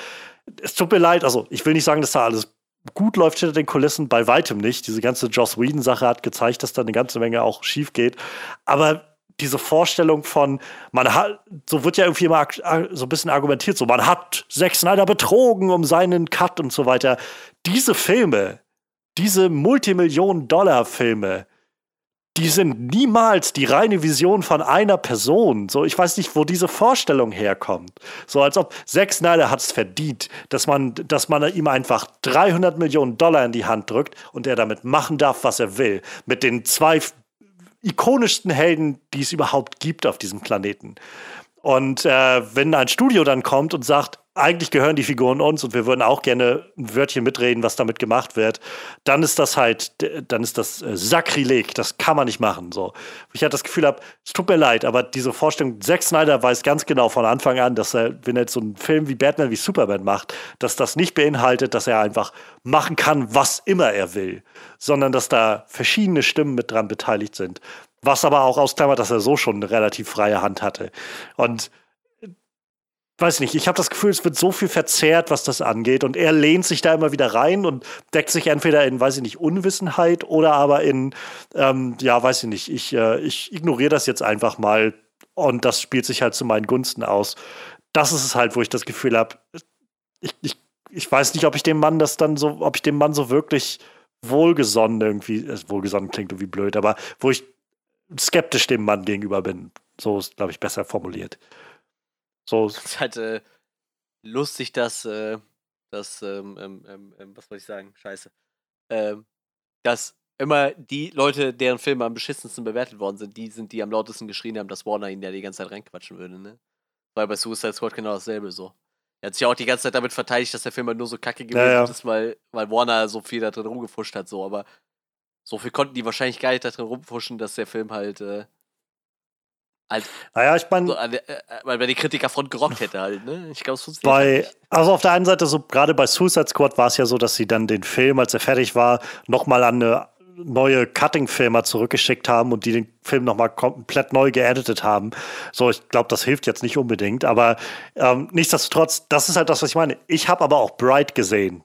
Es tut mir leid, also ich will nicht sagen, dass da alles gut läuft hinter den Kulissen, bei weitem nicht. Diese ganze Joss Whedon-Sache hat gezeigt, dass da eine ganze Menge auch schief geht. Aber diese Vorstellung von, man hat, so wird ja irgendwie immer so ein bisschen argumentiert, so man hat Zack Snyder betrogen um seinen Cut und so weiter. Diese Filme, diese Multimillionen-Dollar-Filme, die sind niemals die reine Vision von einer Person. So, ich weiß nicht, wo diese Vorstellung herkommt. So, als ob Zack Snyder hat es verdient, dass man, dass man ihm einfach 300 Millionen Dollar in die Hand drückt und er damit machen darf, was er will. Mit den zwei ikonischsten Helden, die es überhaupt gibt auf diesem Planeten. Und äh, wenn ein Studio dann kommt und sagt, eigentlich gehören die Figuren uns und wir würden auch gerne ein Wörtchen mitreden, was damit gemacht wird, dann ist das halt, dann ist das äh, Sakrileg, das kann man nicht machen. So. Ich hatte das Gefühl habe, es tut mir leid, aber diese Vorstellung, Zack Snyder weiß ganz genau von Anfang an, dass er, wenn er jetzt so einen Film wie Batman wie Superman macht, dass das nicht beinhaltet, dass er einfach machen kann, was immer er will, sondern dass da verschiedene Stimmen mit dran beteiligt sind. Was aber auch ausklammert, dass er so schon eine relativ freie Hand hatte. Und weiß nicht, ich habe das Gefühl, es wird so viel verzerrt, was das angeht. Und er lehnt sich da immer wieder rein und deckt sich entweder in, weiß ich nicht, Unwissenheit oder aber in, ähm, ja, weiß ich nicht, ich, äh, ich ignoriere das jetzt einfach mal und das spielt sich halt zu meinen Gunsten aus. Das ist es halt, wo ich das Gefühl habe, ich, ich, ich weiß nicht, ob ich dem Mann das dann so, ob ich dem Mann so wirklich wohlgesonnen irgendwie, äh, wohlgesonnen klingt irgendwie blöd, aber wo ich skeptisch dem Mann gegenüber bin. So ist, glaube ich, besser formuliert. So. Es ist halt äh, lustig, dass, äh, dass ähm, ähm, ähm, ähm, was soll ich sagen? Scheiße. Ähm, dass immer die Leute, deren Filme am beschissensten bewertet worden sind, die sind, die am lautesten geschrien haben, dass Warner ihn ja die ganze Zeit reinquatschen würde, ne? Weil bei Suicide Squad genau dasselbe so. Er hat sich auch die ganze Zeit damit verteidigt, dass der Film halt nur so kacke gewesen ja, ja. ist, weil, weil Warner so viel da drin rumgefuscht hat, so, aber so viel konnten die wahrscheinlich gar nicht da drin rumfuschen, dass der Film halt äh, Halt, naja, ich meine. So, äh, weil die Kritikerfront gerockt hätte halt, ne? Ich glaube, es funktioniert. Bei, halt also auf der einen Seite, so gerade bei Suicide Squad war es ja so, dass sie dann den Film, als er fertig war, nochmal an eine neue Cutting-Filmer zurückgeschickt haben und die den Film nochmal komplett neu geeditet haben. So, ich glaube, das hilft jetzt nicht unbedingt, aber ähm, nichtsdestotrotz, das ist halt das, was ich meine. Ich habe aber auch Bright gesehen.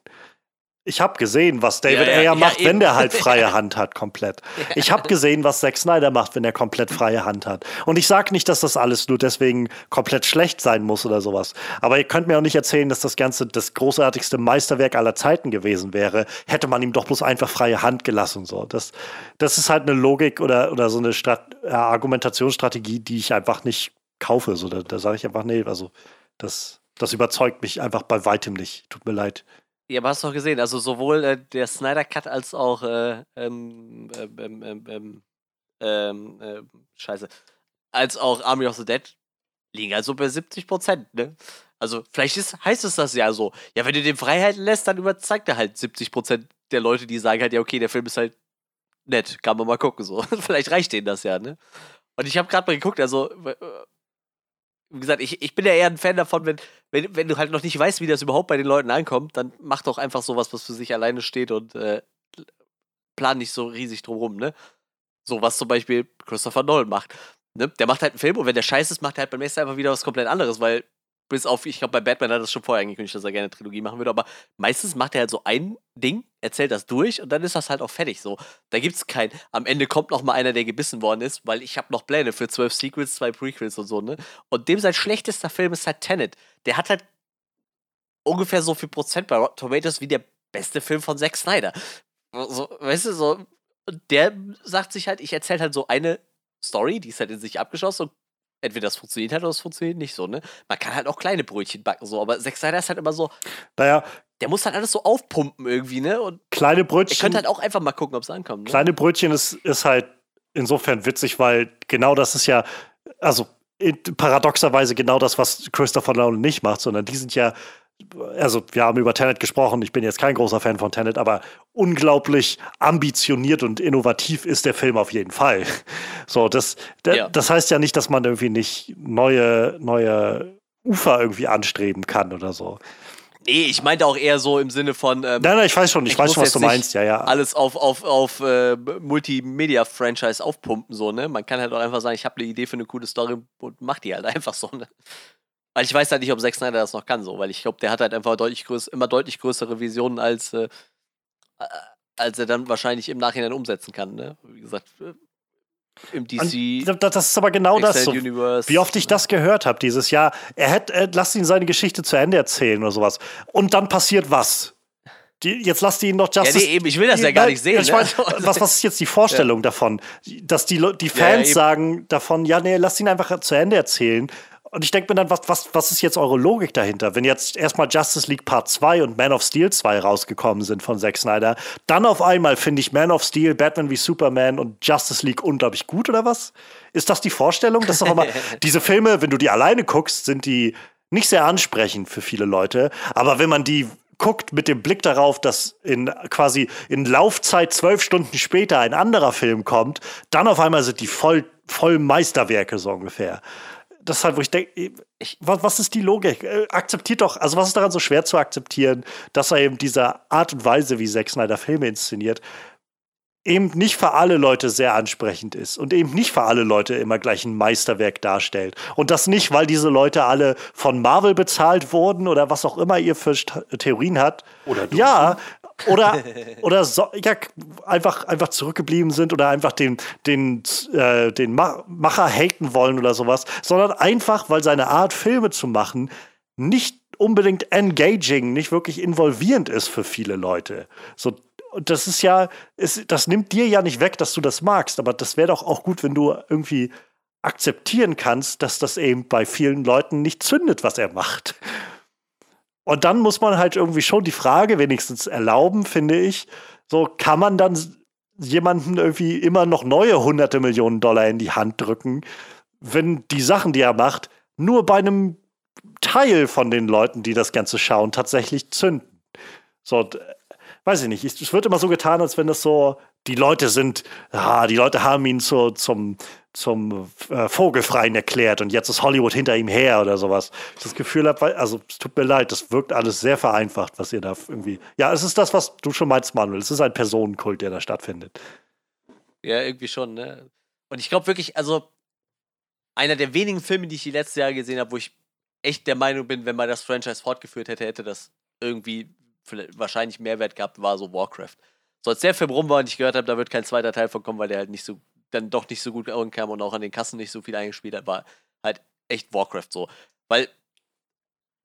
Ich habe gesehen, was David ja, ja, Ayer macht, ja, wenn der halt freie Hand hat, komplett. Ich habe gesehen, was Zack Snyder macht, wenn er komplett freie Hand hat. Und ich sage nicht, dass das alles nur deswegen komplett schlecht sein muss oder sowas. Aber ihr könnt mir auch nicht erzählen, dass das Ganze das großartigste Meisterwerk aller Zeiten gewesen wäre, hätte man ihm doch bloß einfach freie Hand gelassen. So. Das, das ist halt eine Logik oder, oder so eine Strat Argumentationsstrategie, die ich einfach nicht kaufe. So, da da sage ich einfach, nee, also das, das überzeugt mich einfach bei weitem nicht. Tut mir leid. Ja, aber hast du auch gesehen, also sowohl äh, der Snyder Cut als auch äh, ähm, ähm, ähm, ähm, ähm äh, Scheiße, als auch Army of the Dead liegen also bei 70 Prozent, ne? Also vielleicht ist, heißt es das ja so. Ja, wenn du den Freiheiten lässt, dann überzeigt er halt 70 Prozent der Leute, die sagen halt, ja, okay, der Film ist halt nett, kann man mal gucken, so. vielleicht reicht denen das ja, ne? Und ich habe gerade mal geguckt, also wie gesagt, ich, ich bin ja eher ein Fan davon, wenn, wenn, wenn du halt noch nicht weißt, wie das überhaupt bei den Leuten ankommt, dann mach doch einfach sowas, was für sich alleine steht und äh, plan nicht so riesig drumrum, ne? So was zum Beispiel Christopher Nolan macht. Ne? Der macht halt einen Film und wenn der scheiße ist, macht er halt beim nächsten einfach wieder was komplett anderes, weil bis auf, ich glaube, bei Batman hat er das schon vorher angekündigt, dass er gerne eine Trilogie machen würde, aber meistens macht er halt so ein Ding, erzählt das durch und dann ist das halt auch fertig so. Da gibt es kein, am Ende kommt noch mal einer, der gebissen worden ist, weil ich habe noch Pläne für zwölf Sequels, zwei Prequels und so, ne? Und dem sein schlechtester Film ist halt Tenet. Der hat halt ungefähr so viel Prozent bei Rotten Tomatoes wie der beste Film von Zack Snyder. So, weißt du, so, der sagt sich halt, ich erzähle halt so eine Story, die ist halt in sich abgeschlossen und entweder das funktioniert halt oder es funktioniert nicht so, ne? Man kann halt auch kleine Brötchen backen, so, aber Snyder ist halt immer so. Naja. Der muss halt alles so aufpumpen irgendwie, ne? Und kleine Brötchen. Ihr könnt halt auch einfach mal gucken, ob es ankommt. Ne? Kleine Brötchen ist, ist halt insofern witzig, weil genau das ist ja, also paradoxerweise genau das, was Christopher Nolan nicht macht, sondern die sind ja also wir haben über Tenet gesprochen, ich bin jetzt kein großer Fan von Tenet, aber unglaublich ambitioniert und innovativ ist der Film auf jeden Fall. So, das, ja. das heißt ja nicht, dass man irgendwie nicht neue, neue Ufer irgendwie anstreben kann oder so. Nee, ich meinte auch eher so im Sinne von. Ähm, nein, nein, ich weiß schon, ich, ich weiß schon, was du meinst, ja, ja. Alles auf, auf, auf äh, Multimedia-Franchise aufpumpen, so, ne? Man kann halt auch einfach sagen, ich habe eine Idee für eine coole Story und mach die halt einfach so, ne? Weil ich weiß halt nicht, ob Zack Snyder das noch kann, so, weil ich glaube, der hat halt einfach deutlich größ immer deutlich größere Visionen, als, äh, äh, als er dann wahrscheinlich im Nachhinein umsetzen kann. Ne? Wie gesagt, äh, im DC. Und das ist aber genau das. So. Wie oft ich das gehört habe dieses Jahr. Er hätte, er, lasst ihn seine Geschichte zu Ende erzählen oder sowas. Und dann passiert was? Die, jetzt lasst ihn doch Justice. Ja, nee, eben, ich will das ja gar nicht sehen. Ich mein, ne? was, was ist jetzt die Vorstellung ja. davon? Dass die, die Fans ja, sagen davon, ja, nee, lasst ihn einfach zu Ende erzählen. Und ich denke mir dann, was, was, was ist jetzt eure Logik dahinter? Wenn jetzt erstmal Justice League Part 2 und Man of Steel 2 rausgekommen sind von Zack Snyder, dann auf einmal finde ich Man of Steel, Batman wie Superman und Justice League unglaublich gut oder was? Ist das die Vorstellung? Das ist doch immer, diese Filme, wenn du die alleine guckst, sind die nicht sehr ansprechend für viele Leute. Aber wenn man die guckt mit dem Blick darauf, dass in quasi in Laufzeit zwölf Stunden später ein anderer Film kommt, dann auf einmal sind die voll, voll Meisterwerke so ungefähr das ist halt, wo ich denke, was, ist die Logik? Äh, akzeptiert doch, also was ist daran so schwer zu akzeptieren, dass er eben diese Art und Weise, wie Zack Snyder Filme inszeniert, eben nicht für alle Leute sehr ansprechend ist und eben nicht für alle Leute immer gleich ein Meisterwerk darstellt. Und das nicht, weil diese Leute alle von Marvel bezahlt wurden oder was auch immer ihr für Theorien hat. Oder du. Ja, oder, oder so, ja, einfach, einfach zurückgeblieben sind oder einfach den, den, äh, den Macher haten wollen oder sowas, sondern einfach, weil seine Art, Filme zu machen, nicht unbedingt engaging, nicht wirklich involvierend ist für viele Leute. So, das ist ja, ist, das nimmt dir ja nicht weg, dass du das magst, aber das wäre doch auch gut, wenn du irgendwie akzeptieren kannst, dass das eben bei vielen Leuten nicht zündet, was er macht. Und dann muss man halt irgendwie schon die Frage wenigstens erlauben, finde ich. So kann man dann jemanden irgendwie immer noch neue hunderte Millionen Dollar in die Hand drücken, wenn die Sachen, die er macht, nur bei einem Teil von den Leuten, die das Ganze schauen, tatsächlich zünden. So, weiß ich nicht. Es wird immer so getan, als wenn das so, die Leute sind, ah, die Leute haben ihn so zum, zum äh, Vogelfreien erklärt und jetzt ist Hollywood hinter ihm her oder sowas. Ich das Gefühl habe, also es tut mir leid, das wirkt alles sehr vereinfacht, was ihr da irgendwie. Ja, es ist das, was du schon meinst, Manuel. Es ist ein Personenkult, der da stattfindet. Ja, irgendwie schon, ne? Und ich glaube wirklich, also einer der wenigen Filme, die ich die letzten Jahre gesehen habe, wo ich echt der Meinung bin, wenn man das Franchise fortgeführt hätte, hätte das irgendwie wahrscheinlich Mehrwert gehabt, war so Warcraft. So als der Film rum war und ich gehört habe, da wird kein zweiter Teil von kommen, weil der halt nicht so dann doch nicht so gut ankam und auch an den Kassen nicht so viel eingespielt hat, war halt echt Warcraft so. Weil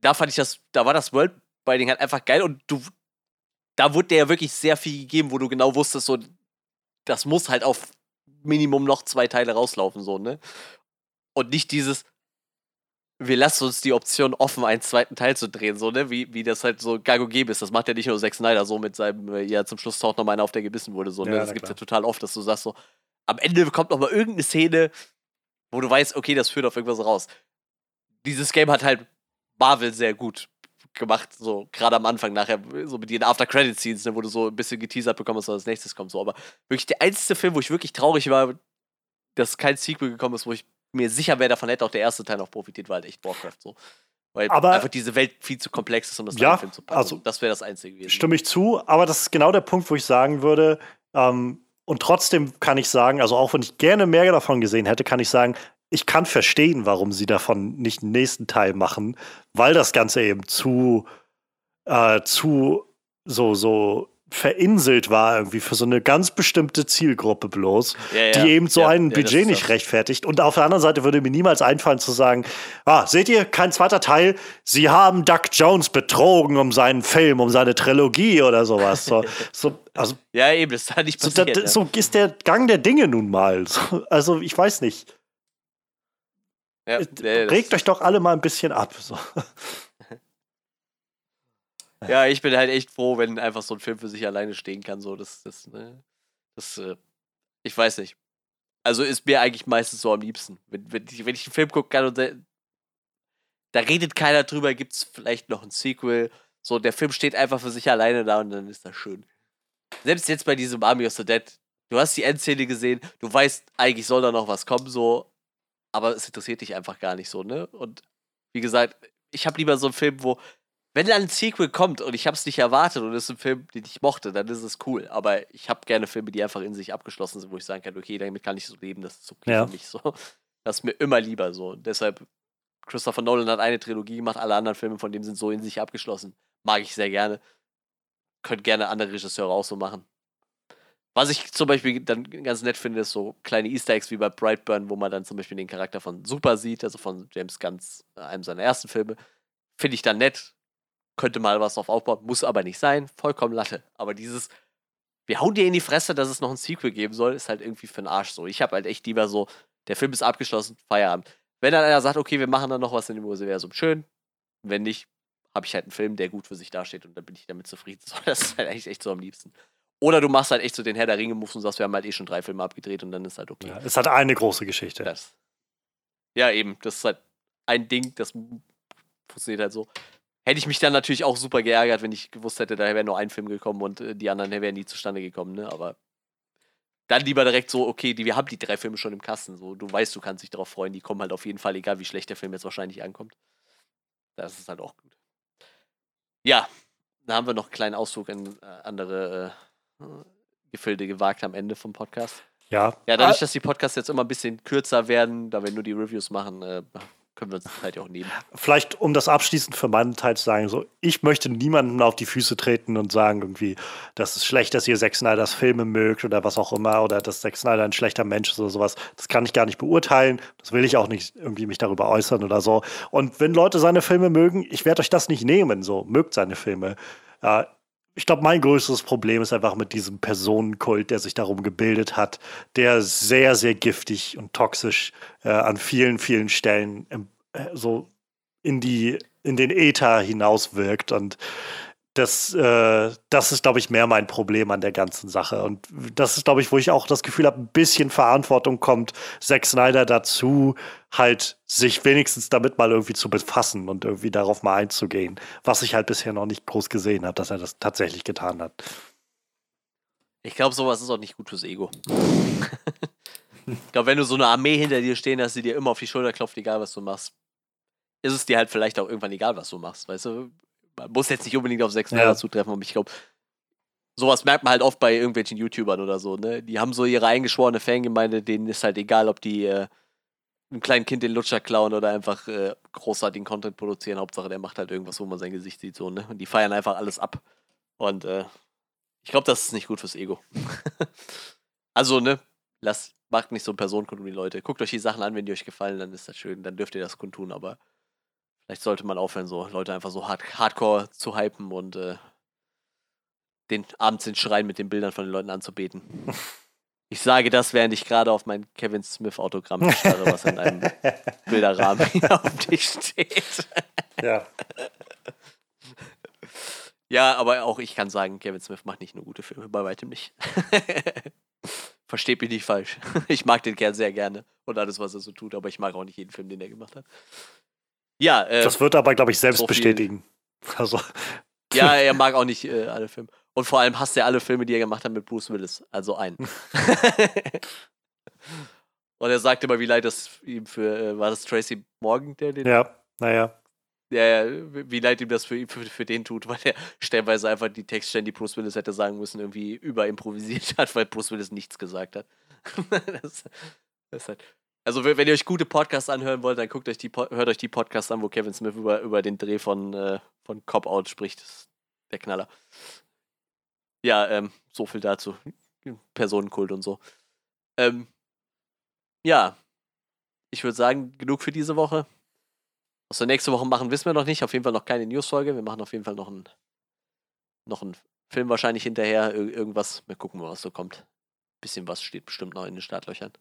da fand ich das, da war das Worldbuilding halt einfach geil und du, da wurde dir ja wirklich sehr viel gegeben, wo du genau wusstest, so, das muss halt auf Minimum noch zwei Teile rauslaufen, so, ne? Und nicht dieses, wir lassen uns die Option offen, einen zweiten Teil zu drehen, so, ne? Wie, wie das halt so und gäbe ist. Das macht ja nicht nur Zack Snyder so mit seinem, äh, ja, zum Schluss taucht noch mal einer auf, der gebissen wurde, so, ne? Ja, das gibt's klar. ja total oft, dass du sagst so, am Ende kommt noch mal irgendeine Szene, wo du weißt, okay, das führt auf irgendwas raus. Dieses Game hat halt Marvel sehr gut gemacht, so gerade am Anfang nachher, so mit den After-Credit-Scenes, ne, wo du so ein bisschen geteasert bekommst, was als nächstes kommt. So. Aber wirklich der einzige Film, wo ich wirklich traurig war, dass kein Sequel gekommen ist, wo ich mir sicher wäre, davon hätte auch der erste Teil noch profitiert, war halt echt Warcraft so. Weil aber, einfach diese Welt viel zu komplex ist, um das ja, Film zu packen. Also, das wäre das Einzige gewesen. Stimme ich zu, aber das ist genau der Punkt, wo ich sagen würde, ähm, und trotzdem kann ich sagen, also auch wenn ich gerne mehr davon gesehen hätte, kann ich sagen, ich kann verstehen, warum sie davon nicht den nächsten Teil machen, weil das Ganze eben zu, äh, zu so, so verinselt war irgendwie für so eine ganz bestimmte Zielgruppe bloß, ja, ja. die eben so ja, ein Budget nicht rechtfertigt. Und auf der anderen Seite würde mir niemals einfallen zu sagen, ah, seht ihr, kein zweiter Teil, sie haben Duck Jones betrogen um seinen Film, um seine Trilogie oder sowas. So, so, also, ja, eben, das hat nicht passiert. So, da, so ist der Gang der Dinge nun mal. So, also, ich weiß nicht. Regt euch doch alle mal ein bisschen ab. So. Ja, ich bin halt echt froh, wenn einfach so ein Film für sich alleine stehen kann. So, das, das, ne, das, äh, ich weiß nicht. Also ist mir eigentlich meistens so am liebsten. Wenn, wenn, ich, wenn ich einen Film gucken kann und da, da redet keiner drüber, gibt es vielleicht noch ein Sequel. So, der Film steht einfach für sich alleine da und dann ist das schön. Selbst jetzt bei diesem Army of the Dead, du hast die Endszene gesehen, du weißt, eigentlich soll da noch was kommen, so, aber es interessiert dich einfach gar nicht so, ne? Und wie gesagt, ich habe lieber so einen Film, wo wenn dann ein Sequel kommt und ich habe es nicht erwartet und es ist ein Film, den ich mochte, dann ist es cool. Aber ich habe gerne Filme, die einfach in sich abgeschlossen sind, wo ich sagen kann, okay, damit kann ich so leben, das ist okay ja. für mich so. Das ist mir immer lieber so. Und deshalb, Christopher Nolan hat eine Trilogie gemacht, alle anderen Filme von dem sind so in sich abgeschlossen. Mag ich sehr gerne. Könnt gerne andere Regisseure auch so machen. Was ich zum Beispiel dann ganz nett finde, ist so kleine Easter Eggs wie bei Brightburn, wo man dann zum Beispiel den Charakter von Super sieht, also von James Gunns, einem seiner ersten Filme. Finde ich dann nett, könnte mal was drauf aufbauen, muss aber nicht sein, vollkommen Latte. Aber dieses, wir hauen dir in die Fresse, dass es noch ein Sequel geben soll, ist halt irgendwie für den Arsch so. Ich habe halt echt lieber so, der Film ist abgeschlossen, Feierabend. Wenn dann einer sagt, okay, wir machen dann noch was in dem Universum, schön. Wenn nicht, habe ich halt einen Film, der gut für sich dasteht und dann bin ich damit zufrieden. So, das ist halt eigentlich echt so am liebsten. Oder du machst halt echt so den Herr der Ringe-Moves und sagst, wir haben halt eh schon drei Filme abgedreht und dann ist halt okay. Ja, es hat eine große Geschichte. Das. Ja, eben. Das ist halt ein Ding, das funktioniert halt so. Hätte ich mich dann natürlich auch super geärgert, wenn ich gewusst hätte, da wäre nur ein Film gekommen und äh, die anderen wären nie zustande gekommen, ne? Aber dann lieber direkt so, okay, die, wir haben die drei Filme schon im Kasten. So, du weißt, du kannst dich darauf freuen, die kommen halt auf jeden Fall, egal wie schlecht der Film jetzt wahrscheinlich ankommt. Das ist halt auch gut. Ja, da haben wir noch einen kleinen Ausflug in äh, andere äh, Gefilde gewagt am Ende vom Podcast. Ja. Ja, dadurch, dass die Podcasts jetzt immer ein bisschen kürzer werden, da wir nur die Reviews machen, äh, können wir uns das halt auch nehmen. Vielleicht, um das abschließend für meinen Teil zu sagen, so, ich möchte niemandem auf die Füße treten und sagen irgendwie, das ist schlecht, dass ihr Zack Snyders Filme mögt oder was auch immer oder dass Zack Snyder ein schlechter Mensch ist oder sowas. Das kann ich gar nicht beurteilen. Das will ich auch nicht irgendwie mich darüber äußern oder so. Und wenn Leute seine Filme mögen, ich werde euch das nicht nehmen, so, mögt seine Filme. Äh, ich glaube, mein größtes Problem ist einfach mit diesem Personenkult, der sich darum gebildet hat, der sehr, sehr giftig und toxisch äh, an vielen, vielen Stellen äh, so in die, in den Äther hinauswirkt. Und das, äh, das ist, glaube ich, mehr mein Problem an der ganzen Sache. Und das ist, glaube ich, wo ich auch das Gefühl habe, ein bisschen Verantwortung kommt Zack Snyder dazu, halt sich wenigstens damit mal irgendwie zu befassen und irgendwie darauf mal einzugehen, was ich halt bisher noch nicht groß gesehen habe, dass er das tatsächlich getan hat. Ich glaube, sowas ist auch nicht gut fürs Ego. ich glaube, wenn du so eine Armee hinter dir stehen hast, die dir immer auf die Schulter klopft, egal was du machst, ist es dir halt vielleicht auch irgendwann egal, was du machst. Weißt du, man muss jetzt nicht unbedingt auf sechs ja. zutreffen, aber ich glaube, sowas merkt man halt oft bei irgendwelchen YouTubern oder so, ne? Die haben so ihre eingeschworene Fangemeinde, denen ist halt egal, ob die äh, einem kleinen Kind den Lutscher klauen oder einfach äh, großartigen Content produzieren. Hauptsache, der macht halt irgendwas, wo man sein Gesicht sieht, so, ne? Und die feiern einfach alles ab. Und äh, ich glaube, das ist nicht gut fürs Ego. also, ne? Lasst, macht nicht so Personenkund um die Leute. Guckt euch die Sachen an, wenn die euch gefallen, dann ist das schön, dann dürft ihr das kundtun, aber Vielleicht sollte man aufhören, so Leute einfach so hard, hardcore zu hypen und äh, den abends den Schrein mit den Bildern von den Leuten anzubeten. Ich sage das, während ich gerade auf mein Kevin Smith Autogramm starre, was in einem Bilderrahmen auf dem Tisch steht. Ja. Ja, aber auch ich kann sagen, Kevin Smith macht nicht nur gute Filme, bei weitem nicht. Versteht mich nicht falsch. Ich mag den Kerl sehr gerne und alles, was er so tut, aber ich mag auch nicht jeden Film, den er gemacht hat. Ja, äh, das wird aber, glaube ich, selbst so bestätigen. Also. Ja, er mag auch nicht äh, alle Filme. Und vor allem hasst er alle Filme, die er gemacht hat mit Bruce Willis. Also einen. Und er sagt immer, wie leid das ihm für, äh, war das Tracy Morgan, der den. Ja, naja. Ja, ja, wie leid ihm das für, für, für den tut, weil er stellenweise einfach die Textstellen, die Bruce Willis hätte sagen müssen, irgendwie überimprovisiert hat, weil Bruce Willis nichts gesagt hat. das, das ist halt. Also wenn ihr euch gute Podcasts anhören wollt, dann guckt euch die, hört euch die Podcasts an, wo Kevin Smith über, über den Dreh von, äh, von Cop Out spricht. der Knaller. Ja, ähm, so viel dazu. Personenkult und so. Ähm, ja, ich würde sagen, genug für diese Woche. Was wir nächste Woche machen, wissen wir noch nicht. Auf jeden Fall noch keine News-Folge. Wir machen auf jeden Fall noch einen, noch Film wahrscheinlich hinterher. Ir irgendwas. Wir gucken mal, was so kommt. Bisschen was steht bestimmt noch in den Startlöchern.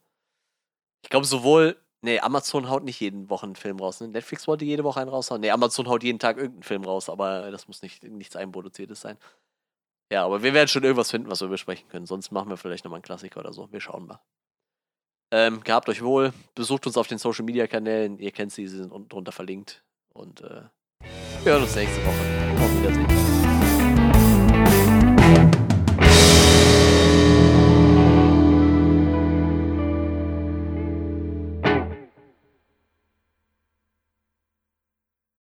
Ich glaube, sowohl. Nee, Amazon haut nicht jeden Wochen einen Film raus. Ne? Netflix wollte jede Woche einen raushauen. Nee, Amazon haut jeden Tag irgendeinen Film raus, aber das muss nicht nichts Einproduziertes sein. Ja, aber wir werden schon irgendwas finden, was wir besprechen können. Sonst machen wir vielleicht nochmal einen Klassiker oder so. Wir schauen mal. Ähm, gehabt euch wohl. Besucht uns auf den Social Media Kanälen. Ihr kennt sie, sie sind unten drunter verlinkt. Und äh, wir hören uns nächste Woche. Auf Wiedersehen.